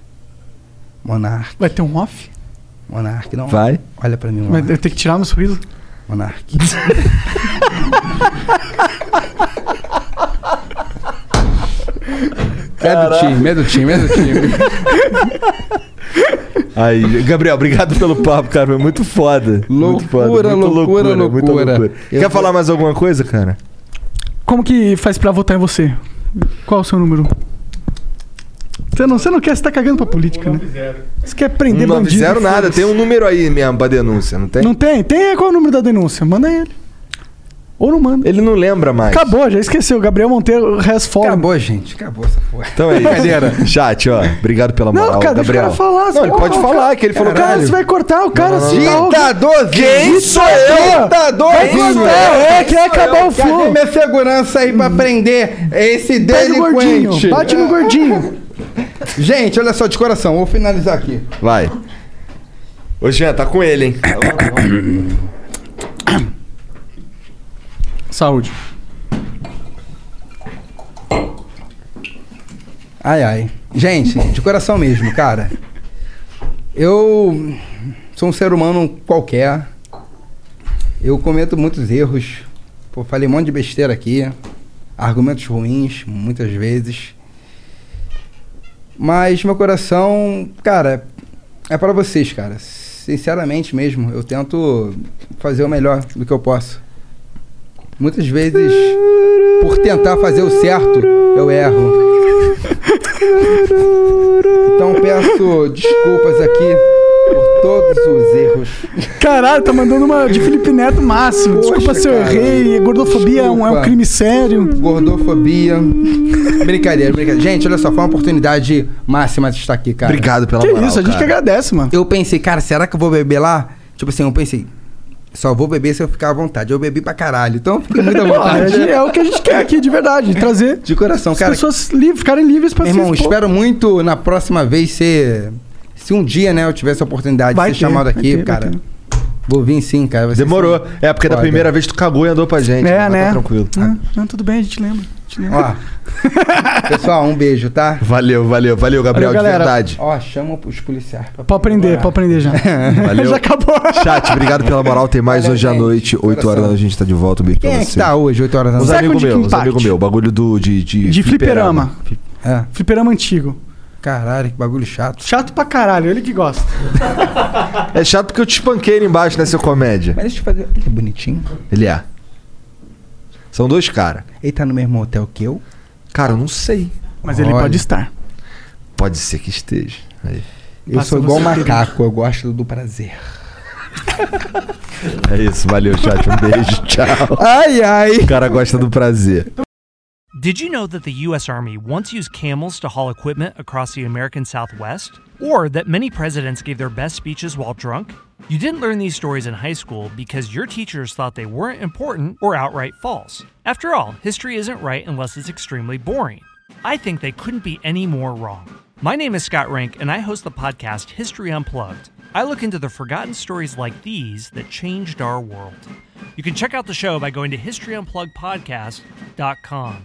Monark, Vai ter um off? Monark, não. vai? Olha pra mim, Mas Monark. eu tenho que tirar meu sorriso. Monark. É do time, é do time, é do time. Aí, Gabriel, obrigado pelo papo, cara. Foi muito foda. muito foda. Loucura, muito loucura, muita loucura. Eu Quer vou- falar mais alguma coisa, cara? Como que faz pra votar em você? Qual o seu número? Você não, você não quer, você tá cagando pra política, né? Você quer prender não bandido. fizeram nada. foda-se. Tem um número aí mesmo pra denúncia, não tem? Não tem? Tem? Qual é o número da denúncia? Manda ele. Ou não manda. Ele não lembra mais. Acabou, já esqueceu. Gabriel Monteiro, res fora. Acabou, gente. Acabou essa porra. Então é isso. Chat, ó. Obrigado pela moral, Não, cara, deixa o Gabriel. cara falar. você Não, ele vai pode cortar o falar, cara. que ele falou Cara, você vai cortar o cara Não, não, não. tá- Ditadorzinho! Quem sou eu? Ditador, é, quer acabar o Cadê flow. minha segurança aí pra prender esse delinquente? bate no gordinho. Gente, olha só, de coração, vou finalizar aqui. Vai. Ô, Jean, tá com ele, hein? Saúde. Ai, ai. Gente, de coração mesmo, cara. Eu sou um ser humano qualquer. Eu cometo muitos erros. Pô, falei um monte de besteira aqui. Argumentos ruins, muitas vezes. Mas meu coração, cara, é para vocês, cara. Sinceramente mesmo, eu tento fazer o melhor do que eu posso. Muitas vezes, por tentar fazer o certo, eu erro. Então peço desculpas aqui por todos os erros. Caralho, tá mandando uma de Felipe Neto máximo. Desculpa Poxa, se eu errei. Gordofobia é um, é um Desculpa. crime sério. Gordofobia. brincadeira, brincadeira. Gente, olha só, foi uma oportunidade máxima de estar aqui, cara. Obrigado pela Que moral, isso, a gente cara. que agradece, mano. Eu pensei, cara, será que eu vou beber lá? Tipo assim, eu pensei, só vou beber se eu ficar à vontade. Eu bebi pra caralho, então eu fiquei muito à vontade. é o que a gente quer aqui, de verdade. Trazer De coração, as cara. pessoas livres, ficarem livres pra Meu se irmão, expor. espero muito na próxima vez ser. Se um dia, né, eu tivesse a oportunidade Vai de ser ter, chamado aqui, ter, cara. Vou vir sim, cara. vai ser Demorou. sim. É, porque da Foda. primeira vez tu cagou e andou pra gente. É, mas né? Tá tranquilo. Ah, não, tudo bem, a gente lembra. Lembra. Ó. Pessoal, um beijo, tá? Valeu, valeu, valeu, Gabriel, Valeu, de galera. verdade. Ó, chama os policiais pra Pode aprender, pode aprender já. Valeu. já acabou. Chat, obrigado pela moral. Tem mais Valeu, hoje à gente. noite, 8 horas a gente tá de volta. Um beijo Quem pra é você. que tá hoje, 8 horas da Os noite? amigos Second meus, os amigos meus. Bagulho do, de, de, De fliperama. É. Fliperama antigo. Caralho, que bagulho chato. Chato pra caralho, ele que gosta. É chato porque eu te espanquei ali embaixo, né, seu comédia? Mas deixa eu fazer. Ele é bonitinho. Ele é. São dois caras. Ele tá no mesmo hotel que eu. Cara, eu não sei. Mas ele Olha. pode estar. Pode ser que esteja. Aí. Eu Passa sou igual você, macaco, eu gosto do prazer. É isso, valeu, chat. Um beijo, tchau. Ai, ai. O cara gosta do prazer. Did you know that the U.S. Army once used camels to haul equipment across the American Southwest? Or that many presidents gave their best speeches while drunk? You didn't learn these stories in high school because your teachers thought they weren't important or outright false. After all, history isn't right unless it's extremely boring. I think they couldn't be any more wrong. My name is Scott Rank, and I host the podcast History Unplugged. I look into the forgotten stories like these that changed our world. You can check out the show by going to historyunpluggedpodcast.com.